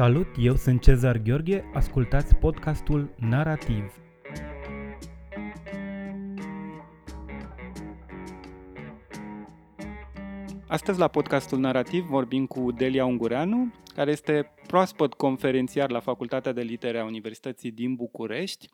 Salut, eu sunt Cezar Gheorghe, ascultați podcastul Narativ. Astăzi la podcastul Narativ vorbim cu Delia Ungureanu, care este proaspăt conferențiar la Facultatea de Litere a Universității din București.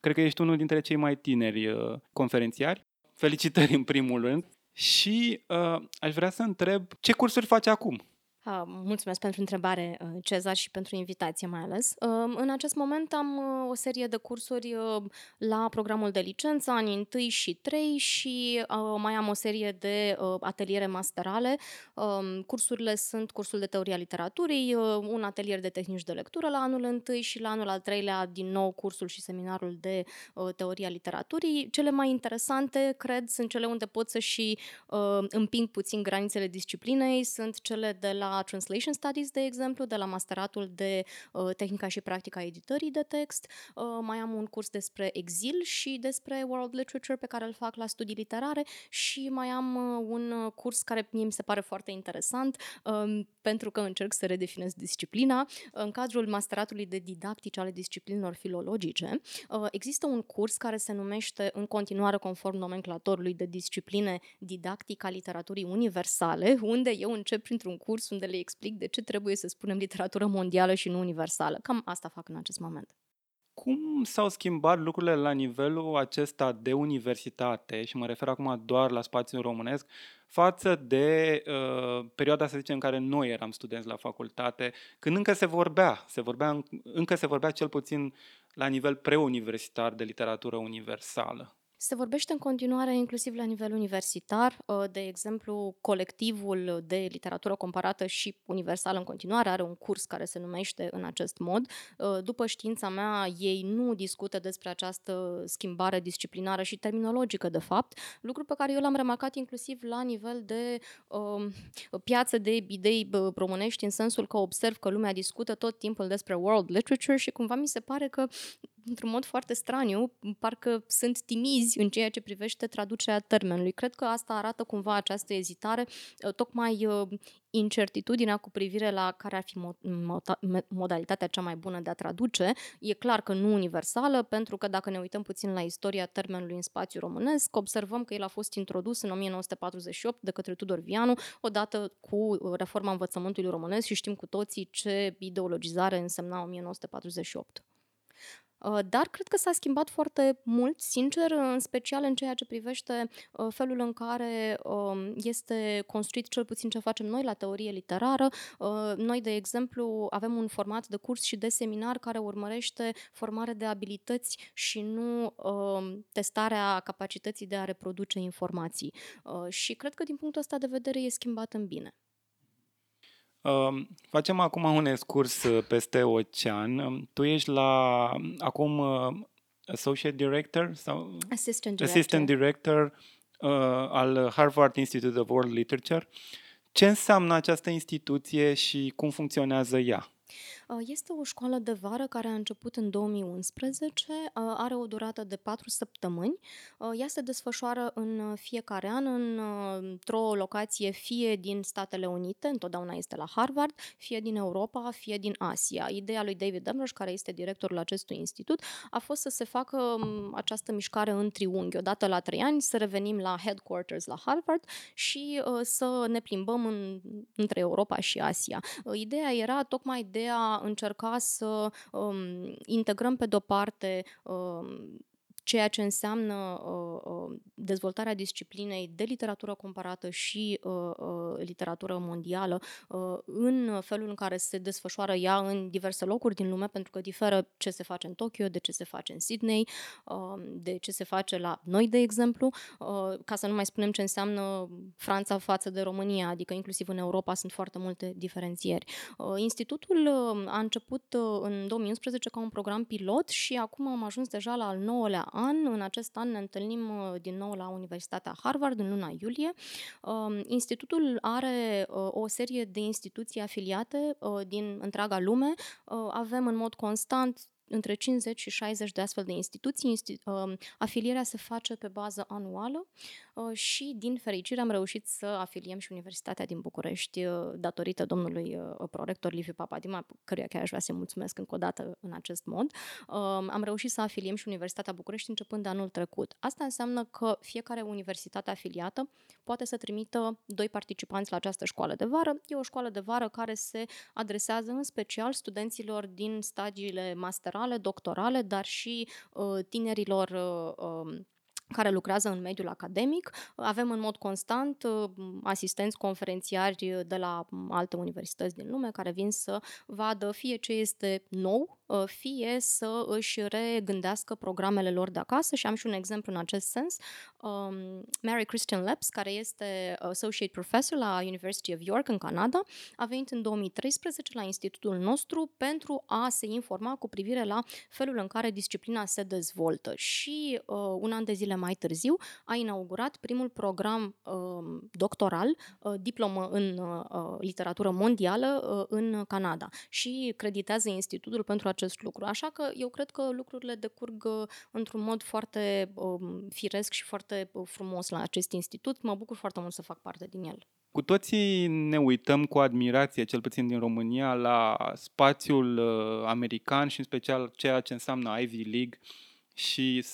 Cred că ești unul dintre cei mai tineri uh, conferențiari. Felicitări în primul rând. Și uh, aș vrea să întreb ce cursuri faci acum? Uh, mulțumesc pentru întrebare, uh, Cezar, și pentru invitație mai ales. Uh, în acest moment am uh, o serie de cursuri uh, la programul de licență, anii 1 și 3 și uh, mai am o serie de uh, ateliere masterale. Uh, cursurile sunt cursul de teoria literaturii, uh, un atelier de tehnici de lectură la anul 1 și la anul al treilea din nou cursul și seminarul de uh, teoria literaturii. Cele mai interesante, cred, sunt cele unde pot să și uh, împing puțin granițele disciplinei, sunt cele de la Translation Studies, de exemplu, de la masteratul de uh, tehnica și practica editării de text. Uh, mai am un curs despre exil și despre world literature pe care îl fac la studii literare și mai am uh, un curs care mie mi se pare foarte interesant uh, pentru că încerc să redefinez disciplina. În cadrul masteratului de didactici ale disciplinelor filologice, uh, există un curs care se numește în continuare conform nomenclatorului de discipline didactica literaturii universale, unde eu încep printr-un curs unde le explic de ce trebuie să spunem literatură mondială și nu universală. Cam asta fac în acest moment. Cum s-au schimbat lucrurile la nivelul acesta de universitate, și mă refer acum doar la spațiul românesc, față de uh, perioada, să zicem, în care noi eram studenți la facultate, când încă se vorbea, se vorbea, încă se vorbea cel puțin la nivel preuniversitar de literatură universală? Se vorbește în continuare inclusiv la nivel universitar, uh, de exemplu, colectivul de literatură comparată și universală în continuare are un curs care se numește în acest mod. Uh, după știința mea, ei nu discută despre această schimbare disciplinară și terminologică, de fapt, lucru pe care eu l-am remarcat inclusiv la nivel de uh, piață de idei românești, în sensul că observ că lumea discută tot timpul despre world literature și cumva mi se pare că într-un mod foarte straniu, parcă sunt timizi în ceea ce privește traducerea termenului. Cred că asta arată cumva această ezitare, uh, tocmai uh, incertitudinea cu privire la care ar fi modalitatea cea mai bună de a traduce. E clar că nu universală, pentru că dacă ne uităm puțin la istoria termenului în spațiu românesc, observăm că el a fost introdus în 1948 de către Tudor Vianu, odată cu uh, reforma învățământului românesc și știm cu toții ce ideologizare însemna 1948. Uh, dar cred că s-a schimbat foarte mult, sincer, în special în ceea ce privește uh, felul în care um, este construit cel puțin ce facem noi la teorie literară. Uh, noi, de exemplu, avem un format de curs și de seminar care urmărește formare de abilități și nu um, testarea capacității de a reproduce informații. Și cred că din punctul ăsta de vedere e schimbat în bine. Uh, facem acum un excurs uh, peste ocean. Um, tu ești la acum uh, Associate Director sau Assistant Director, Assistant Director uh, al Harvard Institute of World Literature. Ce înseamnă această instituție și cum funcționează ea? Uh, este o școală de vară care a început în 2011, uh, are o durată de 4 săptămâni. Uh, ea se desfășoară în fiecare an într-o locație fie din Statele Unite, întotdeauna este la Harvard, fie din Europa, fie din Asia. Ideea lui David Demrosh, care este directorul acestui institut, a fost să se facă um, această mișcare în triunghi. Odată la trei ani să revenim la headquarters la Harvard și să ne plimbăm în, între Europa și Asia. Ideea era tocmai de a încerca să um, integrăm pe de-o parte um, ceea ce înseamnă uh, uh, dezvoltarea disciplinei de literatură comparată și uh, uh, literatură mondială uh, în felul în care se desfășoară ea în diverse locuri din lume, pentru că diferă ce se face în Tokyo, de ce se face în Sydney, uh, de ce se face la noi, de exemplu, uh, ca să nu mai spunem ce înseamnă Franța față de România, adică inclusiv în Europa sunt foarte multe diferențieri. Uh, institutul uh, a început uh, în 2011 ca un program pilot și acum am ajuns deja la al nouălea an. În acest an ne întâlnim uh, din nou la Universitatea Harvard în luna iulie. Um, institutul are uh, o serie de instituții afiliate uh, din întreaga lume. Avem în mod constant între 50 și 60 de astfel de instituții. Um, afilierea se face pe bază anuală uh, și, din fericire, am reușit să afiliem și Universitatea din București uh, datorită domnului prorector Liviu Papadima, căruia chiar aș vrea să-i mulțumesc încă o dată în acest mod. Um, am reușit să afiliem și Universitatea București începând de anul trecut. Asta înseamnă că fiecare universitate afiliată poate să trimită doi participanți la această școală de vară. E o școală de vară care se adresează în special studenților din stagiile masterale, doctorale, dar și uh, tinerilor uh, um, care lucrează în mediul academic. Avem în mod constant uh, asistenți conferențiari de la alte universități din lume care vin să vadă fie ce este nou Uh, fie să își regândească programele lor de acasă și am și un exemplu în acest sens. Um, Mary Christian Leps, care este Associate Professor la University of York în Canada, a venit în 2013 la institutul nostru pentru a se informa cu privire la felul în care disciplina se dezvoltă și uh, un an de zile mai târziu a inaugurat primul program uh, doctoral, uh, diplomă în uh, uh, literatură mondială uh, în Canada și creditează institutul pentru acest acest lucru. Așa că eu cred că lucrurile decurg uh, într-un mod foarte um, firesc și foarte uh, frumos la acest institut. Mă bucur foarte mult să fac parte din el. Cu toții ne uităm cu admirație, cel puțin din România, la spațiul uh, american și în special ceea ce înseamnă Ivy League și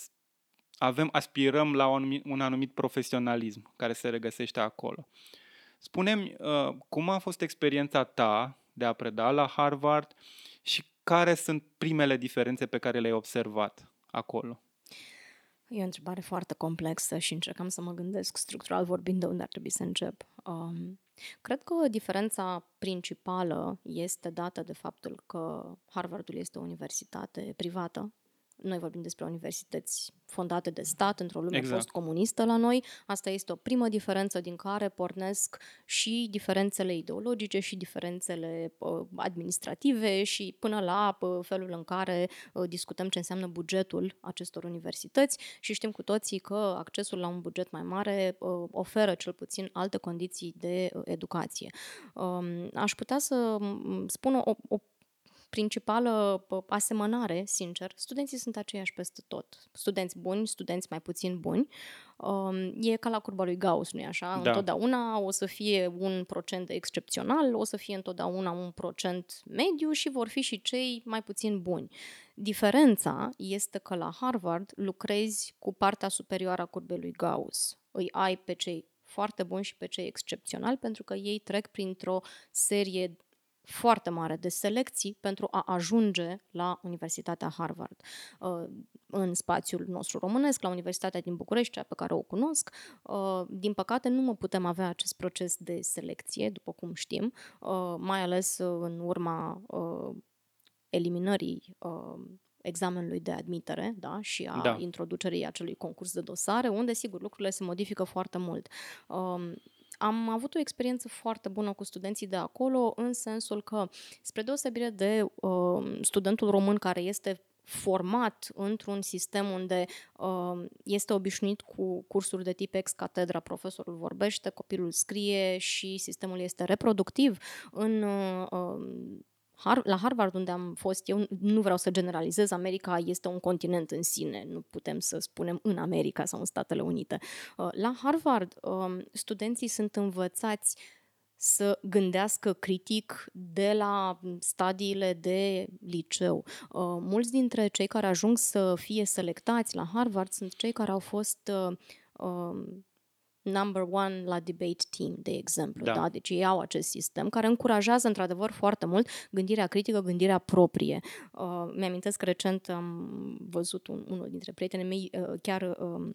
avem, aspirăm la un anumit, un anumit profesionalism care se regăsește acolo. Spune-mi, uh, cum a fost experiența ta de a preda la Harvard și care sunt primele diferențe pe care le-ai observat acolo? E o întrebare foarte complexă și încercam să mă gândesc structural vorbind de unde ar trebui să încep. Um, cred că diferența principală este dată de faptul că Harvardul este o universitate privată noi vorbim despre universități fondate de stat într-o lume exact. postcomunistă la noi. Asta este o primă diferență din care pornesc și diferențele ideologice și diferențele uh, administrative și până la uh, felul în care uh, discutăm ce înseamnă bugetul acestor universități și știm cu toții că accesul la un buget mai mare uh, oferă cel puțin alte condiții de uh, educație. Um, aș putea să spun o, o principală asemănare, sincer, studenții sunt aceiași peste tot. Studenți buni, studenți mai puțin buni. Um, e ca la curba lui Gauss, nu-i așa? Da. Întotdeauna o să fie un procent excepțional, o să fie întotdeauna un procent mediu și vor fi și cei mai puțin buni. Diferența este că la Harvard lucrezi cu partea superioară a curbei lui Gauss. Îi ai pe cei foarte buni și pe cei excepționali pentru că ei trec printr-o serie foarte mare de selecții pentru a ajunge la Universitatea Harvard. Uh, în spațiul nostru românesc, la Universitatea din București, cea pe care o cunosc, uh, din păcate nu mă putem avea acest proces de selecție, după cum știm, uh, mai ales în urma eliminării examenului de admitere da, și a da. introducerii acelui concurs de dosare, unde, sigur, lucrurile se modifică foarte mult. Um, am avut o experiență foarte bună cu studenții de acolo, în sensul că, spre deosebire de uh, studentul român care este format într-un sistem unde uh, este obișnuit cu cursuri de tip ex-catedra, profesorul vorbește, copilul scrie și sistemul este reproductiv. În uh, um, la Harvard, unde am fost eu, nu vreau să generalizez, America este un continent în sine, nu putem să spunem în America sau în Statele Unite. Uh, la Harvard, um, studenții sunt învățați să gândească critic de la stadiile de liceu. Uh, mulți dintre cei care ajung să fie selectați la Harvard sunt cei care au fost uh, um, number one la debate team, de exemplu. Da. Da? Deci ei au acest sistem care încurajează într-adevăr foarte mult gândirea critică, gândirea proprie. Uh, mi-amintesc recent am văzut un, unul dintre prietenii mei uh, chiar uh,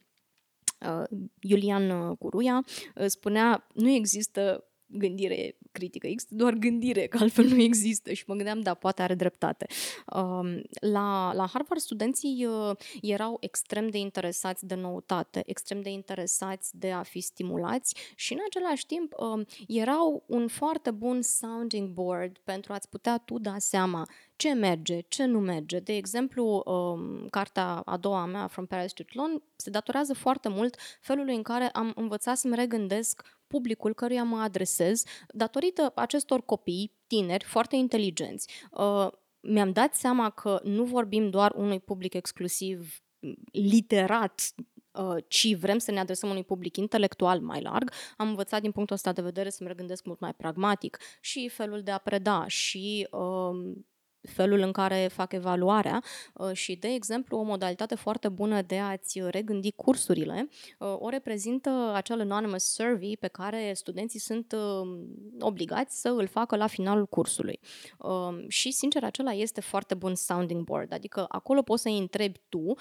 uh, Iulian Curuia uh, spunea nu există gândire critică, există doar gândire, că altfel nu există și mă gândeam, da, poate are dreptate. Um, la, la Harvard studenții uh, erau extrem de interesați de noutate, extrem de interesați de a fi stimulați și în același timp um, erau un foarte bun sounding board pentru a-ți putea tu da seama ce merge, ce nu merge. De exemplu, um, cartea a doua mea, From Paris to Toulon, se datorează foarte mult felului în care am învățat să-mi regândesc publicul căruia mă adresez datorită acestor copii tineri foarte inteligenți. Uh, mi-am dat seama că nu vorbim doar unui public exclusiv literat Uh, ci vrem să ne adresăm unui public intelectual mai larg, am învățat din punctul ăsta de vedere să mă gândesc mult mai pragmatic și felul de a preda și uh, felul în care fac evaluarea uh, și, de exemplu, o modalitate foarte bună de a-ți regândi cursurile uh, o reprezintă acel anonymous survey pe care studenții sunt uh, obligați să îl facă la finalul cursului. Um, și, sincer, acela este foarte bun sounding board, adică acolo poți să-i întrebi tu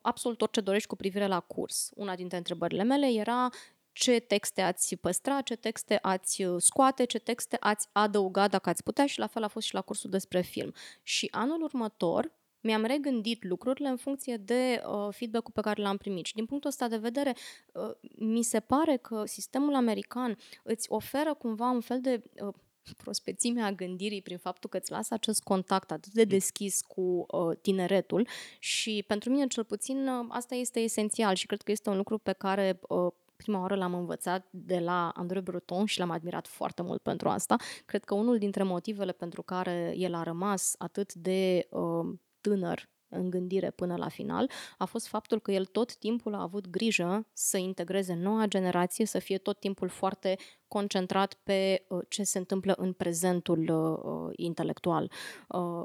absolut orice dorești cu privire la curs. Una dintre întrebările mele era ce texte ați păstra, ce texte ați uh, scoate, ce texte ați adăuga dacă ați putea și la fel a fost și la cursul despre film. Și anul următor mi-am regândit lucrurile în funcție de uh, feedback-ul pe care l-am primit. Și din punctul ăsta de vedere, uh, mi se pare că sistemul american îți oferă cumva un fel de uh, prospețime a gândirii prin faptul că îți lasă acest contact atât de deschis cu uh, tineretul și pentru mine cel puțin uh, asta este esențial și cred că este un lucru pe care uh, prima oară l-am învățat de la André Breton și l-am admirat foarte mult pentru asta. Cred că unul dintre motivele pentru care el a rămas atât de uh, tânăr în gândire până la final a fost faptul că el tot timpul a avut grijă să integreze noua generație, să fie tot timpul foarte concentrat pe uh, ce se întâmplă în prezentul uh, uh, intelectual.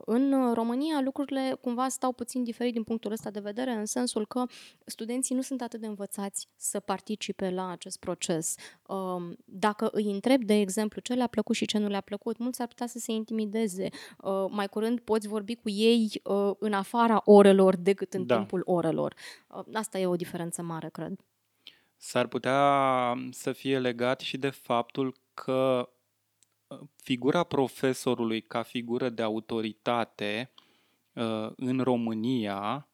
În România lucrurile cumva stau puțin diferit din punctul ăsta de vedere, în sensul că studenții nu sunt atât de învățați să participe la acest proces. Um, dacă îi întreb, de exemplu, ce le-a plăcut și ce nu le-a plăcut, mulți ar putea să se intimideze. Mai curând poți vorbi cu ei în afara orelor decât în da. timpul orelor. Asta e o diferență mare, cred. S-ar putea să fie legat și de faptul că uh, figura profesorului ca figură de autoritate uh, în România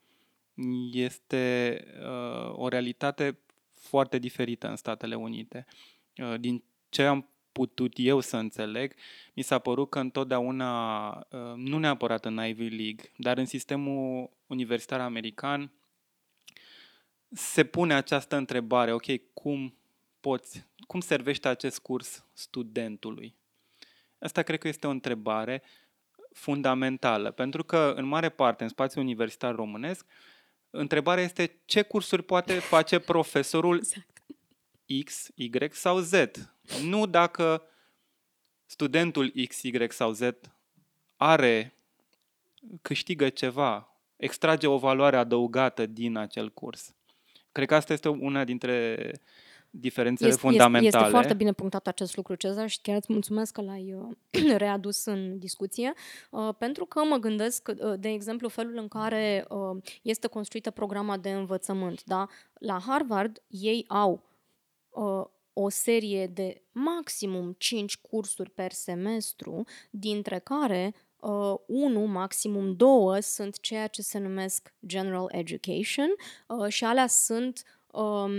este uh, o realitate foarte diferită în Statele Unite. Din ce am putut eu să înțeleg, mi s-a părut că întotdeauna, nu neapărat în Ivy League, dar în sistemul universitar american, se pune această întrebare, ok, cum poți, cum servește acest curs studentului? Asta cred că este o întrebare fundamentală, pentru că în mare parte în spațiul universitar românesc, întrebarea este ce cursuri poate face profesorul exact. X, Y sau Z. Nu dacă studentul X, Y sau Z are, câștigă ceva, extrage o valoare adăugată din acel curs. Cred că asta este una dintre diferențele este, fundamentale. Este, este foarte bine punctat acest lucru, Cezar, și chiar îți mulțumesc că l-ai uh, readus în discuție, uh, pentru că mă gândesc, uh, de exemplu, felul în care uh, este construită programa de învățământ. Da? La Harvard ei au uh, o serie de maximum 5 cursuri per semestru, dintre care uh, unu, maximum două, sunt ceea ce se numesc general education uh, și alea sunt um,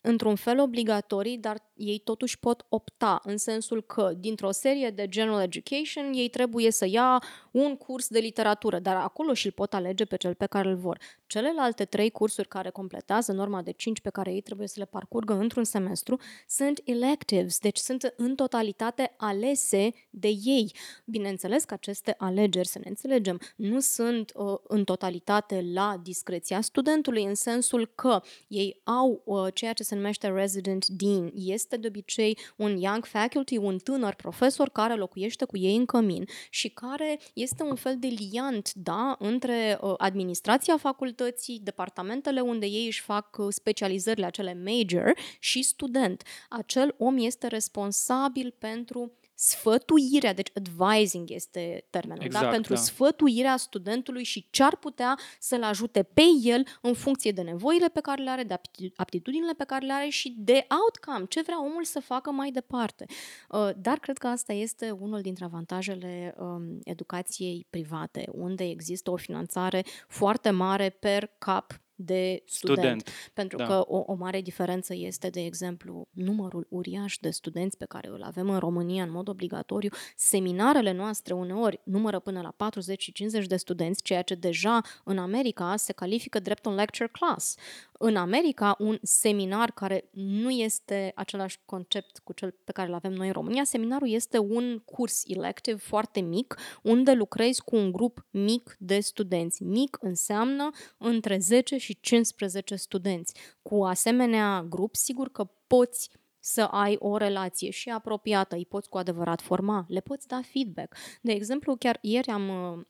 într-un fel obligatorii, dar ei totuși pot opta, în sensul că dintr-o serie de general education ei trebuie să ia un curs de literatură, dar acolo și-l pot alege pe cel pe care îl vor. Celelalte trei cursuri care completează norma de 5 pe care ei trebuie să le parcurgă într-un semestru sunt electives, deci sunt în totalitate alese de ei. Bineînțeles că aceste alegeri, să ne înțelegem, nu sunt uh, în totalitate la discreția studentului, în sensul că ei au uh, ceea ce se numește resident dean. Este de obicei un young faculty, un tânăr profesor care locuiește cu ei în cămin și care este un fel de liant, da, între uh, administrația facultății, departamentele unde ei își fac uh, specializările acele major și student. Acel om este responsabil pentru sfătuirea, deci advising este termenul, da? exact, da? pentru da. sfătuirea studentului și ce ar putea să-l ajute pe el în funcție de nevoile pe care le are, de aptitudinile pe care le are și de outcome, ce vrea omul să facă mai departe. Uh, dar cred că asta este unul dintre avantajele um, educației private, unde există o finanțare foarte mare per cap de student. student. Pentru da. că o, o mare diferență este, de exemplu, numărul uriaș de studenți pe care îl avem în România în mod obligatoriu. Seminarele noastre uneori numără până la 40 și 50 de studenți, ceea ce deja în America se califică drept un lecture class. În America, un seminar care nu este același concept cu cel pe care îl avem noi în România, seminarul este un curs elective foarte mic, unde lucrezi cu un grup mic de studenți. Mic înseamnă între 10 și 15 studenți. Cu asemenea grup, sigur că poți să ai o relație și apropiată, îi poți cu adevărat forma, le poți da feedback. De exemplu, chiar ieri am uh,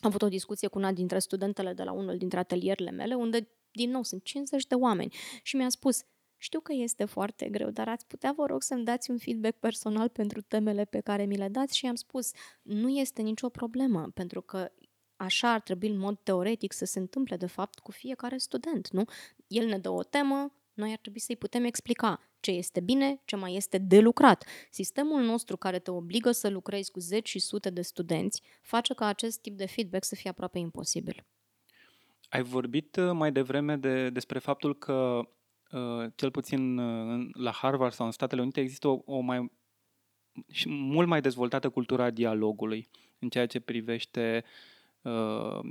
avut o discuție cu una dintre studentele de la unul dintre atelierele mele, unde, din nou, sunt 50 de oameni și mi-a spus, știu că este foarte greu, dar ați putea, vă rog, să-mi dați un feedback personal pentru temele pe care mi le dați și am spus, nu este nicio problemă, pentru că așa ar trebui în mod teoretic să se întâmple, de fapt, cu fiecare student, nu? El ne dă o temă, noi ar trebui să-i putem explica ce este bine, ce mai este de lucrat. Sistemul nostru care te obligă să lucrezi cu zeci și sute de studenți face ca acest tip de feedback să fie aproape imposibil. Ai vorbit uh, mai devreme de, despre faptul că, uh, cel puțin uh, la Harvard sau în Statele Unite, există o, o mai și mult mai dezvoltată cultura dialogului în ceea ce privește uh, Uh,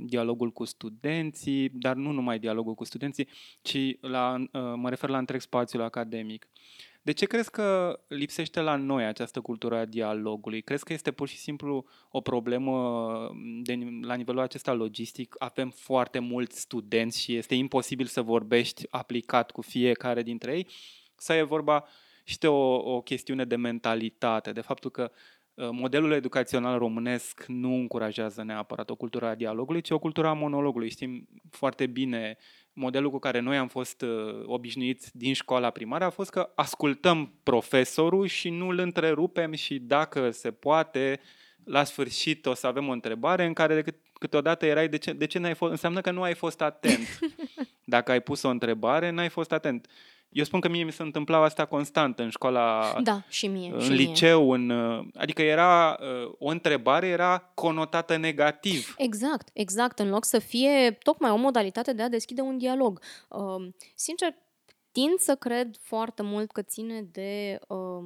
dialogul cu studenții, dar nu numai dialogul cu studenții, ci la, uh, mă refer la întreg spațiul academic. De ce crezi că lipsește la noi această cultură a dialogului? Crezi că este pur și simplu o problemă de, la nivelul acesta logistic? Avem foarte mulți studenți și este imposibil să vorbești aplicat cu fiecare dintre ei? Sau e vorba și de o, o chestiune de mentalitate, de faptul că Uh, modelul educațional românesc nu încurajează neapărat o cultură a dialogului, ci o cultură a monologului. Știm foarte bine modelul cu care noi am fost uh, obișnuiți din școala primară a fost că ascultăm profesorul și nu îl întrerupem și dacă se poate, la sfârșit o să avem o întrebare în care câteodată erai de ce, de ce n-ai fost, înseamnă că nu ai fost atent. Dacă ai pus o întrebare, n-ai fost atent. Eu spun că mie mi se întâmplau asta constant în școala, da, și mie, în și liceu, mie. în, adică era uh, o întrebare era conotată negativ. Exact, exact, în loc să fie tocmai o modalitate de a deschide un dialog. Uh, sincer, tind să cred foarte mult că ține de uh,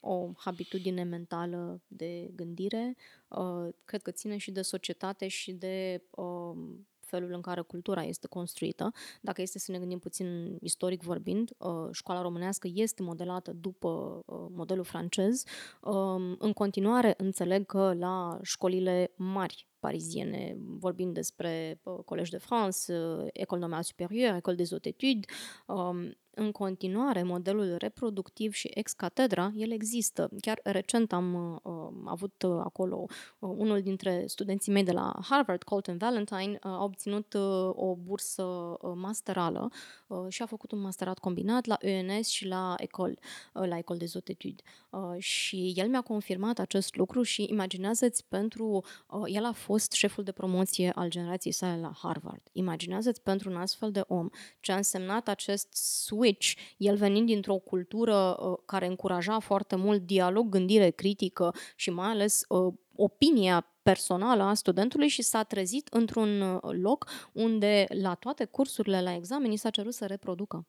o habitudine mentală de gândire, uh, cred că ține și de societate și de uh, felul în care cultura este construită. Dacă este să ne gândim puțin istoric vorbind, uh, școala românească este modelată după uh, modelul francez. Um, în continuare, înțeleg că la școlile mari pariziene, vorbind despre uh, Collège de France, École Normale Supérieure, École des Hautes Études, um, în continuare, modelul reproductiv și ex catedra, el există. Chiar recent am uh, avut uh, acolo uh, unul dintre studenții mei de la Harvard, Colton Valentine, uh, a obținut uh, o bursă uh, masterală uh, și a făcut un masterat combinat la ENS și la Ecole, uh, la Ecole des Hautes Études. Uh, și el mi-a confirmat acest lucru și imaginează-ți pentru... Uh, el a fost șeful de promoție al generației sale la Harvard. Imaginează-ți pentru un astfel de om ce a însemnat acest switch switch, el venind dintr-o cultură uh, care încuraja foarte mult dialog, gândire critică și mai ales uh, opinia personală a studentului și s-a trezit într-un uh, loc unde la toate cursurile, la examen, s-a cerut să reproducă.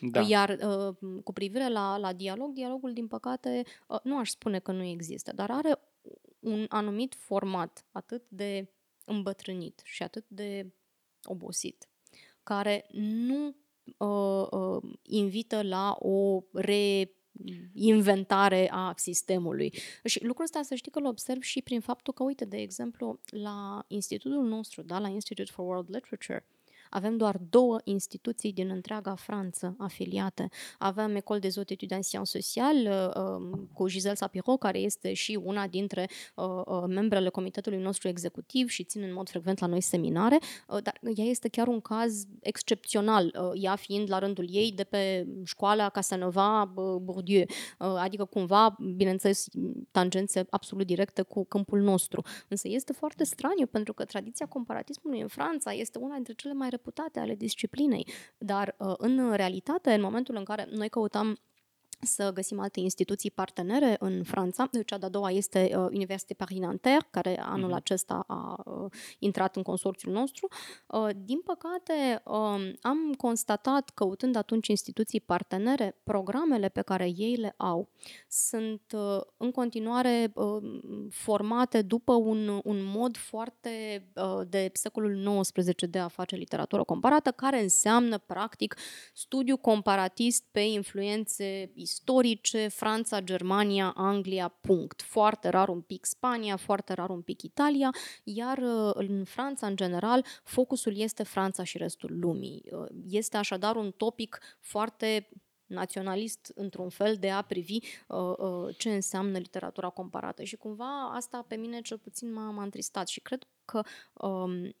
Da. Iar uh, cu privire la, la dialog, dialogul, din păcate, uh, nu aș spune că nu există, dar are un anumit format atât de îmbătrânit și atât de obosit, care nu uh, uh, invită la o reinventare a sistemului. Și lucrul ăsta să știi că îl observ și prin faptul că, uite, de exemplu, la institutul nostru, da, la Institute for World Literature, avem doar două instituții din întreaga Franță afiliate. Avem Ecole des Hautes Études en Sciences Sociales um, cu Giselle Sapiro, care este și una dintre uh, uh, membrele comitetului nostru executiv și ține în mod frecvent la noi seminare, uh, dar ea este chiar un caz excepțional, ea fiind la rândul ei de pe școala Casanova Bourdieu, adică cumva, bineînțeles, tangențe absolut directe cu câmpul nostru. Însă este foarte straniu pentru că tradiția comparatismului în Franța este una dintre cele mai reputate ale disciplinei, dar uh, în realitate, în momentul în care noi căutam să găsim alte instituții partenere în Franța. Cea de-a doua este uh, Université Paris Nanterre, care anul uh-huh. acesta a uh, intrat în consorțiul nostru. Uh, din păcate, uh, am constatat, căutând atunci instituții partenere, programele pe care ei le au sunt uh, în continuare uh, formate după un, un mod foarte uh, de secolul XIX de a face literatură comparată, care înseamnă, practic, studiu comparatist pe influențe istorice, Franța, Germania, Anglia, punct. Foarte rar un pic Spania, foarte rar un pic Italia, iar uh, în Franța, în general, focusul este Franța și restul lumii. Uh, este așadar un topic foarte naționalist într-un fel de a privi uh, uh, ce înseamnă literatura comparată și cumva asta pe mine cel puțin m-a, m-a întristat și cred că um,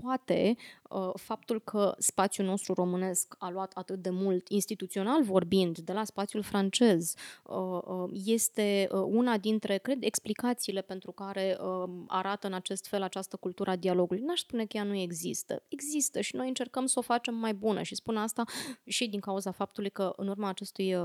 poate uh, faptul că spațiul nostru românesc a luat atât de mult, instituțional vorbind, de la spațiul francez, uh, uh, este una dintre, cred, explicațiile pentru care arată în acest fel această cultură a dialogului. N-aș spune că ea nu există. Există și noi încercăm să o facem mai bună și spun asta și din cauza faptului că în urma acestui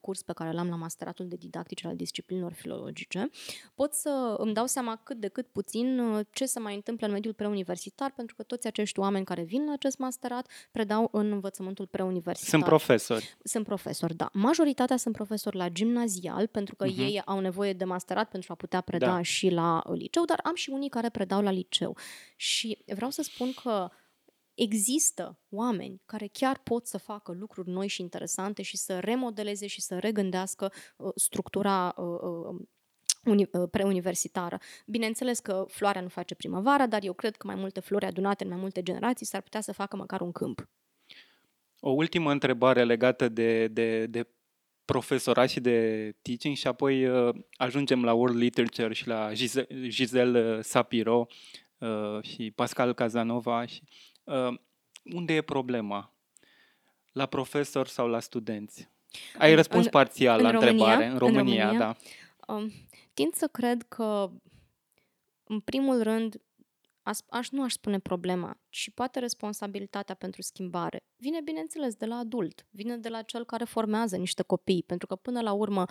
curs pe care l-am la masteratul de didactice al disciplinelor filologice, pot să îmi dau seama cât de cât puțin ce se mai întâmplă în mediul preuniversitar, pentru că toți acești oameni care vin la acest masterat predau în învățământul preuniversitar. Sunt profesori. Sunt profesori, da. Majoritatea sunt profesori la gimnazial, pentru că uh-huh. ei au nevoie de masterat pentru a putea preda da. și la liceu, dar am și unii care predau la liceu. Și vreau să spun că există oameni care chiar pot să facă lucruri noi și interesante și să remodeleze și să regândească uh, structura uh, uh, uni- uh, preuniversitară. Bineînțeles că floarea nu face primăvara, dar eu cred că mai multe flori adunate în mai multe generații s-ar putea să facă măcar un câmp. O ultimă întrebare legată de, de, de profesorat și de teaching și apoi uh, ajungem la World Literature și la Giselle, Giselle Sapiro uh, și Pascal Casanova. Și, uh, unde e problema? La profesor sau la studenți? Ai în, răspuns parțial în, la în întrebare. România, în România, în România da. Um, tind să cred că, în primul rând, aș, aș nu aș spune problema, ci poate responsabilitatea pentru schimbare. Vine, bineînțeles, de la adult, vine de la cel care formează niște copii, pentru că, până la urmă,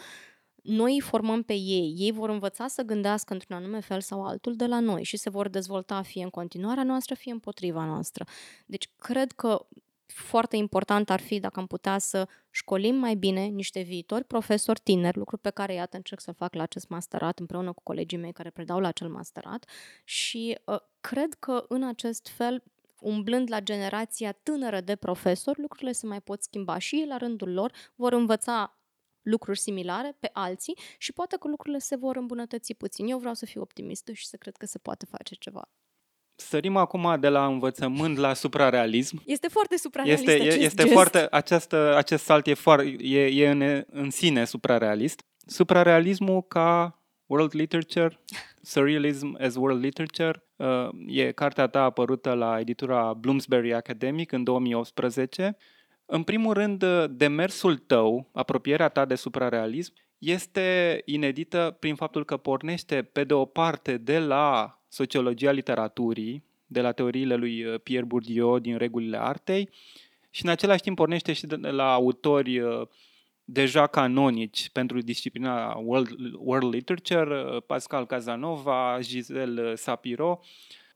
noi îi formăm pe ei, ei vor învăța să gândească într-un anume fel sau altul de la noi și se vor dezvolta fie în continuarea noastră, fie împotriva noastră. Deci, cred că foarte important ar fi dacă am putea să școlim mai bine niște viitori profesori tineri, lucru pe care, iată, încerc să fac la acest masterat împreună cu colegii mei care predau la acel masterat și uh, cred că în acest fel umblând la generația tânără de profesori, lucrurile se mai pot schimba și ei la rândul lor vor învăța lucruri similare pe alții și poate că lucrurile se vor îmbunătăți puțin. Eu vreau să fiu optimistă și să cred că se poate face ceva. Sărim acum de la învățământ la suprarealism. Este foarte suprarealist este, acest este gest. foarte, această, acest salt e, foarte, e, e în, în sine suprarealist. Suprarealismul ca world literature, surrealism as world literature, uh, e cartea ta apărută la editura Bloomsbury Academic în 2018. În primul rând, demersul tău, apropierea ta de suprarealism, este inedită prin faptul că pornește pe de o parte de la sociologia literaturii, de la teoriile lui uh, Pierre Bourdieu din regulile artei și în același timp pornește și de la autori uh, deja canonici pentru disciplina World, World Literature, uh, Pascal Casanova, Giselle Sapiro.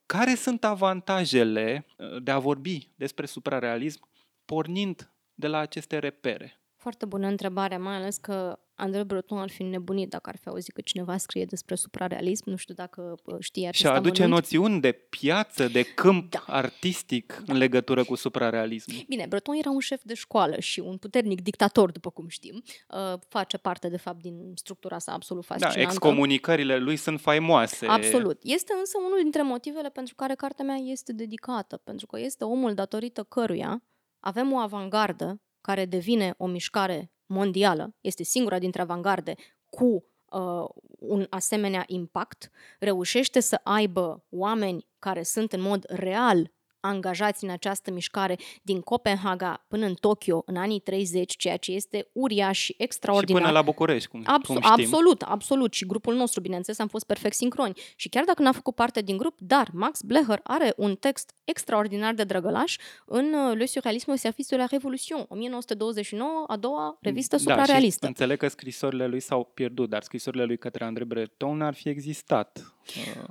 Care sunt avantajele de a vorbi despre suprarealism pornind de la aceste repere? Foarte bună întrebare, mai ales că Andrei Breton ar fi nebunit dacă ar fi auzit că cineva scrie despre suprarealism. Nu știu dacă știe acest Și aduce amănunt. noțiuni de piață, de câmp da. artistic da. în legătură cu suprarealism. Bine, Breton era un șef de școală și un puternic dictator, după cum știm. Uh, face parte, de fapt, din structura sa absolut da, fascinantă. Da, excomunicările lui sunt faimoase. Absolut. Este însă unul dintre motivele pentru care cartea mea este dedicată, pentru că este omul datorită căruia avem o avangardă care devine o mișcare mondială, este singura dintre avangarde cu uh, un asemenea impact, reușește să aibă oameni care sunt în mod real angajați în această mișcare din Copenhaga până în Tokyo în anii 30, ceea ce este uriaș și extraordinar. Și până la București, cum, Abs- cum știm. Absolut, absolut. Și grupul nostru, bineînțeles, am fost perfect sincroni. Și chiar dacă n-a făcut parte din grup, dar Max Blecher are un text extraordinar de drăgălaș în uh, Le Surrealisme au service de la Révolution, 1929, a doua revistă da, suprarealistă. și înțeleg că scrisorile lui s-au pierdut, dar scrisorile lui către André Breton ar fi existat. Uh,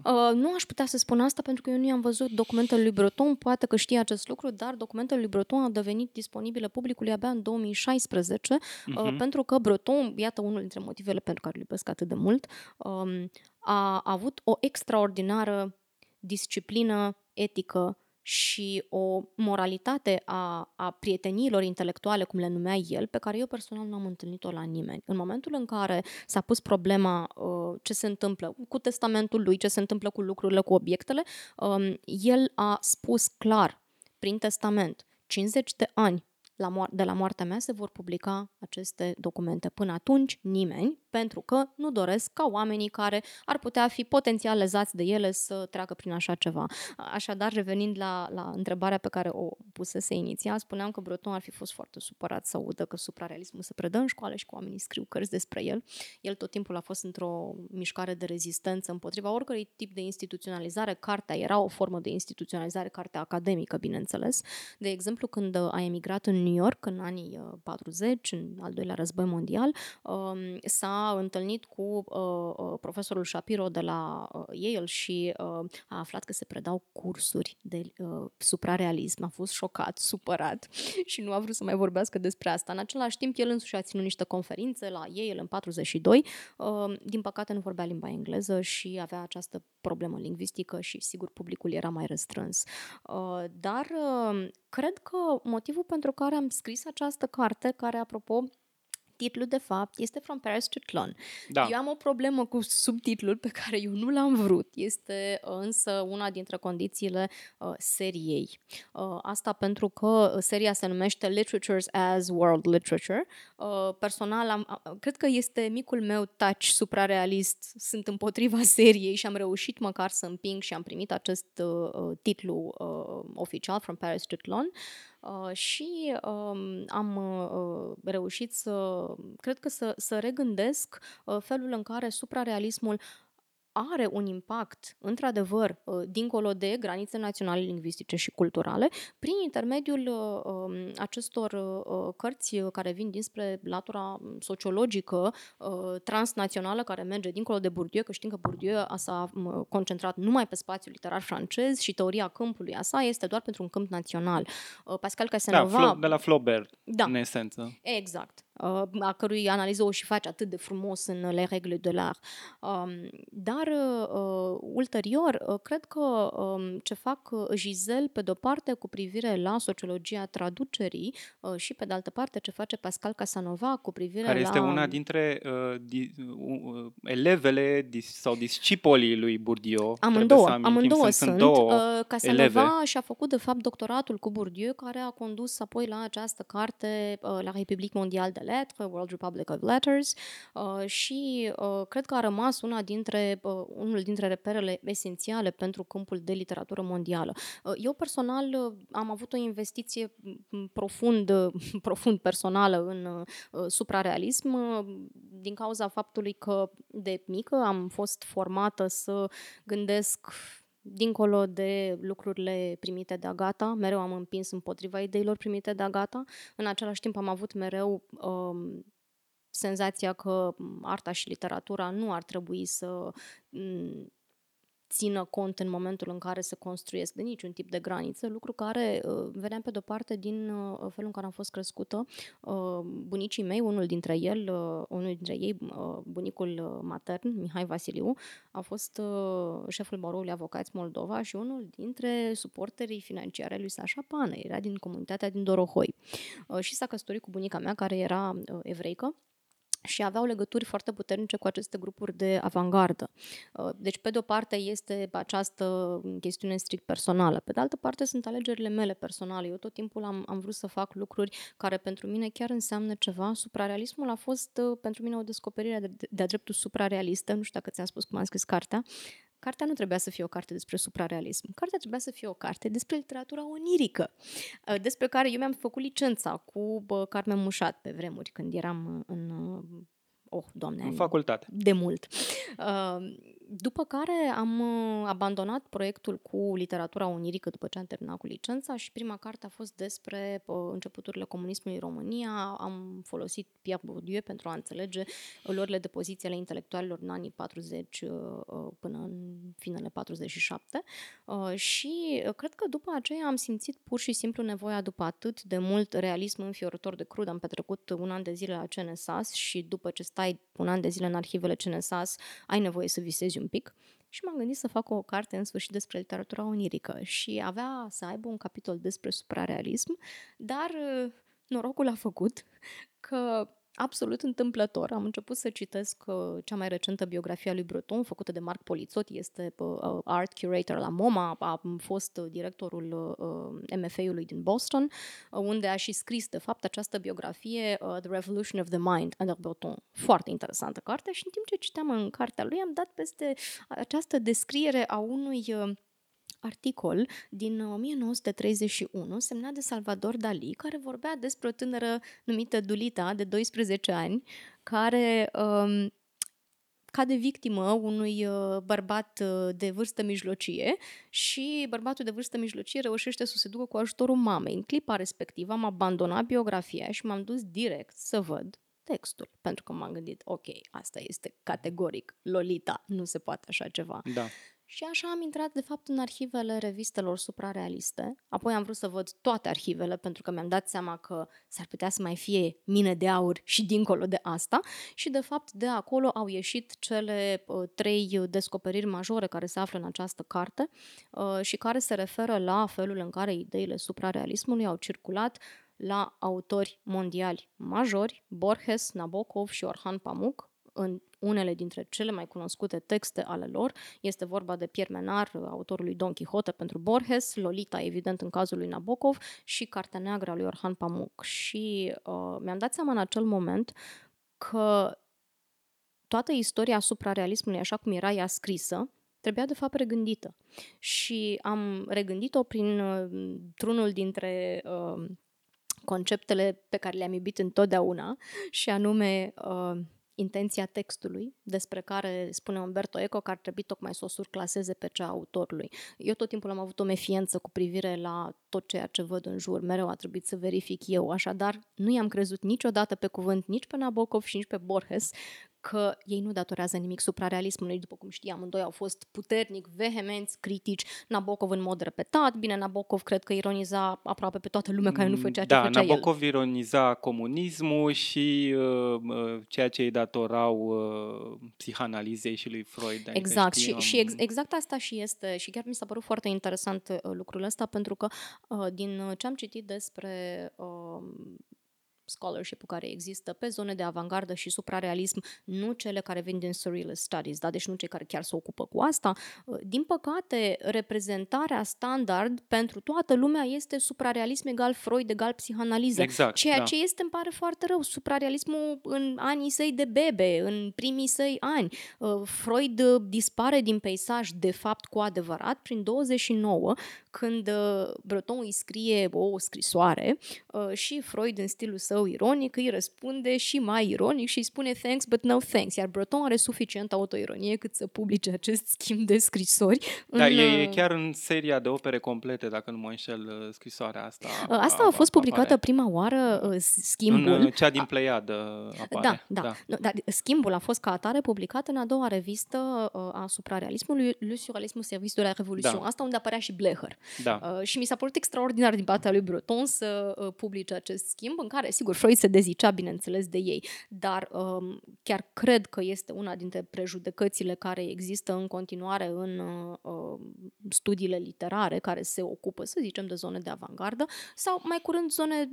Uh, nu aș putea să spun asta pentru că eu nu i-am văzut documentele lui Breton, poate că știe acest lucru, dar documentele lui Breton au devenit disponibile publicului abia în 2016, uh, Mhm. pentru că Breton, iată unul dintre motivele pentru care îl iubesc atât de mult, um, a avut o extraordinară disciplină etică și o moralitate a, a prieteniilor intelectuale, cum le numea el, pe care eu personal nu am întâlnit-o la nimeni. În momentul în care s-a pus problema uh, ce se întâmplă cu testamentul lui, ce se întâmplă cu lucrurile, cu obiectele, um, el a spus clar, prin testament, 50 de ani la moar- de la moartea mea se vor publica aceste documente. Până atunci, nimeni, pentru că nu doresc ca oamenii care ar putea fi potențial lezați de ele să treacă prin așa ceva. Așadar, revenind la, la întrebarea pe care o pusese inițial, spuneam că Breton ar fi fost foarte supărat să audă că suprarealismul se predă în școală și că oamenii scriu cărți despre el. El tot timpul a fost într-o mișcare de rezistență împotriva oricărui tip de instituționalizare. Cartea era o formă de instituționalizare, cartea academică, bineînțeles. De exemplu, când a emigrat în New York în anii uh, 40, în al doilea război mondial, um, s-a întâlnit cu uh, uh, profesorul Shapiro de la uh, Yale și uh, a aflat că se predau cursuri de uh, suprarealism. A fost șocat, supărat și nu a vrut să mai vorbească despre asta. În același timp, el însuși a ținut niște conferințe la Yale în 42. Uh, din păcate, nu vorbea limba engleză și avea această problemă lingvistică și, sigur, publicul era mai restrâns. Uh, dar uh, cred că motivul pentru care am scris această carte, care, apropo, titlul de fapt este From Paris to Tlon. da. Eu am o problemă cu subtitlul pe care eu nu l-am vrut. Este uh, însă una dintre condițiile uh, seriei. Uh, asta pentru că uh, seria se numește Literatures as World Literature. Uh, personal, am, uh, cred că este micul meu touch suprarealist. Sunt împotriva seriei și am reușit măcar să împing și am primit acest uh, uh, titlu uh, oficial From Paris to Tlon. Uh, și um, am uh, reușit să, cred că să, să regândesc uh, felul în care suprarealismul are un impact, într-adevăr, uh, dincolo de granițe naționale, lingvistice și culturale, prin intermediul uh, um, acestor uh, cărți uh, care vin dinspre latura sociologică uh, transnațională, care merge dincolo de Bourdieu, că știm că Bourdieu a s-a m, concentrat numai pe spațiul literar francez și teoria câmpului a sa este doar pentru un câmp național. Uh, Pascal Da, Casanova... Flo- de la Flaubert, da. în esență. Exact. Uh, a cărui analiză o și face atât de frumos în Les Règles de l'Art. Um, dar, uh, ulterior, uh, cred că um, ce fac uh, Giselle, pe de-o parte, cu privire la sociologia traducerii uh, și, pe de altă parte, ce face Pascal Casanova cu privire Care la... este una dintre uh, di, uh, elevele dis, sau discipolii lui Bourdieu. Trebuie Amândouă, să amintim, amândouă sunt, sunt. sunt două Uh, Casanova eleve. și-a făcut, de fapt, doctoratul cu Bourdieu, care a condus apoi la această carte, uh, la Republique Mondiale de Lettres, World Republic of Letters, uh, și uh, cred că a rămas una dintre, uh, unul dintre reperele esențiale pentru câmpul de literatură mondială. Uh, eu, personal, uh, am avut o investiție m, profund, uh, profund personală în uh, suprarealism, uh, din cauza faptului că de mică am fost formată să gândesc dincolo de lucrurile primite de Agata, mereu am împins împotriva ideilor primite de Agata. În același timp am avut mereu um, senzația că arta și literatura nu ar trebui să m, țină cont în momentul în care se construiesc de niciun tip de graniță, lucru care uh, vedeam pe de-o parte din uh, felul în care am fost crescută. Uh, bunicii mei, unul dintre el, uh, unul dintre ei, uh, bunicul uh, matern, Mihai Vasiliu, a fost uh, șeful baroului avocați Moldova și unul dintre suporterii financiare ai lui Sașa Pană. Era din comunitatea din Dorohoi. Uh, și s-a căsătorit cu bunica mea, care era uh, evreică și aveau legături foarte puternice cu aceste grupuri de avangardă. Uh, Deci, pe de o parte, este această chestiune strict personală. Pe de altă parte, sunt alegerile mele personale. Eu tot timpul am, am vrut să fac lucruri care pentru mine chiar înseamnă ceva. Suprarealismul a fost uh, pentru mine o descoperire de, de-a dreptul suprarealistă. Nu știu dacă ți-am spus cum am scris cartea. Cartea nu trebuia să fie o carte despre suprarealism. Cartea trebuia să fie o carte despre literatura onirică, uh, despre care eu mi-am făcut licența cu Carmen Mușat pe vremuri, când eram în oh, doamne, în facultate. De mult. Uh, după care am uh, abandonat proiectul cu literatura onirică după ce am terminat cu licența și prima carte a fost despre uh, începuturile comunismului în România. Am folosit Pierre Bourdieu pentru a înțelege luările de poziție ale intelectualilor în anii 40 până în finele 47 și cred că după aceea am simțit pur și simplu nevoia după atât de mult realism înfiorător de crud. Am petrecut un an de zile la CNSAS și după ce stai un an de zile în arhivele CNSAS, ai nevoie să visezi un pic. Și m-am gândit să fac o carte în sfârșit despre literatura onirică și avea să aibă un capitol despre suprarealism, dar norocul a făcut că absolut întâmplător. Am început să citesc uh, cea mai recentă biografie a lui Breton, făcută de Marc Polițot, este uh, art curator la MoMA, a fost directorul uh, MFA-ului din Boston, unde a și scris, de fapt, această biografie, The Revolution of the Mind, under Breton. Foarte interesantă carte și în timp ce citeam în cartea lui am dat peste această descriere a unui articol din 1931 semnat de Salvador Dali, care vorbea despre o tânără numită Dulita, de 12 ani, care um, cade victimă unui uh, bărbat uh, de vârstă mijlocie și bărbatul de vârstă mijlocie reușește să se ducă cu ajutorul mamei. În clipa respectivă am abandonat biografia și m-am dus direct să văd textul, pentru că m-am gândit, ok, asta este categoric, Lolita, nu se poate așa ceva. Da. Și așa am intrat, de fapt, în arhivele revistelor suprarealiste. Apoi am vrut să văd toate arhivele, pentru că mi-am dat seama că s-ar putea să mai fie mine de aur și dincolo de asta. Și, de fapt, de acolo au ieșit cele uh, trei descoperiri majore care se află în această carte uh, și care se referă la felul în care ideile suprarealismului au circulat la autori mondiali majori, Borges, Nabokov și Orhan Pamuk, în unele dintre cele mai cunoscute texte ale lor. Este vorba de Pierre Menard, autorul lui Don Quixote pentru Borges, Lolita, evident, în cazul lui Nabokov și Cartea Neagră a lui Orhan Pamuk. Și uh, mi-am dat seama în acel moment că toată istoria suprarealismului, așa cum era ea scrisă, trebuia de fapt regândită. Și am regândit-o prin uh, trunul dintre uh, conceptele pe care le-am iubit întotdeauna, și anume uh, intenția textului, despre care spune Umberto Eco că ar trebui tocmai să o surclaseze pe cea a autorului. Eu tot timpul am avut o mefiență cu privire la tot ceea ce văd în jur, mereu a trebuit să verific eu, așadar nu i-am crezut niciodată pe cuvânt nici pe Nabokov și nici pe Borges că ei nu datorează nimic suprarealismului, după cum știam, amândoi au fost puternic, vehemenți, critici, Nabokov în mod repetat, bine, Nabokov cred că ironiza aproape pe toată lumea care nu făcea ce da, făcea Nabokov el. ironiza comunismul și uh, uh, ceea ce îi datorau uh, psihanalizei și lui Freud. Adică exact, știam... și, și ex, exact asta și este, și chiar mi s-a părut foarte interesant uh, lucrul ăsta, pentru că uh, din ce am citit despre uh, scholarship-ul care există pe zone de avangardă și suprarealism, nu cele care vin din surrealist studies, da? deci nu cei care chiar se ocupă cu asta. Uh, din păcate, reprezentarea standard pentru toată lumea este suprarealism egal Freud egal psihanaliză. Exact, ceea da. ce este, îmi pare foarte rău, suprarealismul în anii săi de bebe, în primii săi ani. Uh, Freud dispare din peisaj, de fapt, cu adevărat, prin 29, când uh, Breton îi scrie o scrisoare și Freud, în stilul său, său ironic îi răspunde și mai ironic și îi spune thanks but no thanks, iar Breton are suficient autoironie cât să publice acest schimb de scrisori. Da, în, e, e uh, chiar în seria de opere complete, dacă nu mă înșel, uh, scrisoarea asta. Uh, asta a, a fost publicată apare. prima oară, schimbul. În cea din Pleiadă apare. Da, da. da. da schimbul a fost ca atare publicat în a doua revistă a suprarealismului, Le Surrealisme Service de la Revolution. Da. Asta unde apărea și Blecher. Da. și mi s-a părut extraordinar din partea lui Breton să publice acest schimb, în care, sigur, Freud se dezicea, bineînțeles, de ei, dar um, chiar cred că este una dintre prejudecățile care există în continuare în uh, studiile literare care se ocupă, să zicem, de zone de avangardă sau mai curând zone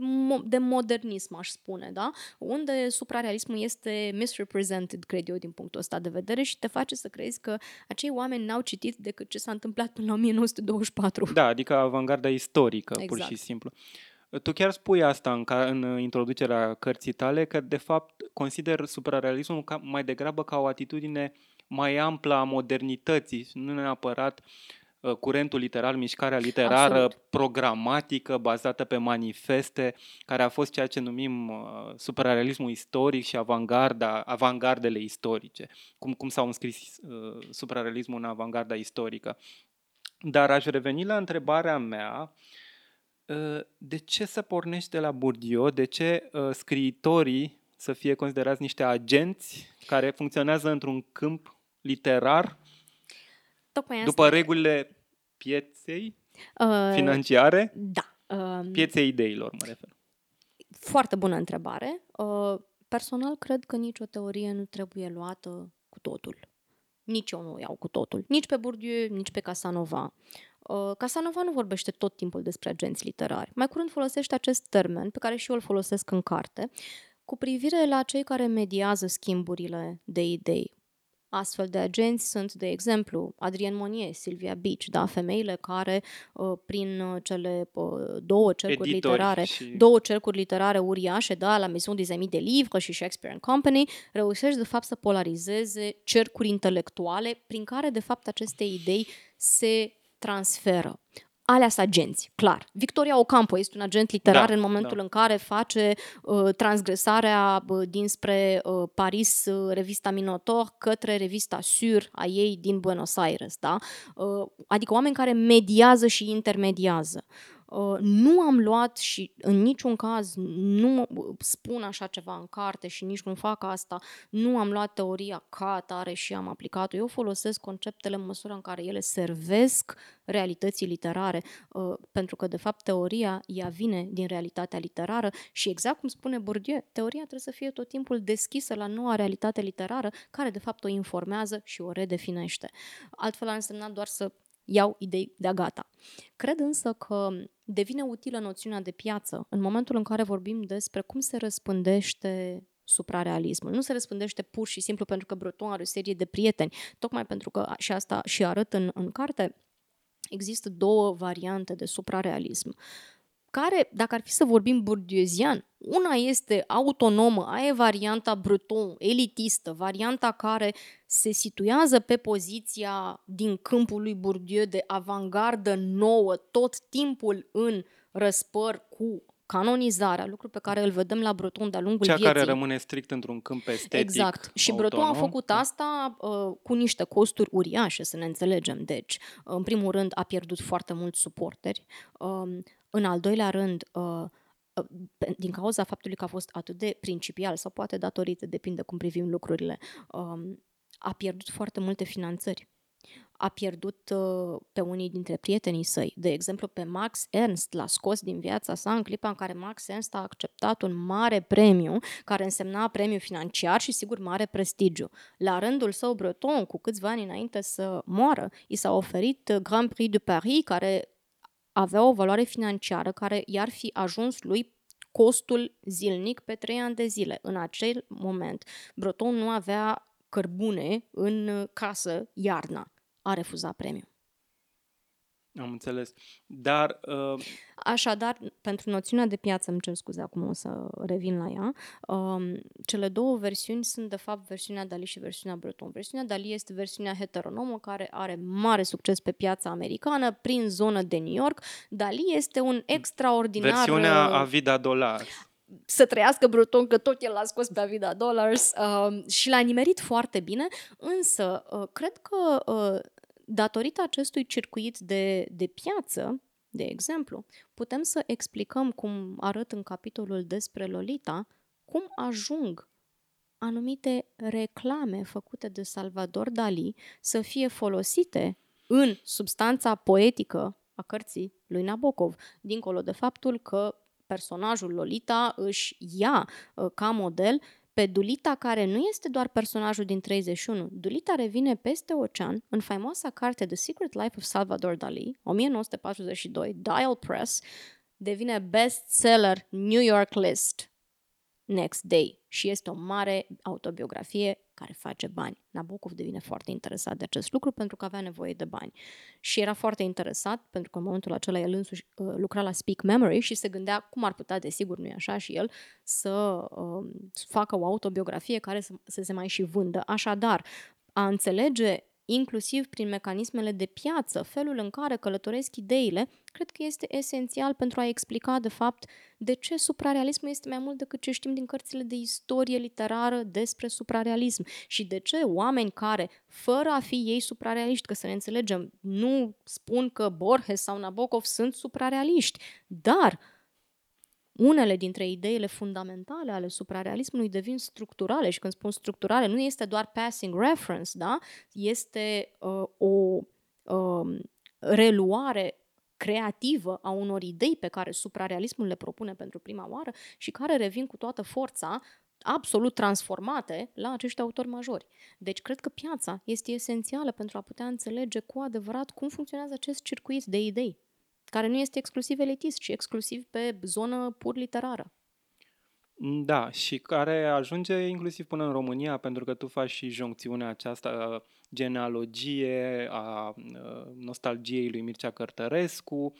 de modernism, aș spune, da? unde suprarealismul este misrepresented, cred eu, din punctul ăsta de vedere și te face să crezi că acei oameni n-au citit decât ce s-a întâmplat până la 1924. Da, adică avangarda istorică, exact. pur și exact. simplu. Tu chiar spui asta în, ca, în introducerea cărții tale, că de fapt consider suprarealismul ca, mai degrabă ca o atitudine mai amplă a modernității, nu neapărat uh, curentul literar, mișcarea literară Absolut. programatică, bazată pe manifeste, care a fost ceea ce numim uh, suprarealismul istoric și avangarda, avangardele istorice, cum, cum s-au înscris uh, suprarealismul în avangarda istorică. Dar aș reveni la întrebarea mea, uh, de ce să pornești de la Bourdieu, de ce uh, scriitorii să fie considerați niște agenți care funcționează într-un câmp literar Tocmai asta după e. regulile pieței Uh, financiare, Da. Uh, pieței ideilor, mă refer. Foarte bună întrebare. Uh, Personal, cred că nicio teorie nu trebuie luată cu totul. Nici eu nu o iau cu totul. Nici pe Bourdieu, nici pe Casanova. Uh, Casanova nu vorbește tot timpul despre agenți literari. Mai curând folosește acest termen, pe care și eu îl folosesc în carte, cu privire la cei care mediază schimburile de idei. Astfel de agenți sunt, de exemplu, Adrien Monnier, Silvia Beach, da? femeile care, uh, prin uh, cele uh, două cercuri Editori literare, și- două cercuri literare uriașe, da, la Maison des Amis de Livres și Shakespeare and Company, reușești de fapt să polarizeze cercuri intelectuale prin care de fapt aceste idei se transferă. Alea sunt agenți, clar. Victoria Ocampo este un agent literar Da, în momentul da. în care face uh, transgresarea uh, dinspre uh, Paris, uh, revista Minotaur, către revista Sur a ei din Buenos Aires. Da? Uh, adică oameni care mediază și intermediază. Uh, nu am luat și în niciun caz nu spun așa ceva în carte și nici nu fac asta, nu am luat teoria ca atare și am aplicat-o. Eu folosesc conceptele în măsura în care ele servesc realității literare, uh, pentru că, de fapt, teoria, ea vine din realitatea literară și, exact cum spune Bourdieu, teoria trebuie să fie tot timpul deschisă la noua realitate literară, care, de fapt, o informează și o redefinește. Altfel ar însemna doar să iau idei de-a gata. Cred însă că devine utilă noțiunea de piață în momentul în care vorbim despre cum se răspândește suprarealismul. Nu se răspândește pur și simplu pentru că Breton are o serie de prieteni, tocmai pentru că, și asta și arăt în, în carte, există două variante de suprarealism care, dacă ar fi să vorbim burdieuzian, una este autonomă, aia e varianta breton, elitistă, varianta care se situează pe poziția din câmpul lui Bourdieu de avangardă nouă, tot timpul în răspăr cu canonizarea, lucru pe care îl vedem la Breton de-a lungul Cea vieții. care rămâne strict într-un câmp estetic Exact. Și Breton a autonom. făcut asta uh, cu niște costuri uriașe, să ne înțelegem. Deci, în primul rând, a pierdut foarte mulți suporteri. Um, în al doilea rând, uh, uh, pe- din cauza faptului că a fost atât de principial, sau poate datorită, depinde cum privim lucrurile, um, a pierdut foarte multe finanțări. A pierdut uh, pe unii dintre prietenii săi. De exemplu, pe Max Ernst l-a scos din viața sa în clipa în care Max Ernst a acceptat un mare premiu, care însemna premiu financiar și, sigur, mare prestigiu. La rândul său, Breton, cu câțiva ani înainte să moară, i s-a oferit uh, Grand Prix de Paris, care avea o valoare financiară care i-ar fi ajuns lui costul zilnic pe trei ani de zile. În acel moment, Breton nu avea cărbune în uh, casă iarna. A refuzat premiul. Am înțeles. Dar uh, Așadar, pentru noțiunea de piață, îmi cer scuze, acum o să revin la ea, um, cele două versiuni sunt, de fapt, versiunea Dali și versiunea Breton. Versiunea Dali este versiunea heteronomă, care are mare succes pe piața americană, prin zonă de New York. Dali este un extraordinar... versiunea uh, Avida Dolar. să trăiască Breton, că tot el l-a scos pe Avida Dollars uh, și l-a nimerit foarte bine, însă uh, cred că uh, datorită acestui circuit de, de piață, de exemplu, putem să explicăm, cum arăt în capitolul despre Lolita, cum ajung anumite reclame făcute de Salvador Dali să fie folosite în substanța poetică a cărții lui Nabokov, dincolo de faptul că personajul Lolita își ia uh, ca model pe Dulita, care nu este doar personajul din 31. Dulita revine peste ocean în faimoasa carte The Secret Life of Salvador Dali, 1942, Dial Press, devine bestseller New York List Next Day și este o mare autobiografie care face bani. Nabokov devine foarte interesat de acest lucru pentru că avea nevoie de bani. Și era foarte interesat pentru că în momentul acela el însuși uh, lucra la Speak Memory și se gândea cum ar putea, desigur nu e așa, și el să uh, facă o autobiografie care să, să se mai și vândă. Așadar, a înțelege inclusiv prin mecanismele de piață, felul în care călătoresc ideile, cred că este esențial pentru a explica, de fapt, de ce suprarealismul este mai mult decât ce știm din cărțile de istorie literară despre suprarealism și de ce oameni care, fără a fi ei suprarealiști, că să ne înțelegem, nu spun că Borges sau Nabokov sunt suprarealiști, dar unele dintre ideile fundamentale ale suprarealismului devin structurale și când spun structurale nu este doar passing reference, da? este uh, o uh, reluare creativă a unor idei pe care suprarealismul le propune pentru prima oară și care revin cu toată forța absolut transformate la acești autori majori. Deci cred că piața este esențială pentru a putea înțelege cu adevărat cum funcționează acest circuit de idei care nu este exclusiv elitist, ci exclusiv pe zonă pur literară. Da, și care ajunge inclusiv până în România, pentru că tu faci și joncțiunea aceasta, genealogie a nostalgiei lui Mircea Cărtărescu,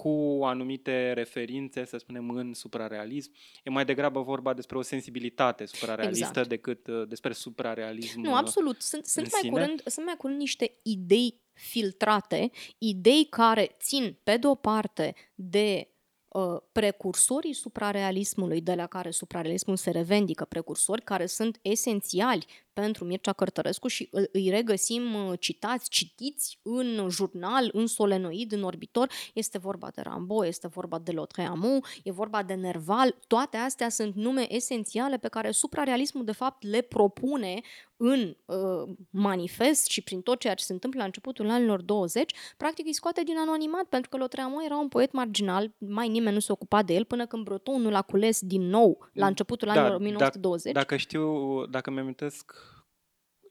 cu anumite referințe, să spunem, în suprarealism. E mai degrabă vorba despre o sensibilitate suprarealistă exact. decât despre suprarealism Nu, absolut. Sunt, sunt, mai curând, sunt mai curând niște idei filtrate, idei care țin, pe de o parte, de uh, precursorii suprarealismului de la care suprarealismul se revendică, precursori care sunt esențiali pentru Mircea Cărtărescu și îi regăsim uh, citați, citiți în jurnal, în solenoid, în orbitor. Este vorba de Rambo, este vorba de Lautréamont, e vorba de Nerval. Toate astea sunt nume esențiale pe care suprarealismul de fapt le propune în uh, manifest și prin tot ceea ce se întâmplă la începutul anilor 20, practic îi scoate din anonimat, pentru că Lautréamont era un poet marginal, mai nimeni nu se ocupa de el, până când Breton nu l-a cules din nou la începutul da, anilor 1920. Dacă știu, dacă mi-am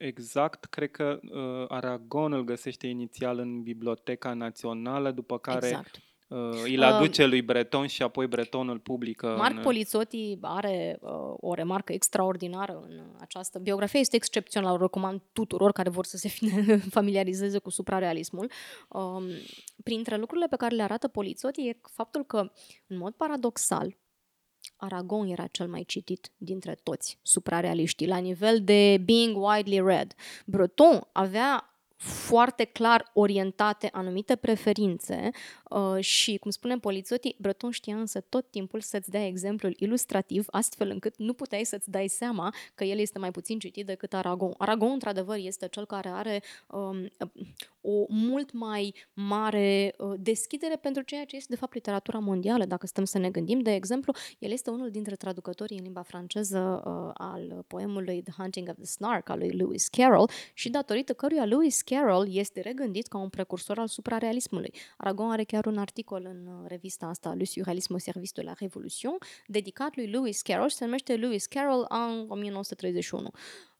exact, cred că uh, Aragon îl găsește inițial în Biblioteca Națională, după care exact. uh, îl aduce uh, lui Breton și apoi Breton îl publică. Marc în... Polițoti are uh, o remarcă extraordinară în această biografie. Este excepțional, o recomand tuturor care vor să se familiarizeze cu suprarealismul. Um, printre lucrurile pe care le arată Polițoti e faptul că, în mod paradoxal, Aragon era cel mai citit dintre toți suprarealiștii, la nivel de being widely read. Breton avea foarte clar orientate anumite preferințe uh, și, cum spune Polițoti, Breton știa însă tot timpul să-ți dea exemplul ilustrativ, astfel încât nu puteai să-ți dai seama că el este mai puțin citit decât Aragon. Aragon, într-adevăr, este cel care are um, o mult mai mare uh, deschidere pentru ceea ce este, de fapt, literatura mondială, dacă stăm să ne gândim. De exemplu, el este unul dintre traducătorii în limba franceză uh, al poemului The Hunting of the Snark al lui Lewis Carroll și datorită căruia Lewis Carroll este regândit ca un precursor al suprarealismului. Aragon are chiar un articol în uh, revista asta, Le surrealisme au service de la Révolution, dedicat lui Lewis Carroll și se numește Lewis Carroll în 1931.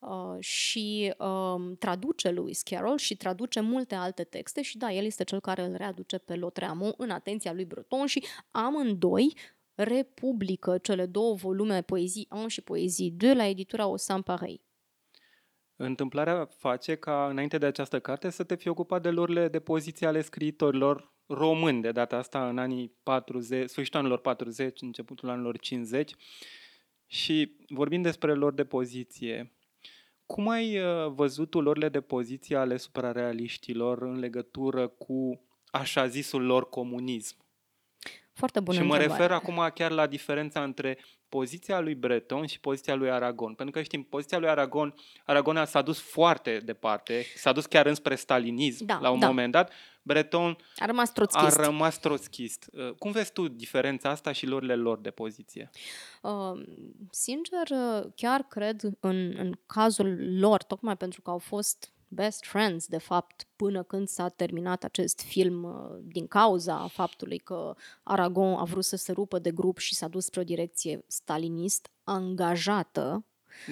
Uh, și uh, traduce Lewis Carroll și traduce multe alte texte și da, el este cel care îl readuce pe Lotreamont în atenția lui Breton și amândoi republică cele două volume, Poezii 1 și Poezii 2, la editura O Saint Pareil. Întâmplarea face ca, înainte de această carte, să te fi ocupat de lorile de poziție ale scriitorilor români, de data asta în anii 40, sfârșitul anilor 40, începutul anilor 50. Și vorbind despre lor de poziție, cum ai uh, văzut lorile de poziție ale suprarealiștilor în legătură cu așa zisul lor comunism? Foarte bună Și mă întrebare. refer acum chiar la diferența între poziția lui Breton și poziția lui Aragon. Pentru că știm, poziția lui Aragon, Aragon s-a dus foarte departe, s-a dus chiar înspre stalinism da, la un da. moment dat. Breton a rămas trotschist. A rămas trotschist. Uh, cum vezi tu diferența asta și lorile lor de poziție? Uh, sincer, uh, chiar cred în, în cazul lor, tocmai pentru că au fost best friends, de fapt, până când s-a terminat acest film uh, din cauza faptului că Aragon a vrut să se rupă de grup și s-a dus spre o direcție stalinist angajată.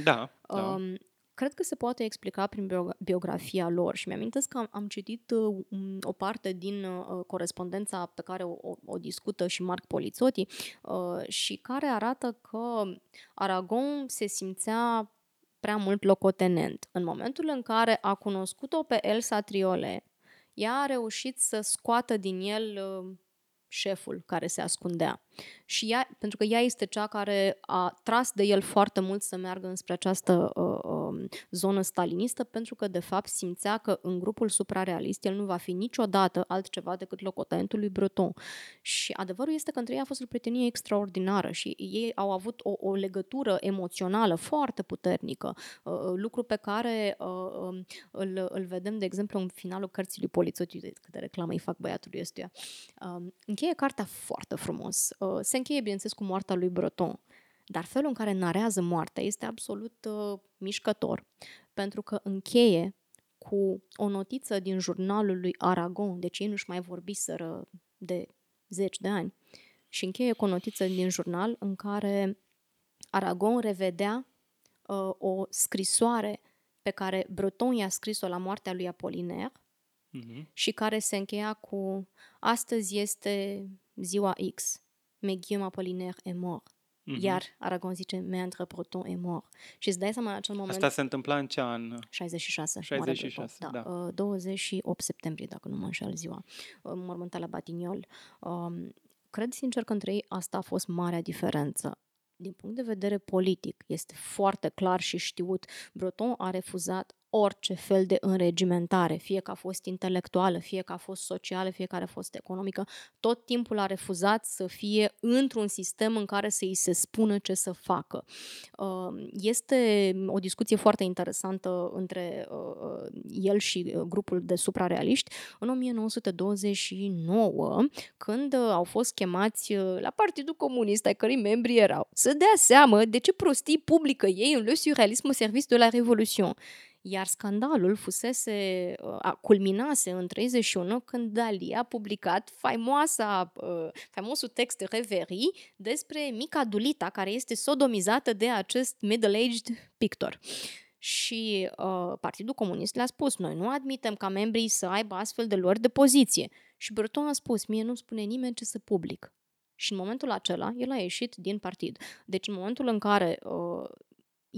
Da, da. Um, cred că se poate explica prin biografia lor și mi-am că am, am citit uh, o parte din uh, corespondența pe care o, o, o discută și Marc Polițoti uh, și care arată că Aragon se simțea prea mult locotenent. În momentul în care a cunoscut-o pe Elsa Triole, ea a reușit să scoată din el uh, șeful care se ascundea. Și ea, pentru că ea este cea care a tras de el foarte mult să meargă înspre această uh, uh, zonă stalinistă, pentru că, de fapt, simțea că în grupul suprarealist el nu va fi niciodată altceva decât locotenentul lui Breton. Și adevărul este că între ei a fost o prietenie extraordinară și ei au avut o, o legătură emoțională foarte puternică, uh, uh lucru pe care uh, um, îl, îl vedem, de exemplu, în finalul cărții lui Polițotiu, câte reclamă îi fac băiatului ăstuia. Uh, încheie cartea foarte frumos. Uh, se încheie, bineînțeles, cu moartea lui Breton. Dar felul în care narează moartea este absolut uh, mișcător, pentru că încheie cu o notiță din jurnalul lui Aragon, deci ei nu-și mai vorbiseră de zeci de ani, și încheie cu o notiță din jurnal în care Aragon revedea uh, o scrisoare pe care Breton i-a scris-o la moartea lui Apollinaire uh-huh. și care se încheia cu Astăzi este ziua X, mais Guillaume Apollinaire est mort. Mm-hmm. Iar Aragon zice, Meandre Breton est mort. Și îți dai seama în acel moment... Asta se întâmpla în ce an? 66. 66, da. da. Uh, 28 septembrie, dacă nu mă înșel ziua. Uh, mormântat la Batignol. Uh, cred sincer că între ei asta a fost marea diferență. Din punct de vedere politic, este foarte clar și știut. Breton a refuzat orice fel de înregimentare, fie că a fost intelectuală, fie că a fost socială, fie că a fost economică, tot timpul a refuzat să fie într-un sistem în care să îi se spună ce să facă. Um, este o discuție foarte interesantă între uh, el și uh, grupul de suprarealiști în 1929, când uh, au fost chemați la Partidul Comunist, ai cărei membri erau, să dea seamă de ce prostii publică ei în le surrealism au service de la Revolution. Iar scandalul fusese, a, culminase în 31 când Dali a publicat faimoasa, uh, faimosul text Reverie despre mica Dulita care este sodomizată de acest middle-aged pictor. Și uh, Partidul Comunist le-a spus, noi nu admitem ca membrii să aibă astfel de lor de poziție. Și Breton a spus, mie nu spune nimeni ce să public. Și în momentul acela, el a ieșit din partid. Deci în momentul în care uh,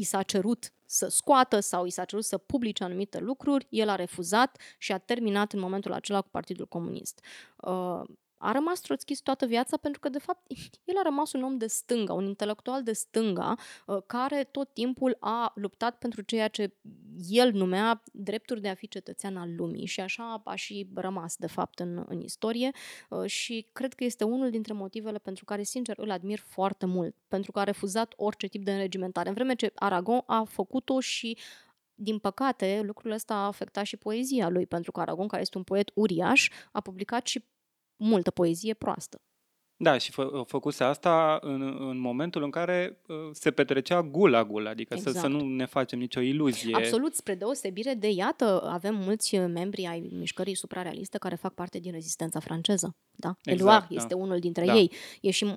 i s-a cerut să scoată sau i s-a cerut să publice anumite lucruri, el a refuzat și a terminat în momentul acela cu Partidul Comunist. Uh, a rămas troțchist toată viața pentru că, de fapt, el a rămas un om de stânga, un intelectual de stânga, uh, care tot timpul a luptat pentru ceea ce el numea drepturi de a fi cetățean al lumii. Și așa a și rămas, de fapt, în, în istorie uh, și cred că este unul dintre motivele pentru care, sincer, îl admir foarte mult, pentru că a refuzat orice tip de înregimentare, în vreme ce Aragon a făcut-o și din păcate, lucrul ăsta a afectat și poezia lui, pentru că Aragon, care este un poet uriaș, a publicat și multă poezie proastă. Da, și fă, făcuse asta în, în momentul în care uh, se petrecea gulagul, adică exact. să, să nu ne facem nicio iluzie. Absolut, spre deosebire de, iată, avem mulți membri ai mișcării suprarealiste care fac parte din rezistența franceză. Da? Exact, Eluard da. este unul dintre da. ei. E și,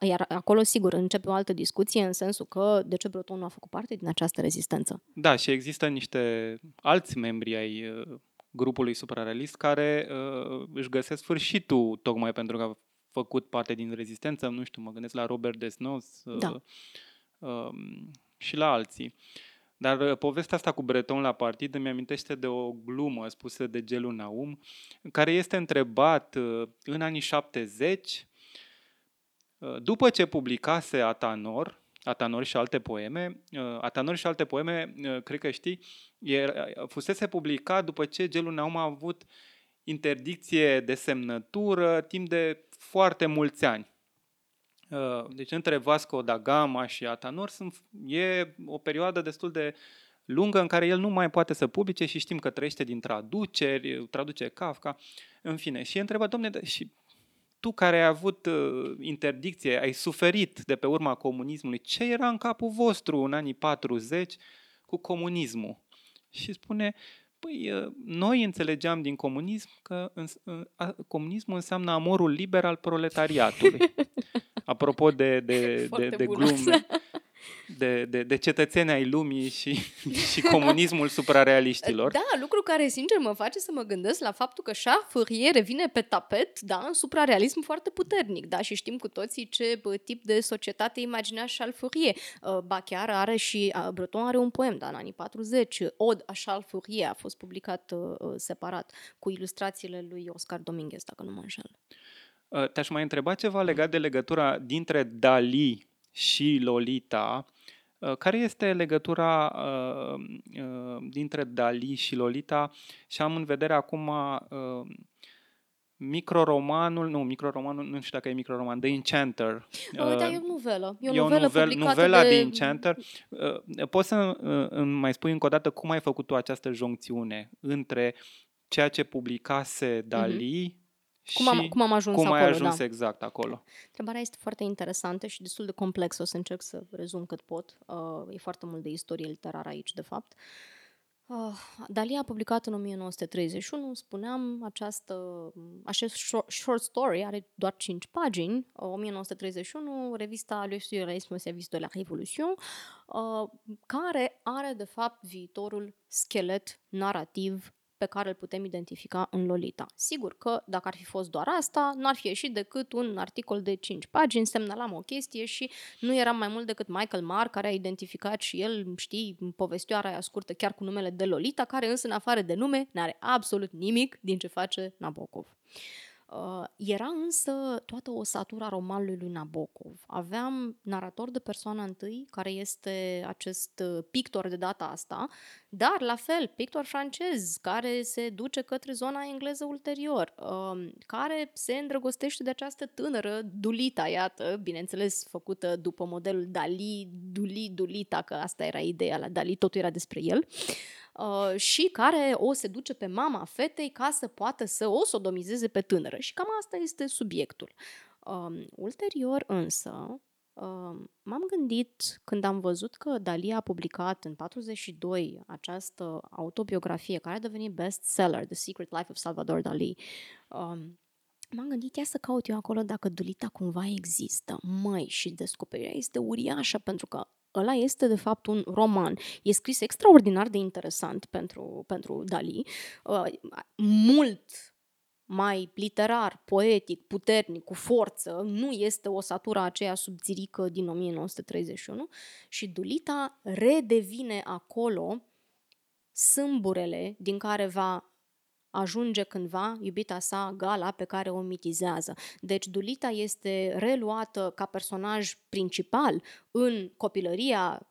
iar acolo, sigur, începe o altă discuție în sensul că de ce Breton nu a făcut parte din această rezistență. Da, și există niște alți membri ai uh, grupului suprarealist care uh, își găsesc sfârșitul tocmai pentru că a făcut parte din rezistență, nu știu, mă gândesc la Robert Desnos uh, da. uh, și la alții. Dar uh, povestea asta cu Breton la partid îmi amintește de o glumă spusă de Gelu Naum, care este întrebat uh, în anii 70, uh, după ce publicase Atanor, Atanor și alte poeme. Uh, Atanor și alte poeme, uh, cred că știi, fusese publicat după ce Gelu Naum a avut interdicție de semnătură timp de foarte mulți ani. Uh, deci între Vasco da Gama și Atanor sunt, e o perioadă destul de lungă în care el nu mai poate să publice și știm că trăiește din traduceri, traduce Kafka, în fine. Și e întrebat, domne, și tu care ai avut uh, interdicție, ai suferit de pe urma comunismului, ce era în capul vostru în anii 40 cu comunismul? Și spune, păi, uh, noi înțelegeam din comunism că în, uh, comunismul înseamnă amorul liber al proletariatului. Apropo de, de, de, de glume de, de, de cetățeni ai lumii și, și comunismul suprarealiștilor. Da, lucru care, sincer, mă face să mă gândesc la faptul că Charles Fourier revine pe tapet, da, în suprarealism foarte puternic, da, și știm cu toții ce tip de societate imagina Charles Fourier. Uh, ba chiar are și, uh, Breton are un poem, da, în anii 40, Od a Charles Fourier, a fost publicat uh, separat, cu ilustrațiile lui Oscar Dominguez, dacă nu mă înșel. Uh, te-aș mai întreba ceva legat de legătura dintre Dali și Lolita. Uh, care este legătura uh, uh, dintre Dali și Lolita? Și am în vedere acum uh, microromanul, nu, microromanul, nu știu dacă e microroman, The Enchanter. Uh, da, e o novelă. E o, E o novelă novel, publicată novela de... de Enchanter. Uh, Poți să uh, îmi mai spui încă o dată cum ai făcut tu această joncțiune între ceea ce publicase Dali și Cum am, cum am ajuns cum acolo, ai ajuns da. exact acolo. Întrebarea este foarte interesantă și destul de complexă. O să încerc să rezum cât pot. Uh, e foarte mult de istorie literară aici, de fapt. Uh, Dali a publicat în 1931, spuneam, această, acest short, short story are doar 5 pagini, uh, 1931, revista Le Surrealisme Service de la Révolution, uh, care are de fapt viitorul schelet narrativ pe care îl putem identifica în Lolita. Sigur că dacă ar fi fost doar asta, nu ar fi ieșit decât un articol de 5 pagini, semnalam o chestie și nu era mai mult decât Michael Marr, care a identificat și el, știi, povestioara aia scurtă chiar cu numele de Lolita, care însă în afară de nume n-are absolut nimic din ce face Nabokov. Uh, era însă toată o satura romanului lui Nabokov. Aveam narator de persoana întâi, care este acest uh, pictor de data asta, dar la fel, pictor francez, care se duce către zona engleză ulterior, uh, care se îndrăgostește de această tânără, Dulita, iată, bineînțeles făcută după modelul Dali, Duli, Dulita, că asta era ideea la Dali, totul era despre el. Uh, și care o seduce pe mama fetei ca să poată să o sodomizeze pe tânără. Și cam asta este subiectul. Um, ulterior însă, um, m-am gândit când am văzut că Dali a publicat în 42 această autobiografie care a devenit bestseller, The Secret Life of Salvador Dali. Um, M-am gândit, ia să caut eu acolo dacă Dulita cumva există. Măi, și descoperirea este uriașă pentru că ăla este de fapt un roman. E scris extraordinar de interesant pentru, pentru Dali, uh, mult mai literar, poetic, puternic, cu forță, nu este o satură aceea subțirică din 1931 și Dulita redevine acolo sâmburele din care va ajunge cândva iubita sa Gala pe care o mitizează. Deci Dulita este reluată ca personaj principal în copilăria uh,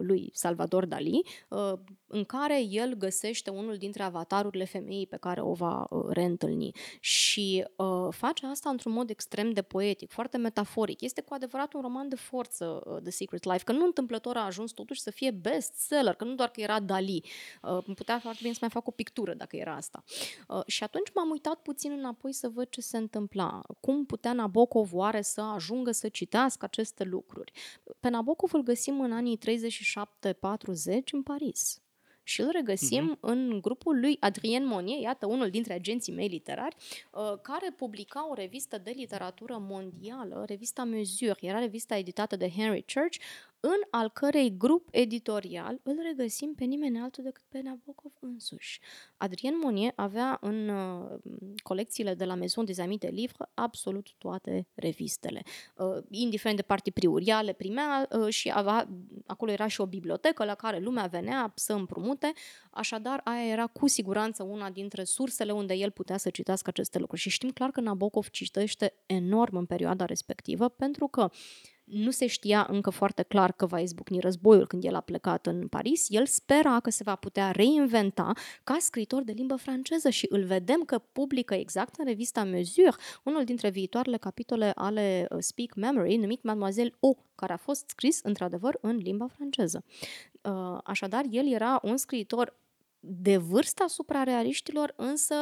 lui Salvador Dali, uh, în care el găsește unul dintre avatarurile femeii pe care o va uh, reîntâlni. Și uh, face asta într-un mod extrem de poetic, foarte metaforic. Este cu adevărat un roman de forță, uh, The Secret Life, că nu întâmplător a ajuns totuși să fie bestseller, că nu doar că era Dali. Uh, putea foarte bine să mai fac o pictură dacă era asta. Uh, și atunci m-am uitat puțin înapoi să văd ce se întâmpla. Cum putea Nabokov oare să ajungă să citească aceste lucruri? Pe Nabokov îl găsim în anii 37-40 în Paris. Și îl regăsim uh-huh. în grupul lui Adrien Monnier, iată unul dintre agenții mei literari, uh, care publica o revistă de literatură mondială, revista Mesure, era revista editată de Henry Church, în al cărei grup editorial îl regăsim pe nimeni altul decât pe Nabokov însuși. Adrien Monnier avea în uh, colecțiile de la Maison des Amis de Livre absolut toate revistele. Uh, indiferent de partii priuria, le primea uh, și avea, acolo era și o bibliotecă la care lumea venea să împrumute, așadar aia era cu siguranță una dintre sursele unde el putea să citească aceste lucruri. Și știm clar că Nabokov citește enorm în perioada respectivă, pentru că nu se știa încă foarte clar că va izbucni războiul când el a plecat în Paris. El spera că se va putea reinventa ca scriitor de limbă franceză și îl vedem că publică exact în revista Mesure unul dintre viitoarele capitole ale uh, Speak Memory, numit Mademoiselle O, care a fost scris într-adevăr în limba franceză. Uh, așadar, el era un scriitor de vârsta suprarealiștilor, însă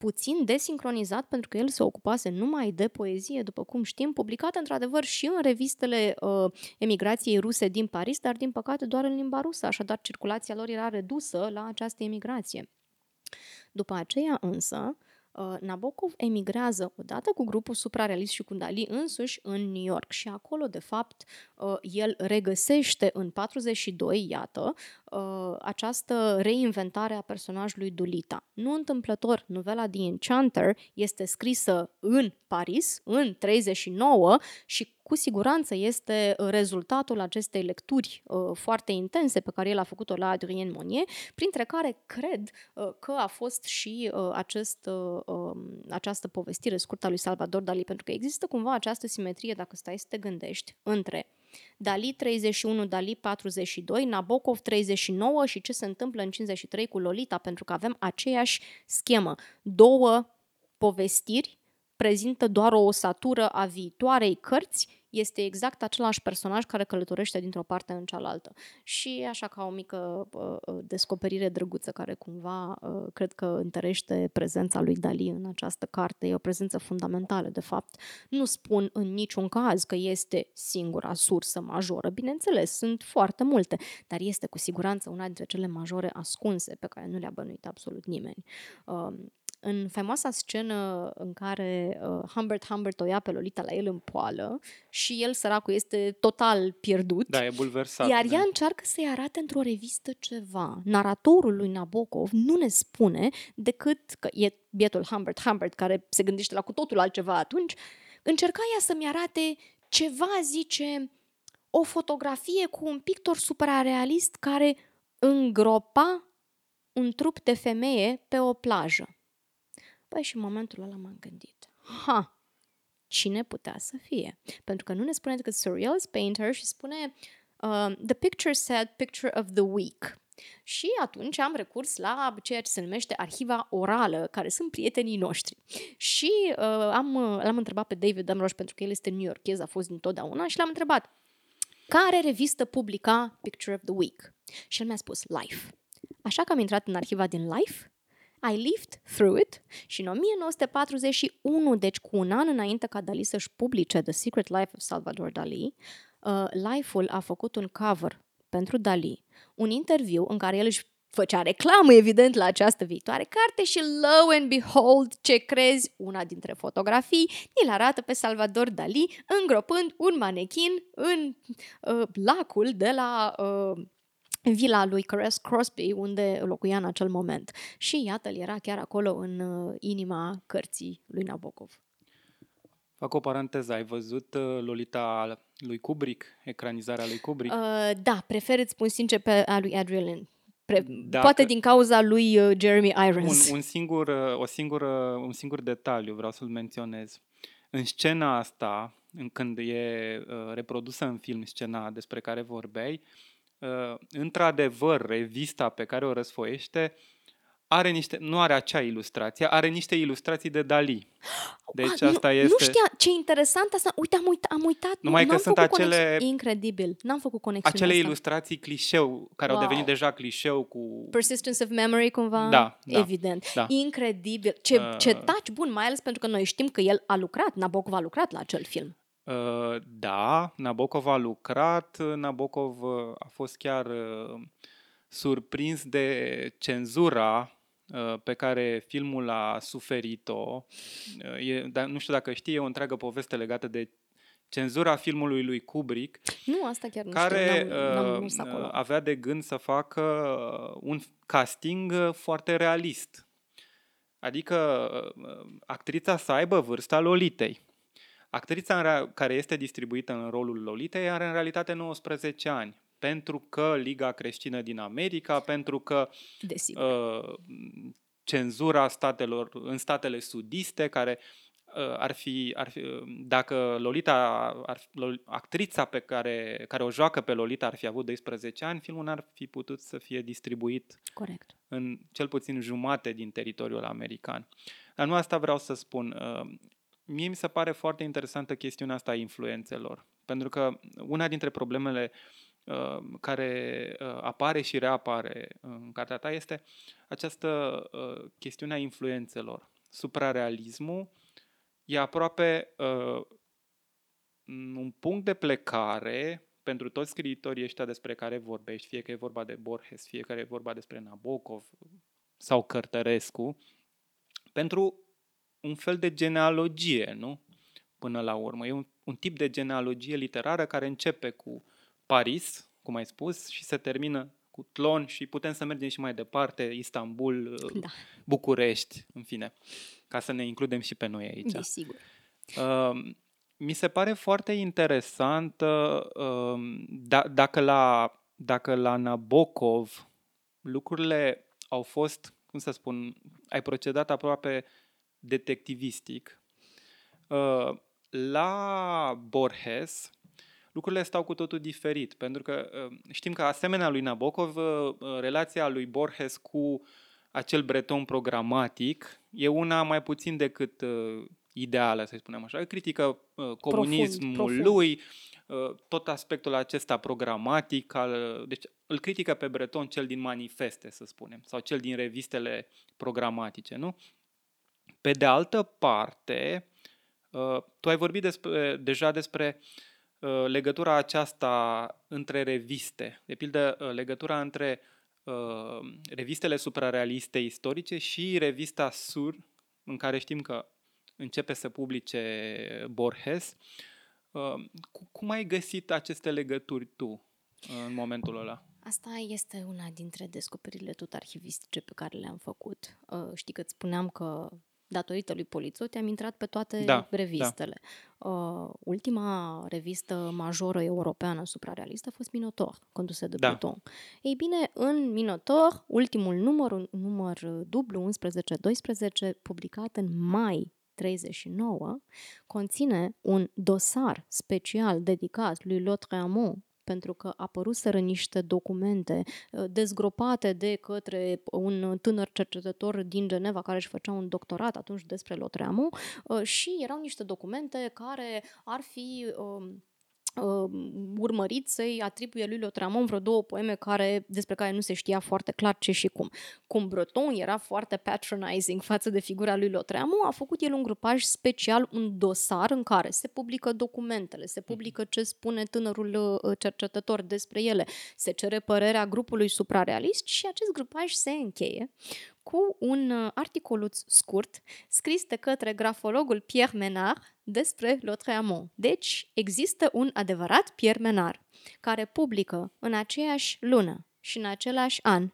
puțin desincronizat pentru că el se ocupase numai de poezie, după cum știm, publicată într-adevăr și în revistele uh, emigrației ruse din Paris, dar din păcate doar în limba rusă, așadar circulația lor era redusă la această emigrație. După aceea însă, uh, Nabokov emigrează odată cu grupul suprarealist și cu Dali însuși în New York și acolo, de fapt, uh, el regăsește în 42, iată, uh, această reinventare a personajului Dulita. Nu întâmplător, novela The Enchanter este scrisă în Paris, în 39 și cu siguranță este rezultatul acestei lecturi uh, foarte intense pe care el a făcut-o la Adrien Monnier, printre care cred uh, că a fost și uh, acest, uh, um, această povestire scurtă a lui Salvador Dali, pentru că există cumva această simetrie, dacă stai să te gândești, între Dali 31, Dali 42, Nabokov 39 și ce se întâmplă în 53 cu Lolita, pentru că avem aceeași schemă. Două povestiri prezintă doar o osatură a viitoarei cărți, este exact același personaj care călătorește dintr-o parte în cealaltă. Și așa ca o mică uh, descoperire drăguță care cumva uh, cred că întărește prezența lui Dali în această carte. E o prezență fundamentală, de fapt. Nu spun în niciun caz că este singura sursă majoră. Bineînțeles, sunt foarte multe, dar este cu siguranță una dintre cele majore ascunse pe care nu le-a bănuit absolut nimeni. Uh, în faimoasa scenă în care uh, Humbert Humbert o ia pe Lolita la el în poală și el, săracul, este total pierdut. Da, e bulversat. Iar da. ea încearcă să-i arate într-o revistă ceva. Naratorul lui Nabokov nu ne spune decât că e bietul Humbert Humbert, care se gândește la cu totul altceva atunci, încerca ea să-mi arate ceva, zice, o fotografie cu un pictor suprarealist care îngropa un trup de femeie pe o plajă. Păi și în momentul ăla m-am gândit, ha, cine putea să fie? Pentru că nu ne spune decât surrealist painter și spune uh, the picture said picture of the week. Și atunci am recurs la ceea ce se numește arhiva orală, care sunt prietenii noștri. Și uh, am, l-am întrebat pe David Damrosch, pentru că el este New Yorkez, a fost dintotdeauna, și l-am întrebat care revistă publica Picture of the Week? Și el mi-a spus Life. Așa că am intrat în arhiva din Life I lived through it. Și în 1941, deci cu un an înainte ca Dali să-și publice The Secret Life of Salvador Dali, uh, Life-ul a făcut un cover pentru Dali, un interviu în care el își făcea reclamă, evident, la această viitoare carte și lo and behold, ce crezi, una dintre fotografii îl arată pe Salvador Dali îngropând un manechin în uh, lacul de la uh, vila lui Caress Crosby, unde locuia în acel moment. Și iată, el era chiar acolo în uh, inima cărții lui Nabokov. Fac o paranteză. Ai văzut uh, Lolita lui Kubrick, ecranizarea lui Kubrick? Uh, da, prefer, îți spun sincer, pe a lui Adrian Pre- Dacă poate din cauza lui uh, Jeremy Irons. Un, un, singur, uh, o singură, un singur detaliu vreau să-l menționez. În scena asta, în când e uh, reprodusă în film scena despre care vorbeai, Uh, într-adevăr, revista pe care o răsfoiește are niște, nu are acea ilustrație, are niște ilustrații de Dali. Deci asta nu, este... Nu știa, ce interesant asta. Uite, am uitat. Am uitat Numai că sunt acele... Conex... Incredibil. N-am făcut conexiunea Acele asta. ilustrații clișeu, care wow. au devenit deja clișeu cu... Persistence of memory, cumva? Da, da Evident. Da. Incredibil. Ce, uh... ce touch bun, mai ales pentru că noi știm că el a lucrat, Nabokov a lucrat la acel film. Uh, da, Nabokov a lucrat, Nabokov uh, a fost chiar uh, surprins de cenzura pe care filmul a suferit-o. E, dar nu știu dacă știi, e o întreagă poveste legată de cenzura filmului lui Kubrick. Nu, asta chiar nu care știu, n-am, n-am acolo. avea de gând să facă un casting foarte realist. Adică actrița să aibă vârsta Lolitei. Actrița care este distribuită în rolul Lolitei are în realitate 19 ani, pentru că Liga Creștină din America, pentru că uh, cenzura statelor în statele sudiste care uh, ar fi, ar fi uh, dacă Lolita ar, actrița pe care, care o joacă pe Lolita ar fi avut 12 ani, filmul n-ar fi putut să fie distribuit Corect. în cel puțin jumate din teritoriul american. Dar nu asta vreau să spun. Uh, mie mi se pare foarte interesantă chestiunea asta a influențelor. Pentru că una dintre problemele uh, care uh, apare și reapare în cartea ta este această uh, chestiune a influențelor. Suprarealismul e aproape uh, un punct de plecare pentru toți scriitorii ăștia despre care vorbești, fie că e vorba de Borges, fie că e vorba despre Nabokov sau Cărtărescu, pentru un fel de genealogie, nu? Până la urmă. E un, un tip de genealogie literară care începe cu Paris, cum ai spus, și se termină cu Tlon și putem să mergem și mai departe, Istanbul, da. București, în fine, ca să ne includem și pe noi aici. Desigur. Uh, mi se pare foarte interesant uh, da, dacă, la, dacă la Nabokov lucrurile au fost, cum să spun, ai procedat aproape detectivistic. Uh, la Borges, lucrurile stau cu totul diferit, pentru că uh, știm că asemenea lui Nabokov, uh, relația lui Borges cu acel breton programatic e una mai puțin decât ideală, să spunem așa. Critică comunismul profund, profund. lui, tot aspectul acesta programatic, al, deci îl critică pe Breton cel din manifeste, să spunem, sau cel din revistele programatice, nu? Pe de altă parte, uh, tu ai vorbit despre, deja despre uh, legătura aceasta între reviste, de pildă uh, legătura între revistele suprarealiste istorice și revista Sur, în care știm că începe să publice Borges. Cum ai găsit aceste legături tu în momentul ăla? Asta este una dintre descoperirile tot arhivistice pe care le-am făcut. Știi că îți spuneam că datorită lui Polițot, am intrat pe toate da, revistele. Da. Uh, ultima revistă majoră europeană suprarealistă a fost Minotaur, condusă de da. Breton. Ei bine, în Minotaur, ultimul număr, un număr dublu, 11-12, publicat în mai 39, conține un dosar special dedicat lui Lautréamont, pentru că apăruseră niște documente uh, dezgropate de către un tânăr cercetător din Geneva care își făcea un doctorat atunci despre Lotreamu uh, și erau niște documente care ar fi um, uh, urmărit să-i atribuie lui Lautréamont vreo două poeme care, despre care nu se știa foarte clar ce și cum. Cum Breton era foarte patronizing față de figura lui Lautréamont, a făcut el un grupaj special, un dosar în care se publică documentele, se publică ce spune tânărul uh, cercetător despre ele, se cere părerea grupului suprarealist și acest grupaj se încheie cu un uh, articoluț scurt scris de către grafologul Pierre Menard despre Lautréamont. Deci, există un adevărat Pierre Menard care publică în aceeași lună și în același an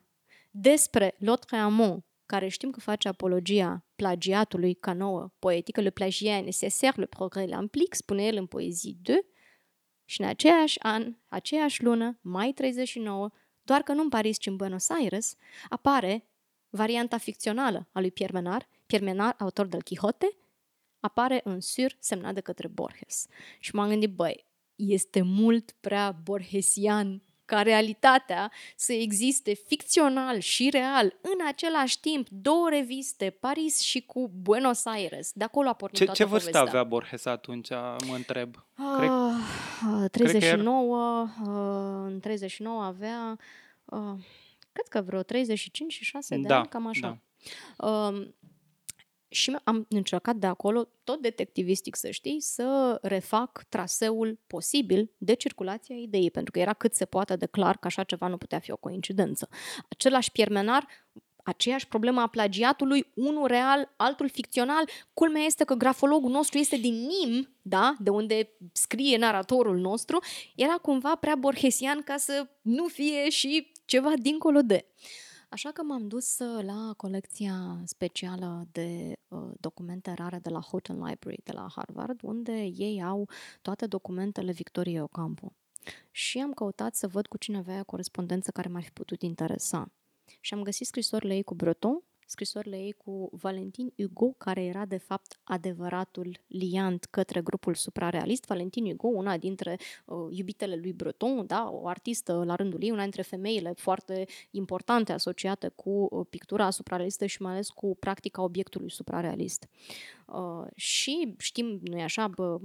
despre Lautréamont, care știm că face apologia plagiatului ca nouă poetică, le plagiat nécessaire, le progrès l'implique, spune el în poezii 2, și în aceeași an, aceeași lună, mai 39, doar că nu în Paris, ci în Buenos Aires, apare varianta ficțională a lui Pierre Menard, Pierre Menard, autor del Quixote, apare în sur semnat de către Borges. Și m-am gândit, băi, este mult prea borgesian ca realitatea să existe ficțional și real în același timp două reviste, Paris și cu Buenos Aires. De acolo a pornit ce, toată Ce vârstă povestea. avea Borges atunci, mă întreb? Cred, uh, 39, cred uh, în 39 avea... Uh, cred că vreo 35 și 6 de da, ani, cam așa. Da. Um, și am încercat de acolo, tot detectivistic să știi, să refac traseul posibil de circulație a ideii, pentru că era cât se poate de clar că așa ceva nu putea fi o coincidență. Același piermenar aceeași problemă a plagiatului, unul real, altul ficțional. Culmea este că grafologul nostru este din Nim, da, de unde scrie naratorul nostru, era cumva prea borgesian ca să nu fie și ceva dincolo de. Așa că m-am dus uh, la colecția specială de uh, documente rare de la Houghton Library de la Harvard, unde ei au toate documentele Victoriei Ocampo. Și am căutat să văd cu cine avea corespondență care m-ar fi putut interesa. Și am găsit scrisorile ei cu Breton, scrisorile ei cu Valentin Hugo, care era de fapt adevăratul liant către grupul suprarealist. Valentin Hugo, una dintre uh, iubitele lui Breton, da, o artistă la rândul ei, una dintre femeile foarte importante asociate cu uh, pictura suprarealistă și mai ales cu practica obiectului suprarealist. Uh, și știm, nu-i așa, bă,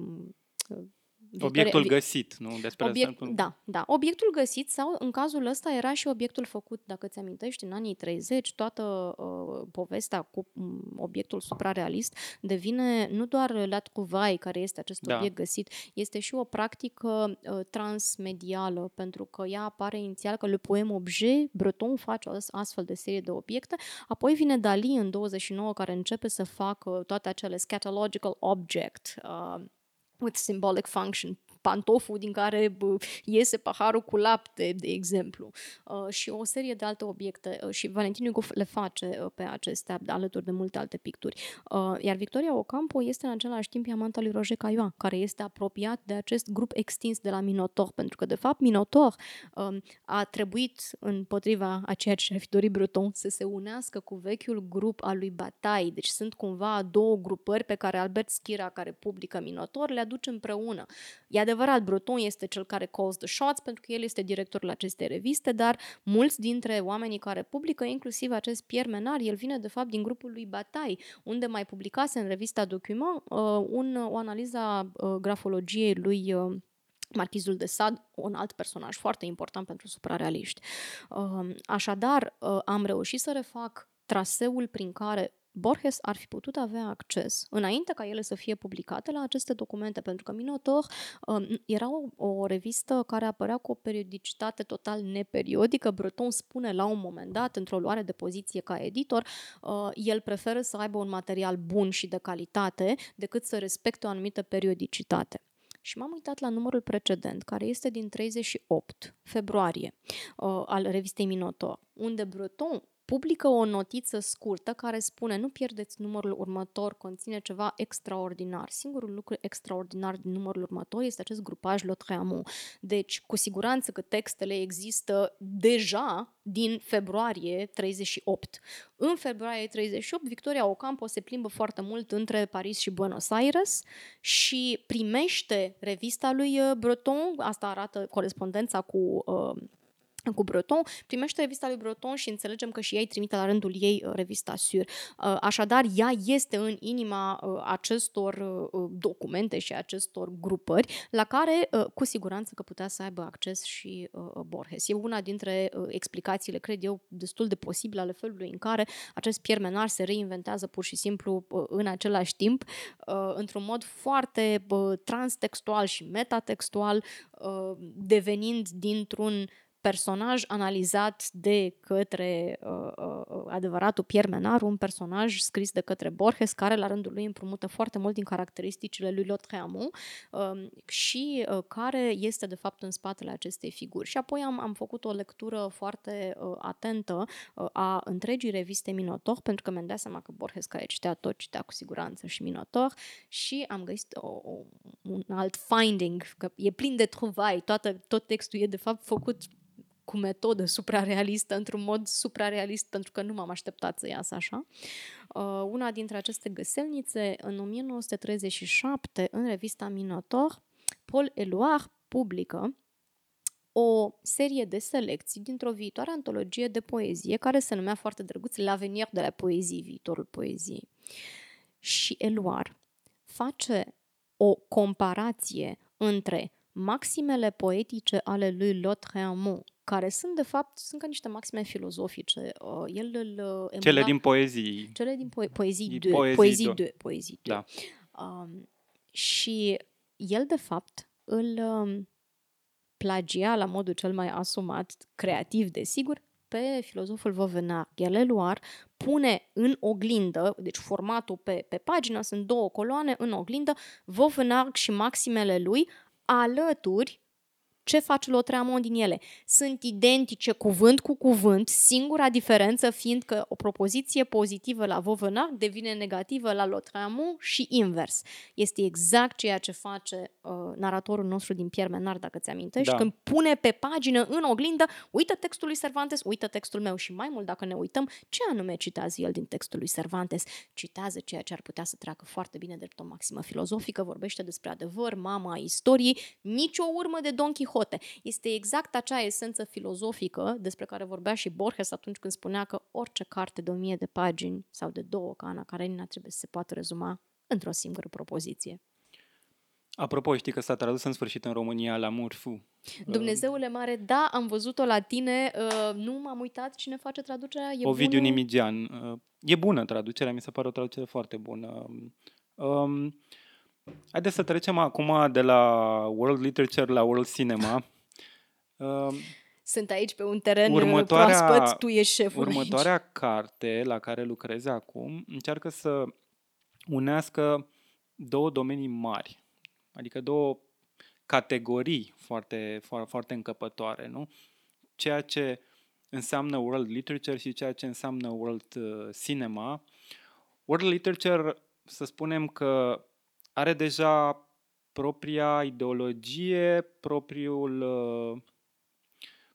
Obiectul găsit, nu? Despre Obiect, asta. Da, da. Obiectul găsit sau în cazul ăsta era și obiectul făcut, dacă ți amintești, în anii 30, toată uh, povestea cu um, obiectul suprarealist devine nu doar la trouvaille, care este acest da. obiect găsit, este și o practică uh, transmedială, pentru că ea apare inițial că le poem objet, Breton face o astfel de serie de obiecte, apoi vine Dali în 29 care începe să facă toate acele scatological object, uh, with symbolic function, pantoful din care bă, iese paharul cu lapte, de exemplu, uh, și o serie de alte obiecte. Uh, și Valentin Hugo le face uh, pe acestea, alături de multe alte picturi. Uh, iar Victoria Ocampo este în același timp amanta lui Roger Caillois, care este apropiat de acest grup extins de la Minotor, pentru că, de fapt, Minotor uh, a trebuit, împotriva a ceea ce ar fi dorit Breton, să se unească cu vechiul grup al lui Bataille. Deci sunt cumva două grupări pe care Albert Schira, care publică Minotor, le aduce împreună. E adevărat, Breton este cel care calls the shots, pentru că el este directorul acestei reviste, dar mulți dintre oamenii care publică, inclusiv acest Pierre Menard, el vine de fapt din grupul lui Bataille, unde mai publicase în revista Document uh, un, o analiză a uh, grafologiei lui uh, Marchizul de Sad, un alt personaj foarte important pentru suprarealiști. Uh, așadar, uh, am reușit să refac traseul prin care Borges ar fi putut avea acces, înainte ca ele să fie publicate, la aceste documente, pentru că Minotaur um, era o, o revistă care apărea cu o periodicitate total neperiodică. Breton spune la un moment dat, într-o luare de poziție ca editor, uh, el preferă să aibă un material bun și de calitate decât să respecte o anumită periodicitate. Și m-am uitat la numărul precedent, care este din 38 februarie, uh, al revistei Minotaur, unde Breton publică o notiță scurtă care spune nu pierdeți numărul următor, conține ceva extraordinar. Singurul lucru extraordinar din numărul următor este acest grupaj Lotreamont. Deci, cu siguranță că textele există deja din februarie 38. În februarie 38, Victoria Ocampo se plimbă foarte mult între Paris și Buenos Aires și primește revista lui uh, Breton, asta arată corespondența cu uh, cu Breton, primește revista lui Breton și înțelegem că și ei trimite la rândul ei uh, revista Sur. Uh, așadar, ea este în inima uh, acestor documente și acestor grupări la care cu siguranță că putea să aibă acces și Borges. E una dintre explicațiile, cred eu, destul de posibile ale felului în care acest Pierre Menard se reinventează pur și simplu în același timp, într-un mod foarte transtextual și metatextual, devenind dintr-un personaj analizat de către uh, uh, adevăratul Pierre Menard, un personaj scris de către Borges, care la rândul lui împrumută foarte mult din caracteristicile lui Lautréamont uh, și uh, care este de fapt în spatele acestei figuri. Și apoi am, am făcut o lectură foarte uh, atentă uh, a întregii reviste Minotor, pentru că mi-am dat seama că Borges, care citea tot, citea cu siguranță și Minotor și am găsit o, o, un alt finding, că e plin de truvai, toată, tot textul e de fapt făcut cu metodă suprarealistă, într-un mod suprarealist, pentru că nu m-am așteptat să iasă așa. Uh, una dintre aceste găselnițe, în 1937, în revista Minotor, Paul Eluard publică o serie de selecții dintr-o viitoare antologie de poezie care se numea foarte drăguț L'avenir de la poezie, viitorul poeziei. Și Eluard face o comparație între maximele poetice ale lui Lautréamont care sunt, de fapt, sunt ca niște maxime filozofice. Uh, el îl emula, Cele din poezii. Cele din po- poezii de. Poezii, poezii de. Poezii de. Da. Um, și el, de fapt, îl um, plagia la modul cel mai asumat, creativ, desigur, pe filozoful Vauvenard. El Eluar pune în oglindă, deci formatul pe, pe pagină, sunt două coloane în oglindă, Vauvenard și maximele lui, alături ce face Lotreamont din ele? Sunt identice cuvânt cu cuvânt, singura diferență fiind că o propoziție pozitivă la Vauvenard devine negativă la Lotreamont și invers. Este exact ceea ce face uh, naratorul nostru din Pierre Menard, dacă ți-amintești, da. când pune pe pagină, în oglindă, uită textul lui Cervantes, uită textul meu și mai mult dacă ne uităm, ce anume citează el din textul lui Cervantes? Citează ceea ce ar putea să treacă foarte bine de o maximă filozofică, vorbește despre adevăr, mama istoriei, nicio urmă de Don Quixote Quixote. Este exact acea esență filozofică despre care vorbea și Borges atunci când spunea că orice carte de o mie de pagini sau de două ca Ana Karenina trebuie să se poată rezuma într-o singură propoziție. Apropo, știi că s-a tradus în sfârșit în România la Murfu. Dumnezeule mare, da, am văzut-o la tine, uh, nu m-am uitat cine face traducerea. E Ovidiu bună? Nimigian. Uh, e bună traducerea, mi se pare o traducere foarte bună. Um, Haideți să trecem acum de la World Literature la World Cinema. Uh, Sunt aici pe un teren următoarea, proaspăt, tu ești șeful Următoarea aici. carte la care lucrez acum încearcă să unească două domenii mari, adică două categorii foarte, foarte, foarte încăpătoare, nu? Ceea ce înseamnă world literature și ceea ce înseamnă world uh, cinema. World literature, să spunem că are deja propria ideologie, propriul uh,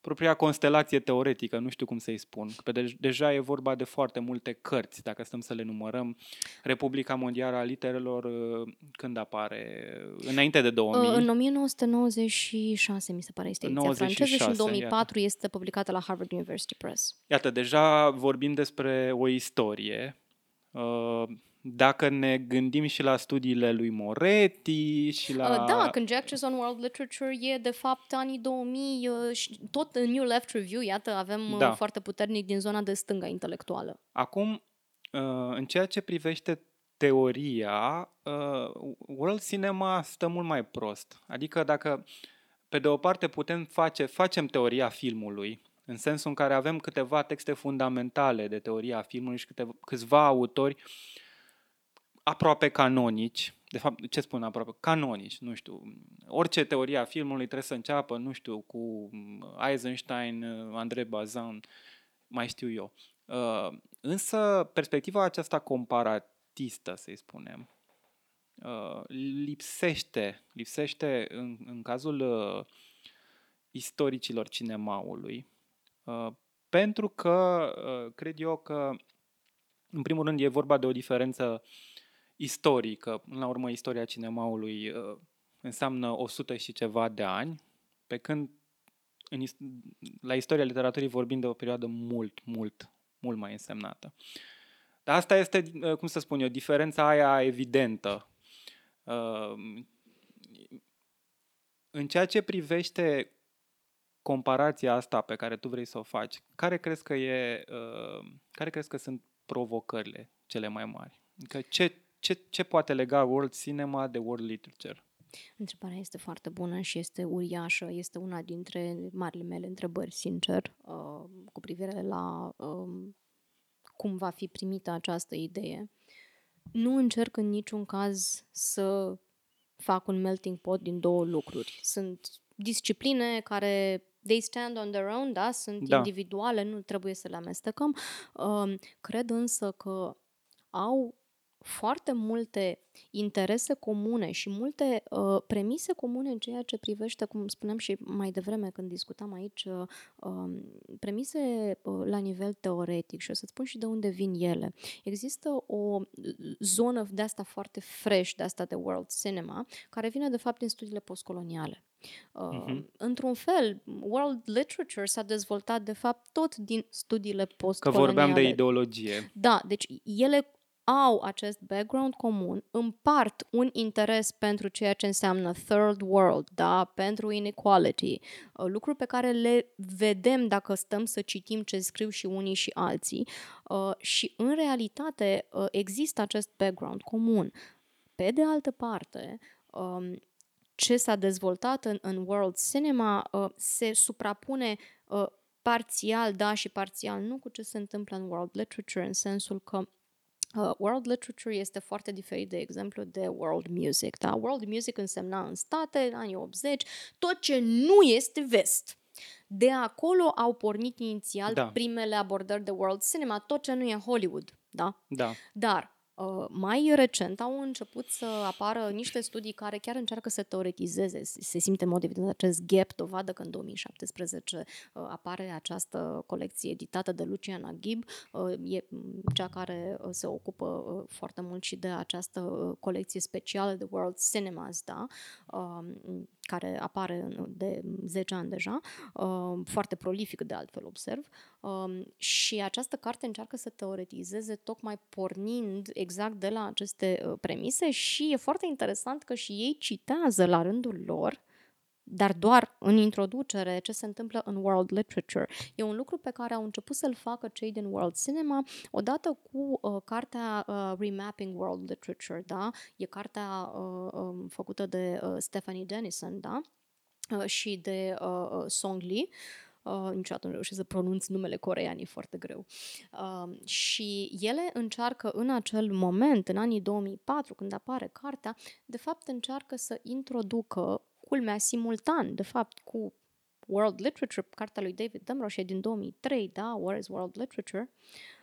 propria constelație teoretică, nu știu cum să-i spun. Că de- deja e vorba de foarte multe cărți, dacă stăm să le numărăm. Republica Mondială a Literelor, uh, când apare? Înainte de 2000? În 1996, mi se pare, este ediția 96, franceză și în iată. 2004 este publicată la Harvard University Press. Iată, deja vorbim despre o istorie. Uh, Dacă ne gândim și la studiile lui Moretti și la... Uh, Da, Conjectures on World Literature e de fapt anii 2000 uh, și tot în New Left Review, iată, avem uh, Da. foarte puternic din zona de stânga intelectuală. Acum, uh, în ceea ce privește teoria, uh, World Cinema stă mult mai prost. Adică dacă, pe de o parte, putem face, facem teoria filmului, în sensul în care avem câteva texte fundamentale de teoria filmului și câteva, câțiva autori aproape canonici, de fapt, ce spun aproape? Canonici, nu știu. Orice teoria filmului trebuie să înceapă, nu știu, cu Eisenstein, André Bazin, mai știu eu. Uh, însă, perspectiva aceasta comparatistă, să-i spunem, uh, lipsește, lipsește în, în cazul uh, istoricilor cinemaului, uh, pentru că uh, cred eu că, în primul rând, e vorba de o diferență istorică. Până la urmă, istoria cinemaului uh, înseamnă 100 și ceva de ani, pe când în, is- la istoria literaturii vorbim de o perioadă mult, mult, mult mai însemnată. Dar asta este, uh, cum să spun eu, diferența aia evidentă. Uh, În ceea ce privește comparația asta pe care tu vrei să o faci, care crezi că e, uh, care crezi că sunt provocările cele mai mari? Adică ce, ce, ce poate lega world cinema de world literature? Întrebarea este foarte bună și este uriașă. Este una dintre marile mele întrebări, sincer, uh, cu privire la um, cum va fi primită această idee. Nu încerc în niciun caz să fac un melting pot din două lucruri. Sunt discipline care they stand on their own, da, sunt Da. individuale, nu trebuie să le amestecăm. Um, cred însă că au foarte multe interese comune și multe uh, premise comune în ceea ce privește, cum spuneam și mai devreme când discutam aici, uh, um, premise uh, la nivel teoretic și o să-ți spun și de unde vin ele. Există o zonă de asta foarte fresh, de asta de world cinema, care vine de fapt din studiile postcoloniale. Uh, Mhm. Într-un fel, world literature s-a dezvoltat de fapt tot din studiile Că postcoloniale. vorbeam de ideologie. Da, deci ele au acest background comun, împart un interes pentru ceea ce înseamnă third world, da, pentru inequality, uh, lucruri pe care le vedem dacă stăm să citim ce scriu și unii și alții uh, și în realitate uh, există acest background comun. Pe de altă parte, um, ce s-a dezvoltat în, în world cinema uh, se suprapune uh, parțial, da, și parțial nu cu ce se întâmplă în world literature, în sensul că Uh, world literature este foarte diferit, de exemplu, de world music. Da? World music însemna în state, în anii 80, tot ce nu este vest. De acolo au pornit inițial Da. primele abordări de world cinema, tot ce nu e Hollywood. Da? Da. Dar uh, mai recent au început să apară niște studii care chiar încearcă să teoretizeze. Se se simte în mod evident acest gap, dovadă că în 2017 uh, apare această colecție editată de Luciana Gibb, uh, e mm, cea care uh, se ocupă uh, foarte mult și de această uh, colecție specială de World Cinemas, da? Um, care apare în- de 10 ani deja, um, foarte prolific de altfel observ, um, și această carte încearcă să teoretizeze tocmai pornind exact de la aceste uh, premise și e foarte interesant că și ei citează la rândul lor dar doar în introducere ce se întâmplă în world literature. E un lucru pe care au început să-l facă cei din world cinema odată cu uh, cartea uh, Remapping World Literature, da? E cartea uh, um, făcută de uh, Stephanie Dennison, da? Uh, și de uh, uh, Song Lee. Uh, niciodată nu reușesc să pronunț numele corean, e foarte greu. Uh, și ele încearcă în acel moment, în anii 2004, când apare cartea, de fapt încearcă să introducă culmea simultan, de fapt, cu World Literature, cartea lui David Damrosch din 2003, da, Where is World Literature,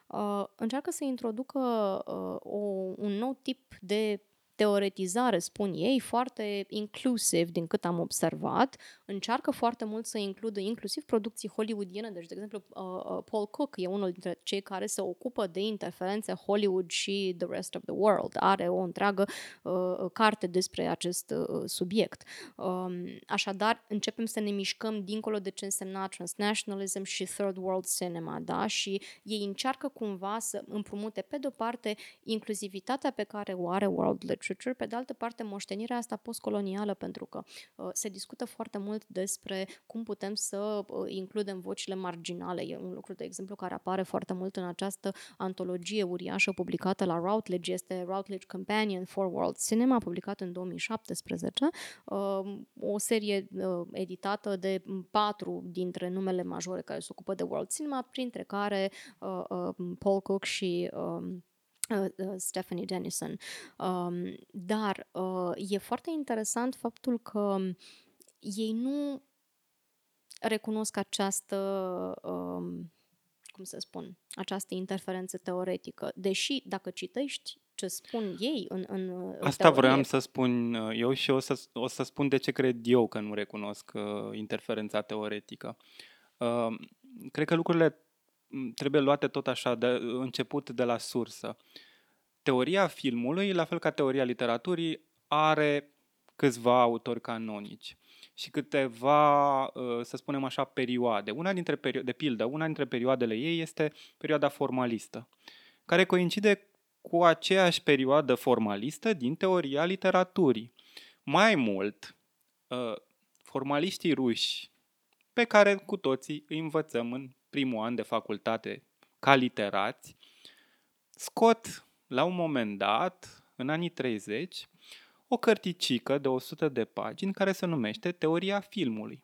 uh, încearcă să introducă uh, o, un nou tip de teoretizare, spun ei, foarte inclusiv din cât am observat. Încearcă foarte mult să includă inclusiv producții hollywoodiene. Deci, de exemplu, uh, uh, Paul Cook e unul dintre cei care se ocupă de interferențe Hollywood și the rest of the world. Are o întreagă uh, carte despre acest uh, subiect. Um, așadar, începem să ne mișcăm dincolo de ce însemna transnationalism și third world cinema, da? Și ei încearcă cumva să împrumute, pe de-o parte, inclusivitatea pe care o are world literature literature, pe de altă parte moștenirea asta postcolonială, pentru că uh, se discută foarte mult despre cum putem să uh, includem vocile marginale. E un lucru, de exemplu, care apare foarte mult în această antologie uriașă publicată la Routledge, este Routledge Companion for World Cinema, publicat în 2017, uh, o serie uh, editată de patru dintre numele majore care se ocupă de World Cinema, printre care uh, uh, Paul Cook și uh, Uh, uh, Stephanie Dennison. Um, dar uh, e foarte interesant faptul că ei nu recunosc această, um, cum să spun, această interferență teoretică. Deși, dacă citești ce spun ei în, în Asta teorie... vreau să spun uh, eu și o să, o să spun de ce cred eu că nu recunosc uh, interferența teoretică. Uh, cred că lucrurile trebuie luate tot așa, de început de la sursă. Teoria filmului, la fel ca teoria literaturii, are câțiva autori canonici și câteva, uh, să spunem așa, perioade. Una dintre perio- de pildă, una dintre perioadele ei este perioada formalistă, care coincide cu aceeași perioadă formalistă din teoria literaturii. Mai mult, uh, formaliștii ruși, pe care cu toții îi învățăm în primul an de facultate ca literați, scot la un moment dat, în anii 30, o cărticică de 100 de pagini care se numește Teoria filmului,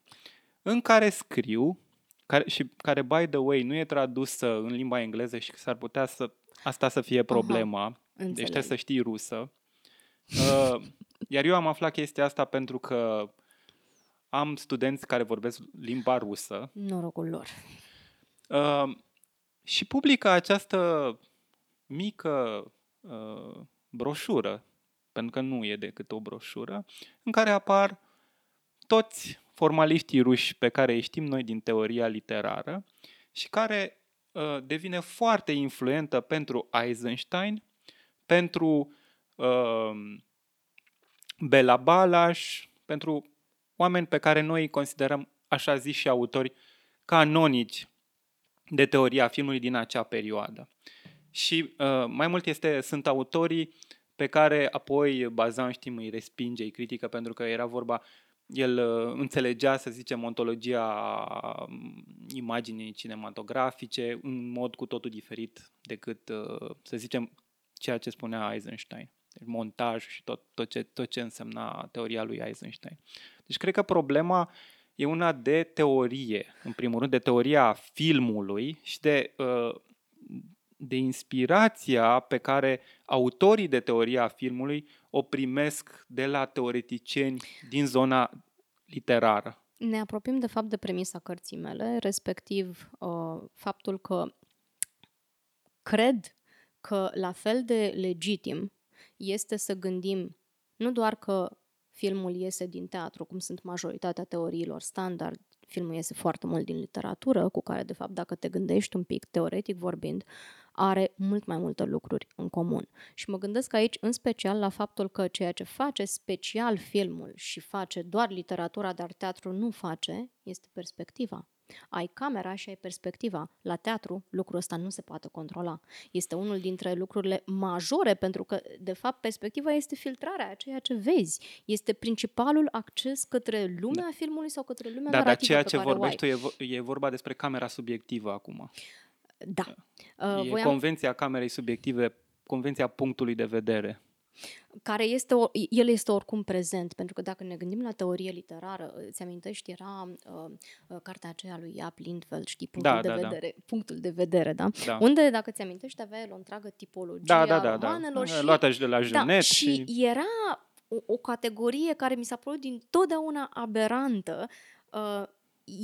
în care scriu, care, și care, by the way, nu e tradusă în limba engleză și s-ar putea să asta să fie problema, Aha, deci trebuie să știi rusă. Uh, iar eu am aflat chestia asta pentru că am studenți care vorbesc limba rusă. Norocul lor. Uh, și publică această mică uh, broșură, pentru că nu e decât o broșură, în care apar toți formaliștii ruși pe care îi știm noi din teoria literară și care uh, devine foarte influentă pentru Eisenstein, pentru uh, Bela Balas, pentru oameni pe care noi îi considerăm așa zis și autori canonici de teoria filmului din acea perioadă. Și uh, mai mult este, sunt autorii pe care apoi Bazan, știm, îi respinge, îi critică pentru că era vorba, el uh, înțelegea, să zicem, ontologia um, imaginii cinematografice în mod cu totul diferit decât, uh, să zicem, ceea ce spunea Eisenstein. Deci montaj și tot, tot, ce, tot ce însemna teoria lui Eisenstein. Deci cred că problema e una de teorie, în primul rând, de teoria filmului și de uh, de inspirația pe care autorii de teoria filmului o primesc de la teoreticieni din zona literară. Ne apropiem de fapt de premisa cărții mele, respectiv uh, faptul că cred că la fel de legitim este să gândim nu doar că filmul iese din teatru, cum sunt majoritatea teoriilor standard, filmul iese foarte mult din literatură, cu care, de fapt, dacă te gândești un pic, teoretic vorbind, are mult mai multe lucruri în comun. Și mă gândesc aici în special la faptul că ceea ce face special filmul și face doar literatura, dar teatru nu face, este perspectiva. Ai camera și ai perspectiva. La teatru, lucrul ăsta nu se poate controla. Este unul dintre lucrurile majore, pentru că, de fapt, perspectiva este filtrarea a ceea ce vezi. Este principalul acces către lumea da. filmului sau către lumea da, narrativă dar ceea ce vorbești tu e, e vorba despre camera subiectivă acum. Da. Uh, e voiam... convenția camerei subiective, convenția punctului de vedere. Care este, o, el este oricum prezent, pentru că dacă ne gândim la teorie literară, îți amintești, era uh, uh, cartea aceea lui Iap Lindfeld, știi, punctul, da, de, da, da. vedere, da. punctul de vedere, da? da? Unde, dacă ți amintești, avea el o întreagă tipologie da, da, da, a da. romanelor da. și... Luată și de la Junet. Da, și, și era o, o categorie care mi s-a părut din totdeauna aberantă. Uh,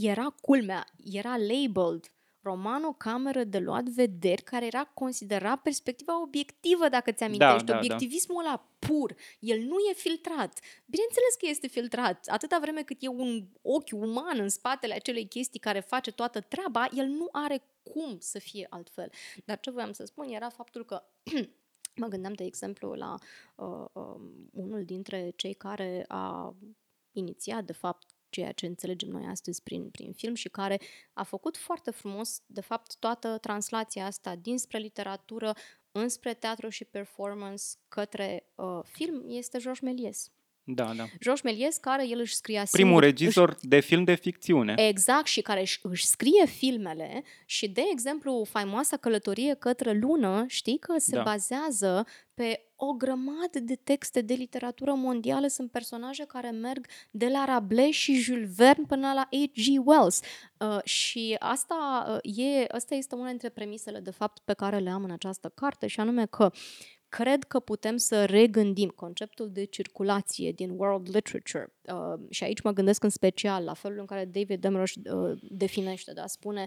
era culmea, era labeled roman o cameră de luat vederi care era considerat perspectiva obiectivă, dacă ți amintești. Da, da, Obiectivismul da. ăla pur. El nu e filtrat. Bineînțeles că este filtrat. Atâta vreme cât e un ochi uman în spatele acelei chestii care face toată treaba, el nu are cum să fie altfel. Dar ce voiam să spun era faptul că mă gândeam, de exemplu, la uh, uh, unul dintre cei care a inițiat, de fapt, ceea ce înțelegem noi astăzi prin, prin film și care a făcut foarte frumos, de fapt, toată translația asta dinspre literatură înspre teatru și performance către uh, film este Georges Méliès. Da, da. Georges Méliès, care el își scria Primul singur, regizor își, de film de ficțiune. Exact, și care își, își scrie filmele și, de exemplu, faimoasa călătorie către lună, știi că se da. bazează pe o grămadă de texte de literatură mondială, sunt personaje care merg de la Rabelais și Jules Verne până la H.G. Wells. Uh, și asta, uh, e, asta este una dintre premisele, de fapt, pe care le am în această carte, și anume că cred că putem să regândim conceptul de circulație din world literature. Uh, și aici mă gândesc în special la felul în care David Demrosh uh, definește, da, spune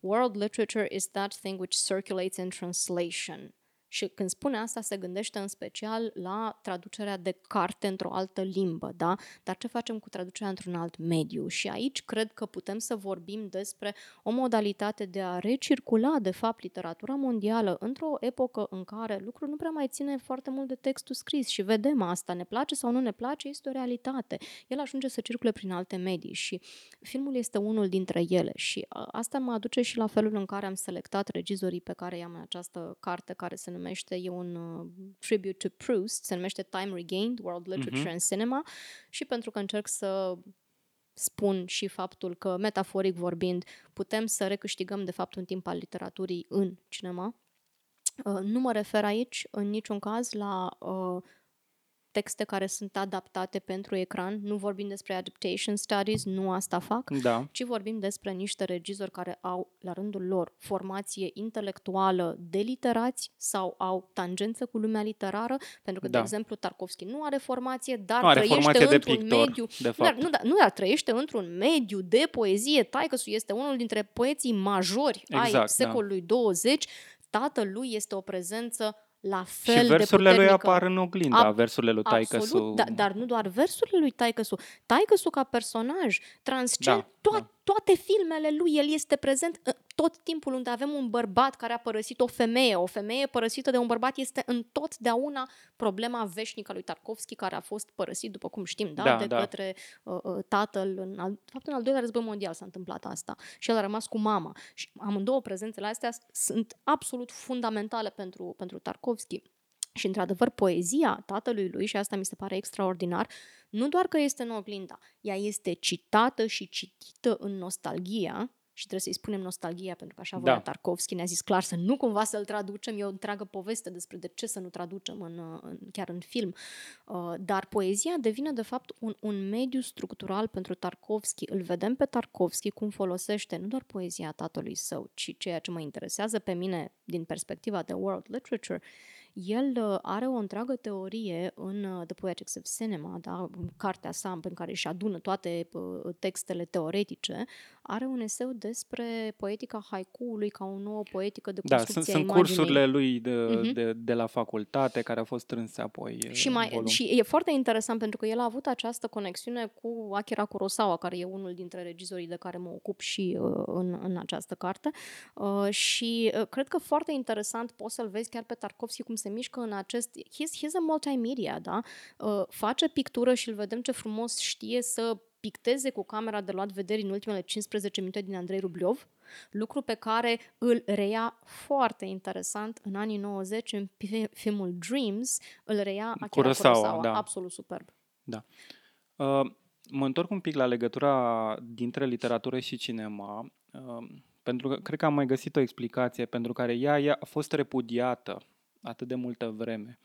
World literature is that thing which circulates in translation. Și când spune asta, se gândește în special la traducerea de carte într-o altă limbă, da? Dar ce facem cu traducerea într-un alt mediu? Și aici cred că putem să vorbim despre o modalitate de a recircula, de fapt, literatura mondială într-o epocă în care lucrul nu prea mai ține foarte mult de textul scris și vedem asta, ne place sau nu ne place, este o realitate. El ajunge să circule prin alte medii și filmul este unul dintre ele și asta mă aduce și la felul în care am selectat regizorii pe care i-am în această carte care se numește, e un uh, tribute to Proust, se numește Time Regained, World Literature uh-huh. and Cinema și pentru că încerc să spun și faptul că, metaforic vorbind, putem să recâștigăm de fapt un timp al literaturii în cinema. Uh, nu mă refer aici în niciun caz la uh, texte care sunt adaptate pentru ecran, nu vorbim despre adaptation studies, nu asta fac, da. ci vorbim despre niște regizori care au, la rândul lor, formație intelectuală de literați sau au tangență cu lumea literară, pentru că, da. de exemplu, Tarkovski nu are formație, dar nu are trăiește formație într-un de pictor, mediu... De fapt. Dar, nu, dar, nu, dar trăiește într-un mediu de poezie. Taicăsu este unul dintre poeții majori exact, ai da. secolului da. 20. Tatălui este o prezență la fel și versurile de lui apar în oglinda, Ab- versurile lui Taicăsu. Da, dar nu doar versurile lui Taicăsu. Taicăsu ca personaj transcend da, to- da. toate filmele lui. El este prezent tot timpul unde avem un bărbat care a părăsit o femeie. O femeie părăsită de un bărbat este întotdeauna problema veșnică a lui Tarkovski, care a fost părăsit, după cum știm, da, da de da. către uh, uh, tatăl. În al, fapt, în al doilea război mondial s-a întâmplat asta. Și el a rămas cu mama. Și amândouă prezențele astea sunt absolut fundamentale pentru, pentru Tarkovski. Și, într-adevăr, poezia tatălui lui, și asta mi se pare extraordinar, nu doar că este în oglinda, ea este citată și citită în nostalgia, și trebuie să-i spunem nostalgia, pentru că așa voia da. Tarkovski, ne-a zis clar să nu cumva să-l traducem, e o întreagă poveste despre de ce să nu traducem în, în, chiar în film. Uh, dar poezia devine de fapt un, un mediu structural pentru Tarkovski. Îl vedem pe Tarkovski cum folosește nu doar poezia tatălui său, ci ceea ce mă interesează pe mine din perspectiva de world literature, el uh, are o întreagă teorie în uh, The Poetics of Cinema, da, cartea sa în care își adună toate uh, textele teoretice, are un eseu despre poetica haiku-ului ca o nouă poetică de construcție Da, sunt, sunt cursurile lui de, uh-huh. de, de la facultate care au fost strânse apoi și, mai, și e foarte interesant pentru că el a avut această conexiune cu Akira Kurosawa, care e unul dintre regizorii de care mă ocup și uh, în, în această carte. Uh, și uh, cred că foarte interesant poți să-l vezi chiar pe Tarkovsky cum se mișcă în acest... He's, he's a multimedia, da? Uh, face pictură și îl vedem ce frumos știe să picteze cu camera de luat vederi în ultimele 15 minute din Andrei Rubliov, lucru pe care îl reia foarte interesant în anii 90 în filmul Dreams, îl reia Akira Kurosawa, Kurosawa da. absolut superb. Da. Uh, mă întorc un pic la legătura dintre literatură și cinema, uh, pentru că cred că am mai găsit o explicație pentru care ea, ea a fost repudiată atât de multă vreme.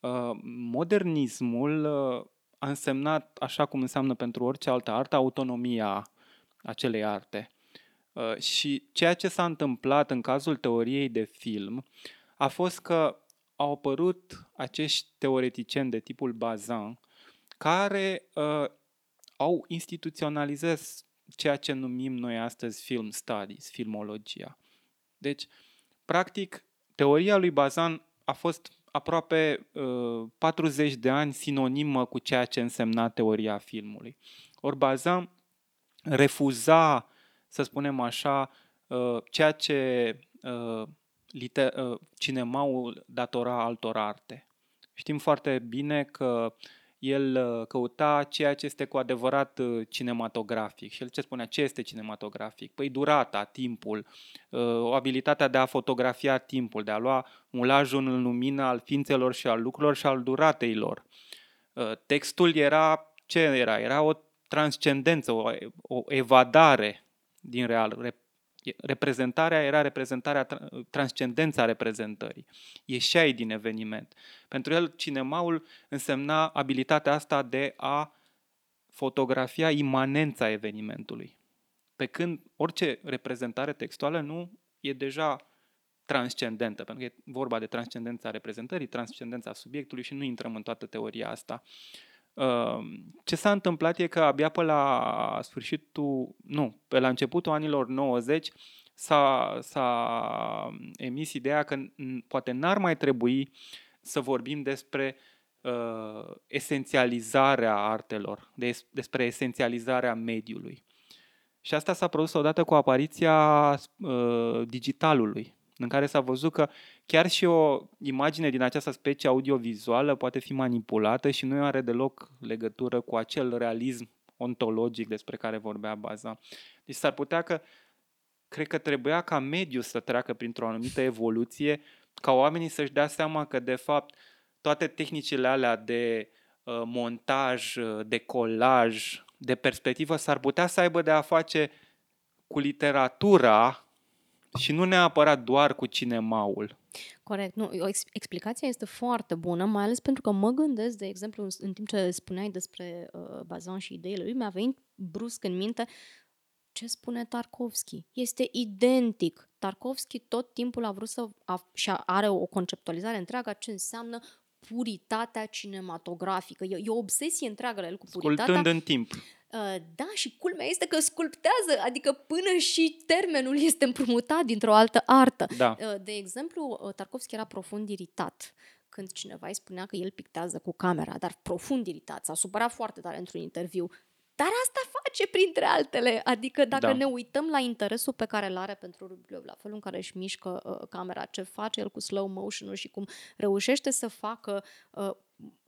Uh, modernismul uh, a însemnat, așa cum înseamnă pentru orice altă artă, autonomia acelei arte. Uh, și ceea ce s-a întâmplat în cazul teoriei de film a fost că au apărut acești teoreticieni de tipul Bazin care uh, au instituționalizat ceea ce numim noi astăzi film studies, filmologia. Deci, practic, teoria lui Bazan a fost aproape uh, 40 de ani sinonimă cu ceea ce însemna teoria filmului. Ori Bazan refuza, să spunem așa, uh, ceea ce uh, liter- uh, cinemaul datora altor arte. Știm foarte bine că el uh, căuta ceea ce este cu adevărat uh, cinematografic. Și el ce spunea? Ce este cinematografic? Păi durata, timpul, uh, abilitatea de a fotografia timpul, de a lua mulajul în lumină al ființelor și al lucrurilor și al duratei lor. Textul era, ce era? Era o transcendență, o, o evadare din real, reprezentarea era reprezentarea, transcendența reprezentării. Ieșeai din eveniment. Pentru el, cinemaul însemna abilitatea asta de a fotografia imanența evenimentului. Pe când orice reprezentare textuală nu e deja transcendentă, pentru că e vorba de transcendența reprezentării, transcendența subiectului și nu intrăm în toată teoria asta. Ce s-a întâmplat e că abia pe la sfârșitul, nu, pe la începutul anilor 90 s-a, s-a emis ideea că poate n-ar mai trebui să vorbim despre uh, esențializarea artelor, de, despre esențializarea mediului. Și asta s-a produs odată cu apariția uh, digitalului, în care s-a văzut că chiar și o imagine din această specie audiovizuală poate fi manipulată și nu are deloc legătură cu acel realism ontologic despre care vorbea baza. Deci s-ar putea că cred că trebuia ca mediul să treacă printr-o anumită evoluție, ca oamenii să-și dea seama că, de fapt, toate tehnicile alea de uh, montaj, uh, de colaj, de perspectivă, s-ar putea să aibă de a face cu literatura și nu neapărat doar cu cinemaul. Corect. Nu, o ex- explicație este foarte bună, mai ales pentru că mă gândesc, de exemplu, în timp ce spuneai despre uh, Bazan și ideile lui, mi-a venit brusc în minte ce spune Tarkovski. Este identic. Tarkovski tot timpul a vrut să a, și are o conceptualizare întreagă a ce înseamnă puritatea cinematografică. E, e o obsesie întreagă la el cu puritatea. Sculptând în timp. Uh, da, și culmea este că sculptează, adică până și termenul este împrumutat dintr-o altă artă. Da. Uh, de exemplu, uh, Tarkovski era profund iritat când cineva îi spunea că el pictează cu camera, dar profund iritat, s-a supărat foarte tare într-un interviu. Dar asta face printre altele. Adică dacă da. ne uităm la interesul pe care îl are pentru Rubliov, la felul în care își mișcă uh, camera, ce face el cu slow motion și cum reușește să facă uh,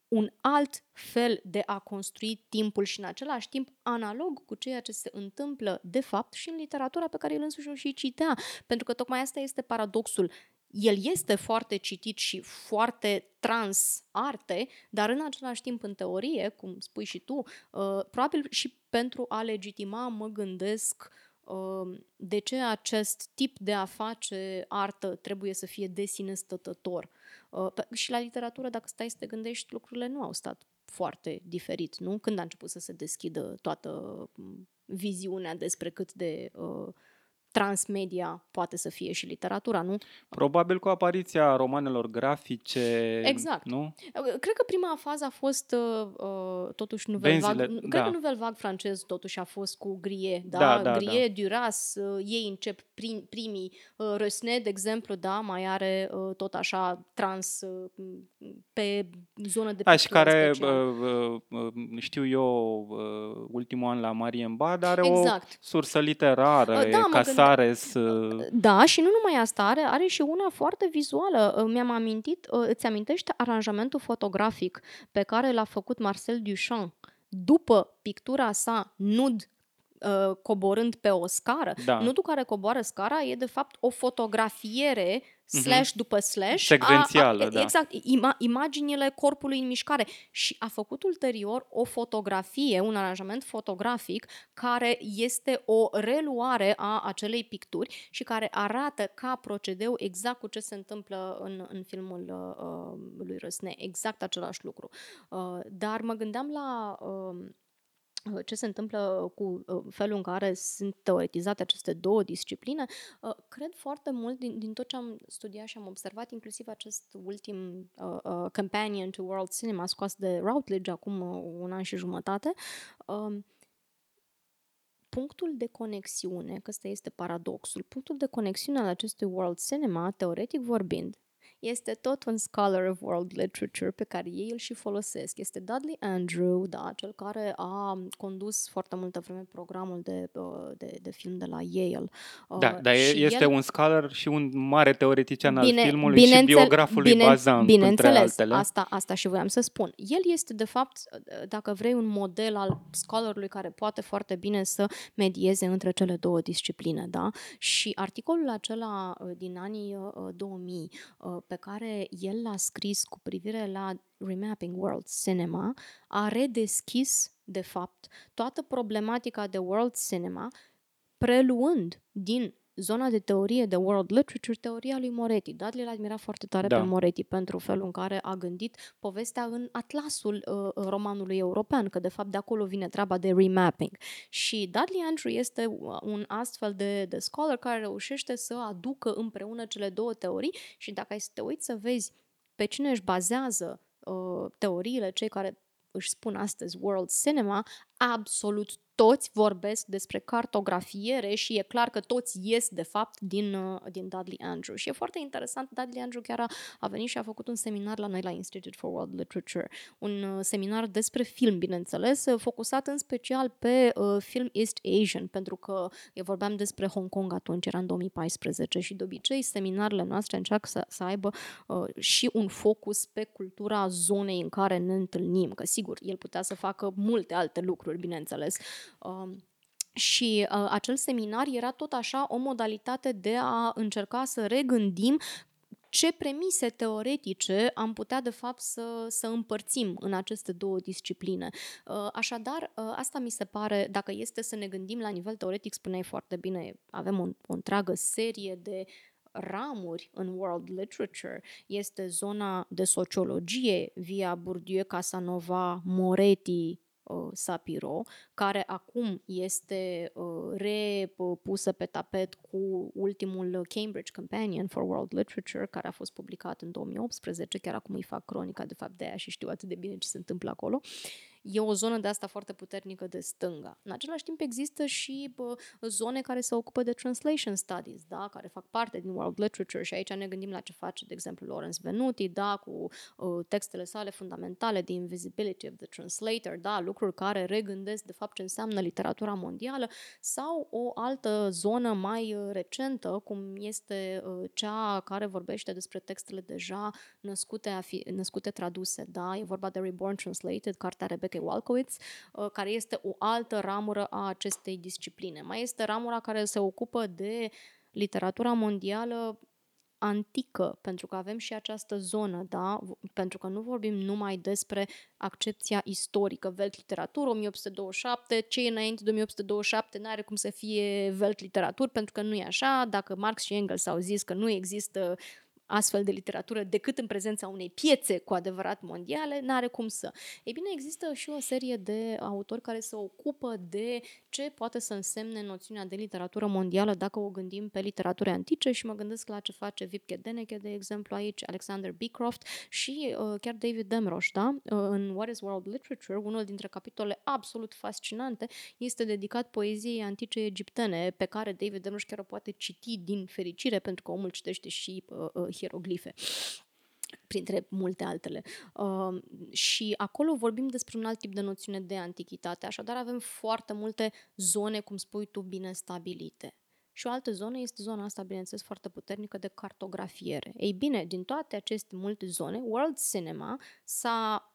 un alt fel de a construi timpul și în același timp analog cu ceea ce se întâmplă de fapt și în literatura pe care el însuși o și citea. Pentru că tocmai asta este paradoxul el este foarte citit și foarte trans arte, dar în același timp, în teorie, cum spui și tu, uh, probabil și pentru a legitima, mă gândesc uh, de ce acest tip de a face artă trebuie să fie de sine stătător. Uh, și la literatură, dacă stai să te gândești, lucrurile nu au stat foarte diferit, nu? Când a început să se deschidă toată mm, viziunea despre cât de uh, transmedia poate să fie și literatura, nu? Probabil cu apariția romanelor grafice, Exact. nu? Cred că prima fază a fost uh, uh totuși Nouvelle Vague. Cred da. că Nouvelle Vague francez totuși a fost cu Grie, da? da, da Grie, da. Duras, uh, ei încep prim, primii. Uh, Resne, de exemplu, da, mai are uh, tot așa trans uh, pe zonă de Da, și care, uh, uh, uh, știu eu, uh, ultimul an la Marienbad are exact. o sursă literară, uh, da, Casa Casares. Uh... Da, și nu numai asta, are, are și una foarte vizuală. Uh, mi-am amintit, uh, îți amintește aranjamentul fotografic pe care l-a făcut Marcel Duchamp după pictura sa Nud uh, coborând pe o scară. Da. Nudul care coboară scara e de fapt o fotografiere Mhm. Slash după slash. Secvențială, a, a, da. Exact, ima, imaginile corpului în mișcare. Și a făcut ulterior o fotografie, un aranjament fotografic care este o reluare a acelei picturi și care arată ca procedeu exact cu ce se întâmplă în, în filmul uh, lui Răsne. Exact același lucru. Uh, dar mă gândeam la... Uh, uh, ce se întâmplă cu uh, felul în care sunt teoretizate aceste două discipline, uh, cred foarte mult din, din tot ce am studiat și am observat, inclusiv acest ultim uh, uh, Companion to World Cinema scos de Routledge acum uh, un an și jumătate, uh, punctul de conexiune, că ăsta este paradoxul, punctul de conexiune al acestui world cinema, teoretic vorbind, este tot un scholar of world literature pe care ei îl și folosesc. Este Dudley Andrew, da, cel care a condus foarte multă vreme programul de, uh, de, de film de la Yale. Uh, da, dar este el... un scholar și un mare teoretician bine, al filmului și biografului bine, Bazan, bineînțeles, altele. Asta, asta și voiam să spun. El este, de fapt, dacă vrei, un model al scholarului care poate foarte bine să medieze între cele două discipline, da? Și articolul acela uh, din anii 2000 pe care el l-a scris cu privire la Remapping World Cinema a redeschis, de fapt, toată problematica de World Cinema, preluând din zona de teorie de world literature, teoria lui Moretti. Dudley l-a admirat foarte tare da. pe Moretti pentru felul în care a gândit povestea în atlasul uh, romanului european, că de fapt de acolo vine treaba de remapping. Și Dudley Andrew este un astfel de, de scholar care reușește să aducă împreună cele două teorii și dacă ai să te uiți să vezi pe cine își bazează uh, teoriile, cei care își spun astăzi world cinema, absolut toți vorbesc despre cartografiere și e clar că toți ies, de fapt, din, uh, din Dudley Andrew. Și e foarte interesant, Dudley Andrew chiar a, a venit și a făcut un seminar la noi la Institute for World Literature, un uh, seminar despre film, bineînțeles, uh, focusat în special pe uh, film East Asian, pentru că eu vorbeam despre Hong Kong atunci, era în 2014 și de obicei seminarele noastre încearcă să, să aibă uh, și un focus pe cultura zonei în care ne întâlnim, că sigur, el putea să facă multe alte lucruri, bineînțeles, Um, și uh, acel seminar era tot așa o modalitate de a încerca să regândim ce premise teoretice am putea de fapt să, să împărțim în aceste două discipline. Uh, așadar, uh, asta mi se pare, dacă este să ne gândim la nivel teoretic, spuneai foarte bine, avem o, o întreagă serie de ramuri în world literature este zona de sociologie via Bourdieu, Casanova, Moretti, uh, Sapiro, care acum este uh, repusă pe tapet cu ultimul Cambridge Companion for World Literature, care a fost publicat în 2018, chiar acum îi fac cronica de fapt de aia și știu atât de bine ce se întâmplă acolo. Uh, e o zonă de asta foarte puternică de stânga. În același timp există și bă, zone care se ocupă de translation studies, da, care fac parte din world literature și aici ne gândim la ce face, de exemplu, Lawrence Venuti, da, cu uh, textele sale fundamentale, The Invisibility of the Translator, da, lucruri care regândesc de fapt ce înseamnă literatura mondială sau o altă zonă mai uh, recentă, cum este uh, cea care vorbește despre textele deja născute, a fi, născute traduse, da, e vorba de Reborn Translated, cartea Rebecca Rebecca Walkowitz, uh, care este o altă ramură a acestei discipline. Mai este ramura care se ocupă de literatura mondială antică, pentru că avem și această zonă, da? Pentru că nu vorbim numai despre accepția istorică, Welt literatură 1827, ce e înainte de 1827 nu are cum să fie Welt literatură, pentru că nu e așa, dacă Marx și Engels au zis că nu există astfel de literatură decât în prezența unei piețe cu adevărat mondiale, n-are cum să. Ei bine, există și o serie de autori care se ocupă de ce poate să însemne noțiunea de literatură mondială dacă o gândim pe literatură antice și mă gândesc la ce face Vipke Deneke, de exemplu, aici, Alexander Beecroft și uh, chiar David Demrosh, da? Uh, în What is World Literature, unul dintre capitolele absolut fascinante este dedicat poeziei antice egiptene, pe care David Demrosh chiar o poate citi din fericire, pentru că omul citește și uh, uh, hieroglife printre multe altele. Uh, și acolo vorbim despre un alt tip de noțiune de antichitate, așadar avem foarte multe zone, cum spui tu, bine stabilite. Și o altă zonă este zona asta, bineînțeles, foarte puternică de cartografiere. Ei bine, din toate aceste multe zone, World Cinema s-a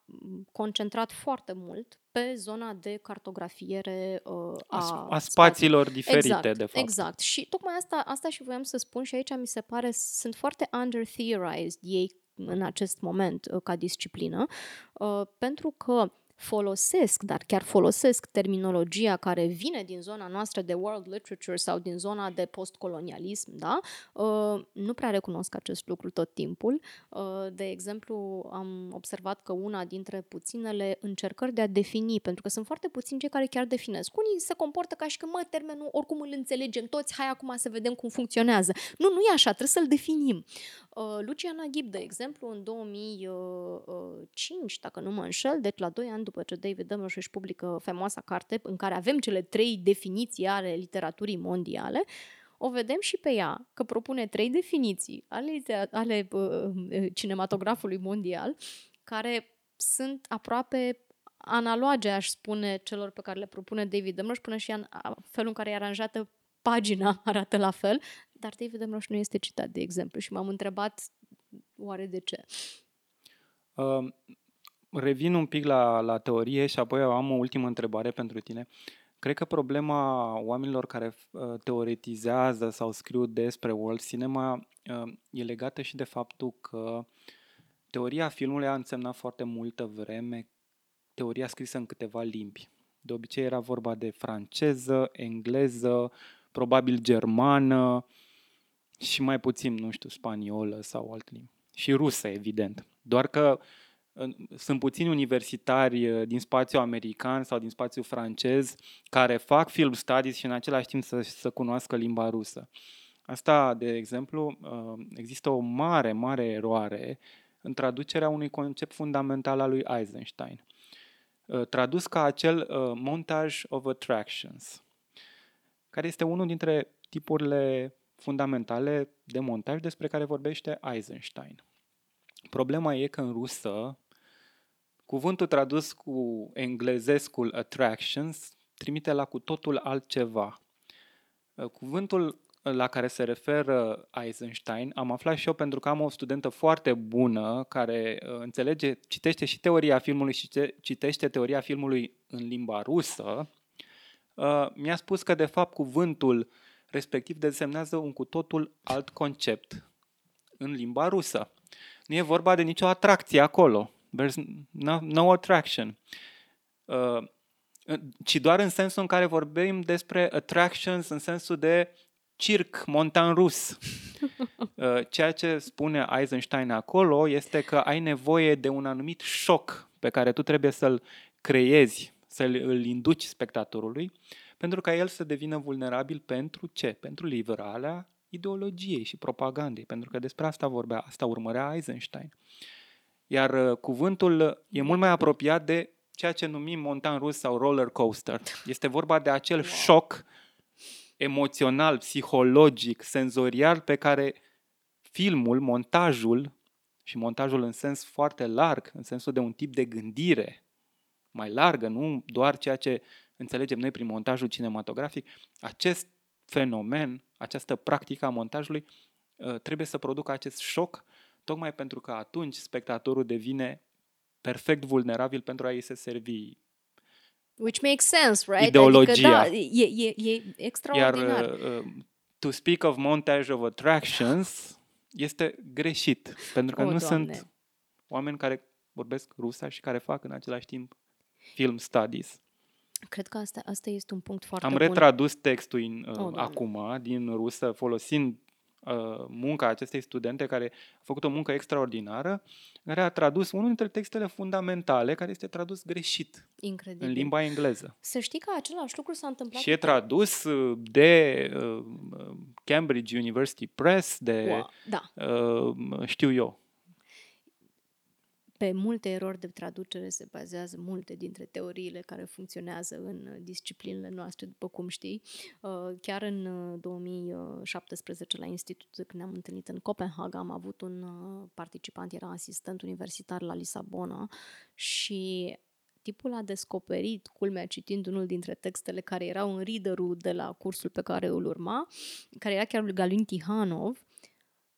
concentrat foarte mult pe zona de cartografiere uh, a, a spațiilor diferite, exact, de fapt. Exact. Și tocmai asta, asta și voiam să spun și aici mi se pare sunt foarte under-theorized ei în acest moment uh, ca disciplină, uh, pentru că folosesc, dar chiar folosesc terminologia care vine din zona noastră de world literature sau din zona de postcolonialism, da? Uh, nu prea recunosc acest lucru tot timpul. Uh, de exemplu, am observat că una dintre puținele încercări de a defini, pentru că sunt foarte puțini cei care chiar definesc. Unii se comportă ca și că, mă, termenul oricum îl înțelegem toți, hai acum să vedem cum funcționează. Nu, nu e așa, trebuie să-l definim. Uh, Luciana Ghib, de exemplu, în 2005, dacă nu mă înșel, deci la 2 ani după ce David Demers își publică faimoasa carte în care avem cele trei definiții ale literaturii mondiale, o vedem și pe ea că propune trei definiții ale, ale uh, uh, cinematografului mondial care sunt aproape analoge, aș spune, celor pe care le propune David Demroș, până și în felul în care e aranjată pagina arată la fel, dar David Demroș nu este citat, de exemplu, și m-am întrebat oare de ce. Uh, revin un pic la, la teorie și apoi am o ultimă întrebare pentru tine. Cred că problema oamenilor care uh, teoretizează sau scriu despre world cinema uh, e legată și de faptul că teoria filmului a însemnat foarte multă vreme teoria scrisă în câteva limbi. De obicei era vorba de franceză, engleză, probabil germană și mai puțin, nu știu, spaniolă sau alte limbi. Și rusă, evident. Doar că sunt puțini universitari uh, din spațiu american sau din spațiu francez care fac film studies și în același timp să, să cunoască limba rusă. Asta, de exemplu, uh, există o mare, mare eroare în traducerea unui concept fundamental al lui Eisenstein. Uh, tradus ca acel montage of attractions, care este unul dintre tipurile fundamentale de montaj despre care vorbește Eisenstein. Problema e că în rusă Cuvântul tradus cu englezescul attractions trimite la cu totul altceva. Uh, cuvântul la care se referă Eisenstein am aflat și eu pentru că am o studentă foarte bună care uh, înțelege, citește și teoria filmului și citește teoria filmului în limba rusă. Uh, mi-a spus că de fapt cuvântul respectiv desemnează un cu totul alt concept în limba rusă. Nu e vorba de nicio atracție acolo. There's no, no attraction. Uh, ci doar în sensul în care vorbim despre attractions în sensul de circ montan rus. Uh, ceea ce spune Eisenstein acolo este că ai nevoie de un anumit șoc pe care tu trebuie să-l creezi, să-l îl induci spectatorului, pentru ca el să devină vulnerabil pentru ce? Pentru livrarea ideologiei și propagandei, pentru că despre asta vorbea, asta urmărea Eisenstein. Iar uh, cuvântul e mult mai apropiat de ceea ce numim montan rus sau roller coaster. Este vorba de acel wow. șoc emoțional, psihologic, senzorial pe care filmul, montajul și montajul în sens foarte larg, în sensul de un tip de gândire mai largă, nu doar ceea ce înțelegem noi prin montajul cinematografic, acest fenomen, această practică a montajului uh, trebuie să producă acest șoc tocmai pentru că atunci spectatorul devine perfect vulnerabil pentru a-i se servi Which makes sense, right? Ideologia. Adică, da, e, e, e extraordinar. Iar uh, to speak of montage of attractions este greșit, pentru că oh, nu Doamne. sunt oameni care vorbesc rusa și care fac în același timp film studies. Cred că asta, asta este un punct foarte Am bun. retradus textul în, uh, oh, acum din rusă folosind Uh, munca acestei studente care a făcut o muncă extraordinară, care a tradus unul dintre textele fundamentale, care este tradus greșit Incredibil. în limba engleză. Să știi că același lucru s-a întâmplat. Și e tradus uh, de uh, Cambridge University Press, de wow, da. uh, știu eu, pe multe erori de traducere se bazează multe dintre teoriile care funcționează în uh, disciplinele noastre, după cum știi. Uh, chiar în 2017 uh, la institut, când ne-am întâlnit în Copenhaga, am avut un participant, era asistent universitar la Lisabona și tipul a descoperit, culmea citind unul dintre textele care erau în reader de la cursul pe care îl urma, care era chiar lui Galin Tihanov,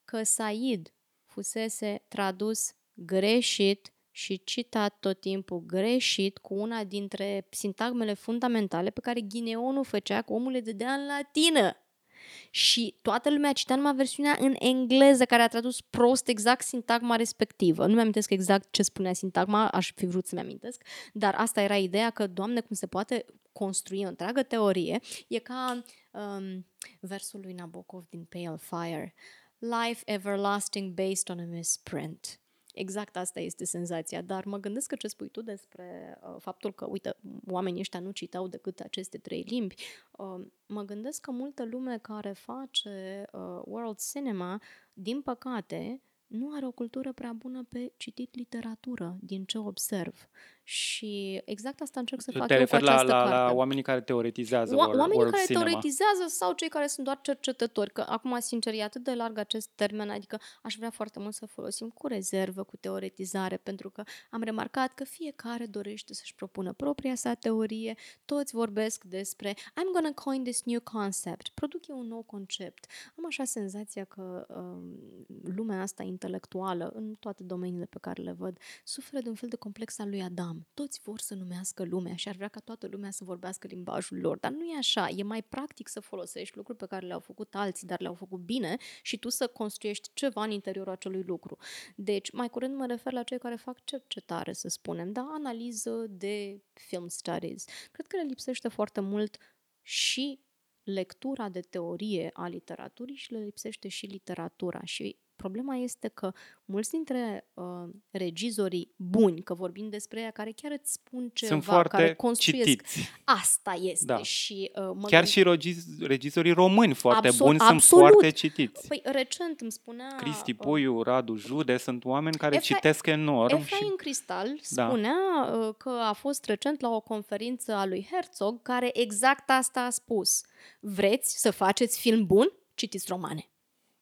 că Said fusese tradus greșit și citat tot timpul greșit cu una dintre sintagmele fundamentale pe care Ghineonul făcea cu omul le dădea în latină. Și toată lumea citea numai versiunea în engleză, care a tradus prost exact sintagma respectivă. Nu mi amintesc exact ce spunea sintagma, aș fi vrut să-mi amintesc, dar asta era ideea că, Doamne, cum se poate construi o întreagă teorie. E ca um, versul lui Nabokov din Pale Fire. Life everlasting based on a misprint. Exact asta este senzația, dar mă gândesc că ce spui tu despre uh, faptul că, uite, oamenii ăștia nu citau decât aceste trei limbi, uh, mă gândesc că multă lume care face uh, world cinema, din păcate, nu are o cultură prea bună pe citit literatură, din ce observ. Și exact asta încerc să fac Te eu cu referi la, această la, carte. la oamenii care teoretizează O- world, oamenii world care cinema. teoretizează sau cei care sunt doar cercetători, că acum, sincer, e atât de larg acest termen, adică aș vrea foarte mult să folosim cu rezervă, cu teoretizare, pentru că am remarcat că fiecare dorește să-și propună propria sa teorie, toți vorbesc despre I'm gonna coin this new concept, produc eu un nou concept. Am așa senzația că um, lumea asta intelectuală, în toate domeniile pe care le văd, suferă de un fel de complex al lui Adam. Toți vor să numească lumea și ar vrea ca toată lumea să vorbească limbajul lor, dar nu e așa. E mai practic să folosești lucruri pe care le-au făcut alții, dar le-au făcut bine și tu să construiești ceva în interiorul acelui lucru. Deci, mai curând mă refer la cei care fac cercetare, să spunem, da, analiză de film studies. Cred că le lipsește foarte mult și lectura de teorie a literaturii și le lipsește și literatura. Și problema este că mulți dintre uh, regizorii buni, că vorbim despre ea, care chiar îți spun ceva, Sunt foarte care construiesc, citiți. asta este. Da. Și, uh, mă Chiar gând- și regiz, regizorii români foarte Absol- buni sunt absolut. foarte citiți. Păi, recent îmi spunea... Cristi uh, Puiu, Radu Jude sunt oameni care Efra- citesc enorm Efraim și Cristal Da. spunea uh, că a fost recent la o conferință a lui Herzog care exact asta a spus. Vreți să faceți film bun? Citiți romane.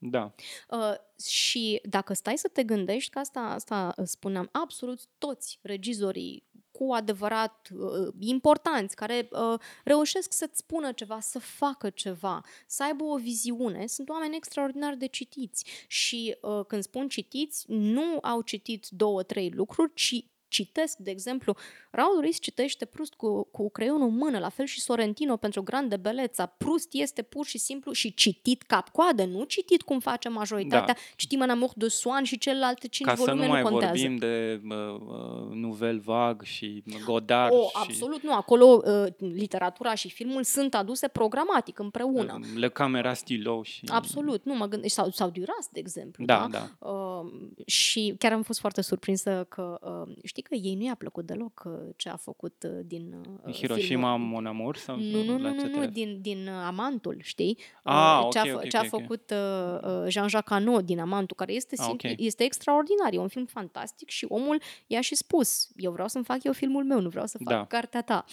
Da. Uh, și dacă stai să te gândești, că asta, asta uh, spuneam, absolut toți regizorii cu adevărat uh, importanți, care uh, reușesc să-ți spună ceva, să facă ceva, să aibă o viziune, sunt oameni extraordinar de citiți. Și uh, când spun citiți, nu au citit două, trei lucruri, ci citesc, de exemplu, Raul Ruiz citește Prust cu, cu creionul în mână, la fel și Sorrentino pentru Grande Beleța. Prust este pur și simplu și citit cap-coadă, nu citit cum face majoritatea. Da. Citim în Amour de Swan și celelalte cinci Ca să volume nu mai contează. vorbim de uh, uh, Nouvelle Vague și Godard O, și absolut nu. Acolo uh, literatura și filmul sunt aduse programatic împreună. uh, Le Camera Stilo și... Absolut, nu mă gândesc. Sau, sau Duras, de exemplu. Da, da? da. Uh, și chiar am fost foarte surprinsă că uh, știi că ei nu i-a plăcut deloc uh, ce a făcut uh, din uh, Hiroshima filmul. Mon Amour? Sau Nu, nu, la nu, ce nu, te nu referi? din, din uh, Amantul, știi? Ah, Uh, ce a, ok, fă- ok, ce a ok, ok. făcut uh, uh, Jean-Jacques Hano din Amantul, care este, Ah, simplu, ok. este extraordinar, e un film fantastic și omul i-a și spus, eu vreau să-mi fac eu filmul meu, nu vreau să fac Da. cartea ta.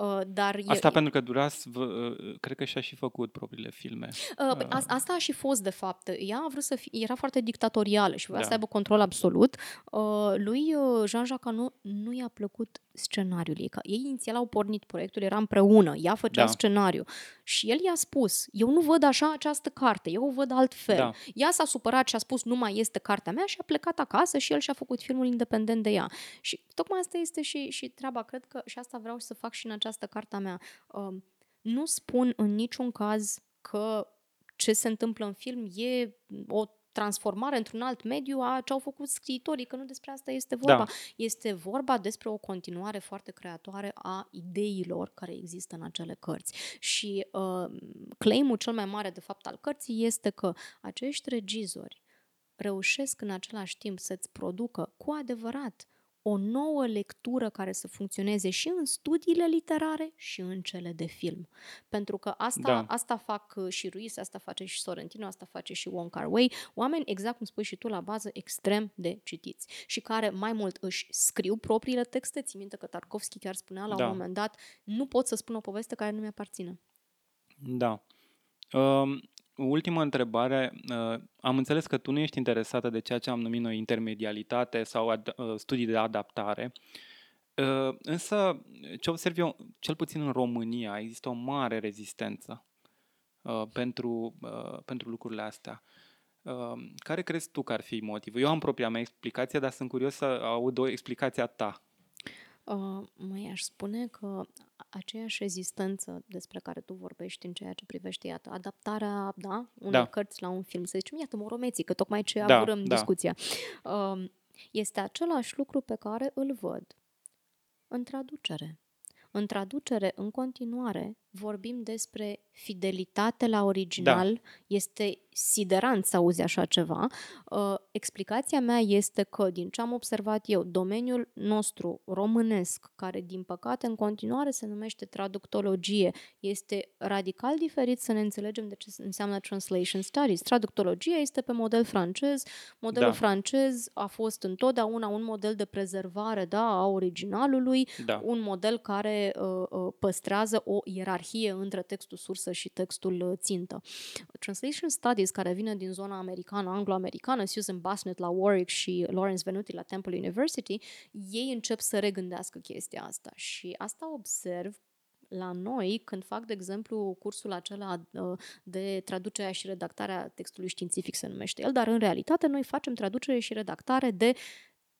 Uh, dar e- Asta pentru că Duras, v- uh, cred că și-a și făcut propriile filme. Uh, păi as- asta a și fost, de fapt. Ea a vrut să fie, era foarte dictatorială și voia Da. să aibă control absolut. Uh, lui uh, Jean-Jacques Hano nu i-a plăcut scenariul ei. Că ei inițial au pornit proiectul, era împreună, ea făcea Da. scenariu. Și el i-a spus, eu nu văd așa această carte, eu o văd altfel. Da. Ea s-a supărat și a spus, nu mai este cartea mea și a plecat acasă și el și-a făcut filmul independent de ea. Și tocmai asta este și, și treaba. Cred că și asta vreau să fac și în această carte a mea. Um, nu spun în niciun caz că ce se întâmplă în film e o transformare într-un alt mediu a ce au făcut scriitorii, că nu despre asta este vorba. Da. Este vorba despre o continuare foarte creatoare a ideilor care există în acele cărți. Și uh, claimul cel mai mare, de fapt, al cărții este că acești regizori reușesc în același timp să-ți producă cu adevărat o nouă lectură care să funcționeze și în studiile literare și în cele de film. Pentru că asta, Da. asta fac uh, și Ruiz, asta face și Sorrentino, asta face și Wong Kar Wai, oameni, exact cum spui și tu, la bază extrem de citiți și care mai mult își scriu propriile texte. Ții minte că Tarkovski chiar spunea la Da. un moment dat, nu pot să spun o poveste care nu mi-aparține. Da. Um, ultima întrebare. Uh, am înțeles că tu nu ești interesată de ceea ce am numit noi intermedialitate sau ad- uh, studii de adaptare. Uh, însă, ce observ eu, cel puțin în România, există o mare rezistență uh, pentru, uh, pentru lucrurile astea. Uh, care crezi tu că ar fi motivul? Eu am propria mea explicație, dar sunt curios să aud o explicație a ta. Uh, mai aș spune că aceeași rezistență despre care tu vorbești în ceea ce privește, iată, adaptarea, da, unei Da. cărți la un film, să zicem, iată, moromeții, că tocmai ce Da, avurăm da. discuția, uh, este același lucru pe care îl văd în traducere. În traducere, în continuare, vorbim despre fidelitate la original. Este siderant să auzi așa ceva. Uh, explicația mea este că, din ce am observat eu, domeniul nostru românesc, care, din păcate, în continuare se numește traductologie, este radical diferit să ne înțelegem de ce înseamnă translation studies. Traductologia este pe model francez. Modelul Da. francez a fost întotdeauna un model de prezervare da, a originalului, Da. un model care uh, uh, păstrează o ierarhie între textul sursă și textul uh, țintă. Translation Studies, care vine din zona americană, anglo-americană, Susan Bassnett la Warwick și Lawrence Venuti la Temple University, ei încep să regândească chestia asta și asta observ la noi, când fac, de exemplu, cursul acela uh, de traducerea și redactarea textului științific, se numește el, dar în realitate noi facem traducere și redactare de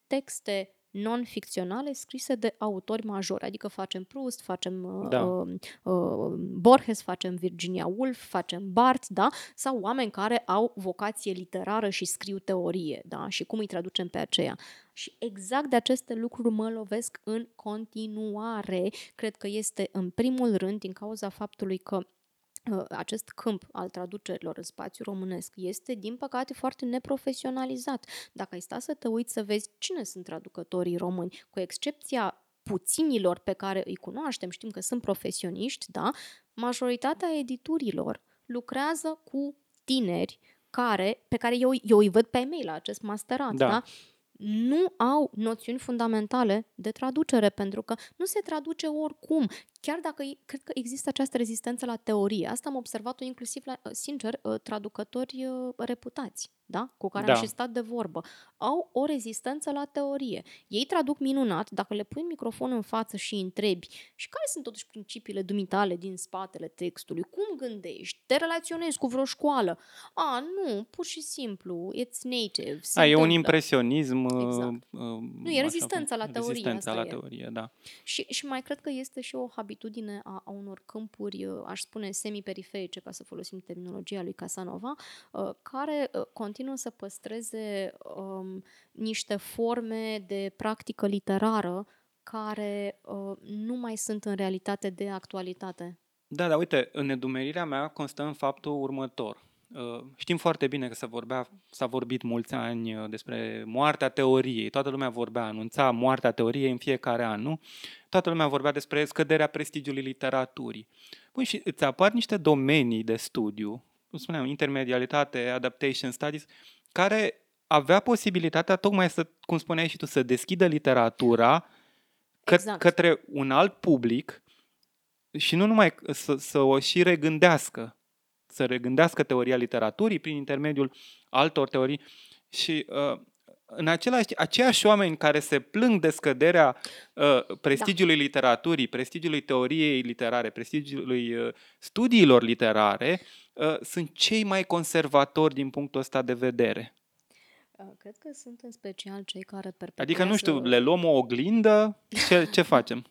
texte non-ficționale scrise de autori majori, adică facem Proust, facem uh, Da. uh, uh, Borges, facem Virginia Woolf, facem Barth, da? Sau oameni care au vocație literară și scriu teorie, da? Și cum îi traducem pe aceea. Și exact de aceste lucruri mă lovesc în continuare. Cred că este în primul rând din cauza faptului că uh, acest câmp al traducerilor în spațiu românesc este, din păcate, foarte neprofesionalizat. Dacă ai sta să te uiți să vezi cine sunt traducătorii români, cu excepția puținilor pe care îi cunoaștem, știm că sunt profesioniști, da? Majoritatea editurilor lucrează cu tineri care, pe care eu, eu îi văd pe e-mail la acest masterat, Da. da? Nu au noțiuni fundamentale de traducere, pentru că nu se traduce oricum. Chiar dacă e- cred că există această rezistență la teorie. Asta am observat-o inclusiv la, sincer, uh, traducători uh, reputați, da? cu care Da. am și stat de vorbă. Au o rezistență la teorie. Ei traduc minunat, dacă le pui un microfon în față și îi întrebi și care sunt totuși principiile dumitale din spatele textului, cum gândești, te relaționezi cu vreo școală. A, nu, pur și simplu, it's native. se A, e un întâmplă. impresionism. uh, Exact. uh, Nu, e așa rezistența cum- la teorie, Rezistența asta la e. teorie, da. Și, și mai cred că este și o habitudine a, a unor câmpuri, uh, aș spune, semi-periferice, ca să folosim terminologia lui Casanova, uh, care uh, continuă să păstreze um, niște forme de practică literară care uh, nu mai sunt în realitate de actualitate. Da, dar uite, în nedumerirea mea constă în faptul următor. Uh, Știm foarte bine că se vorbea, s-a vorbit mulți ani uh, despre moartea teoriei. Toată lumea vorbea, anunța moartea teoriei în fiecare an, nu? Toată lumea vorbea despre scăderea prestigiului literaturii. Păi și îți apar niște domenii de studiu, cum spuneam, intermedialitate, adaptation studies, care avea posibilitatea tocmai să, cum spuneai și tu, să deschidă literatura că, Exact. către un alt public și nu numai să, să o și regândească, să regândească teoria literaturii prin intermediul altor teorii și uh, în același aceiași oameni care se plâng de scăderea uh, prestigiului da. literaturii, prestigiului teoriei literare, prestigiului uh, studiilor literare, uh, sunt cei mai conservatori din punctul ăsta de vedere. Uh, Cred că sunt în special cei care perpetuează... Adică, nu știu, le luăm o oglindă, ce, ce facem?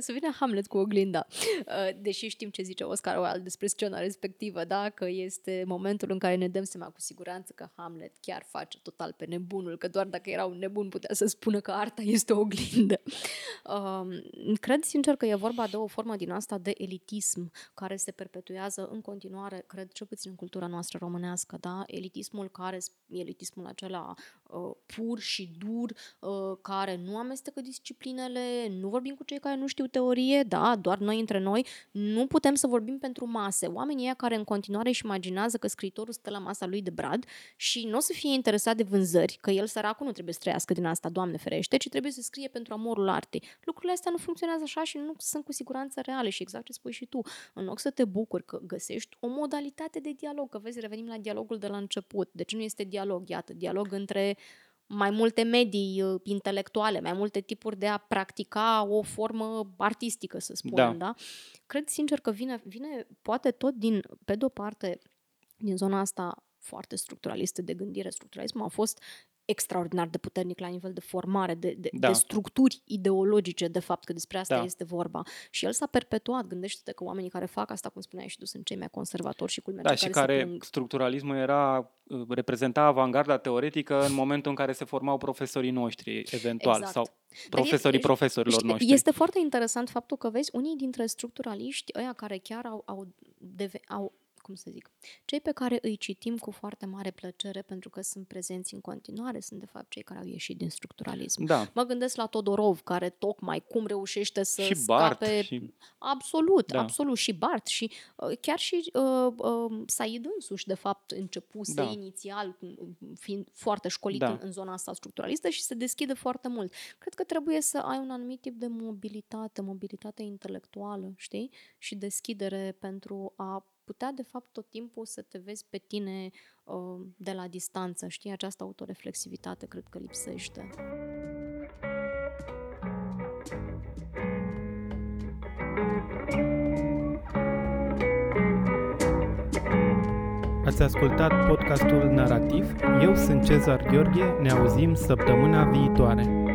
Să vină Hamlet cu oglinda. Uh, Deși știm ce zice Oscar Wilde despre scena respectivă, da? că este momentul în care ne dăm seama cu siguranță că Hamlet chiar face total pe nebunul, că doar dacă era un nebun putea să spună că arta este o oglindă. Um, Cred sincer că e vorba de o formă din asta de elitism care se perpetuează în continuare, cred, cel puțin în cultura noastră românească, da? elitismul care, elitismul acela uh, pur și dur, uh, care nu amestecă disciplinele, nu vorbim cu cei care nu știu teorie, da, doar noi între noi, nu putem să vorbim pentru mase. Oamenii ăia care în continuare își imaginează că scriitorul stă la masa lui de brad și nu o să fie interesat de vânzări, că el săracul nu trebuie să trăiască din asta, Doamne ferește, ci trebuie să scrie pentru amorul artei. Lucrurile astea nu funcționează așa și nu sunt cu siguranță reale și exact ce spui și tu. În loc să te bucuri că găsești o modalitate de dialog, că vezi, revenim la dialogul de la început. De ce nu este dialog? Iată, dialog între mai multe medii uh, intelectuale, mai multe tipuri de a practica o formă artistică, să spunem, da? da? Cred sincer că vine, vine poate tot din, pe de-o parte, din zona asta foarte structuraliste de gândire. Structuralismul a fost extraordinar de puternic la nivel de formare, de, de, Da. de structuri ideologice, de fapt, că despre asta Da. este vorba. Și el s-a perpetuat. Gândește-te că oamenii care fac asta, cum spuneai și tu, sunt cei mai conservatori și culmea Da, cei și care, care se plâng. structuralismul era, uh, reprezenta avangarda teoretică în momentul în care se formau profesorii noștri, eventual, Exact. sau Dar e- profesorii e- profesorilor Știi, noștri. Este foarte interesant faptul că vezi unii dintre structuraliști, ăia care chiar au, au, deve, au cum să zic, cei pe care îi citim cu foarte mare plăcere pentru că sunt prezenți în continuare, sunt de fapt cei care au ieșit din structuralism. Da. Mă gândesc la Todorov, care tocmai cum reușește să Și Barth scape... și- Absolut, Da. absolut. Și Bart și uh, chiar și uh, uh, Said însuși, de fapt, începuse Da. inițial, cum- fiind foarte școlit Da. în, în zona asta structuralistă și se deschide foarte mult. Cred că trebuie să ai un anumit tip de mobilitate, mobilitate intelectuală, știi? Și deschidere pentru a putea, de fapt, tot timpul să te vezi pe tine uh, de la distanță, știi? Această autoreflexivitate cred că lipsește. Ați ascultat podcastul Narativ? Eu sunt Cezar Gheorghe, ne auzim săptămâna viitoare.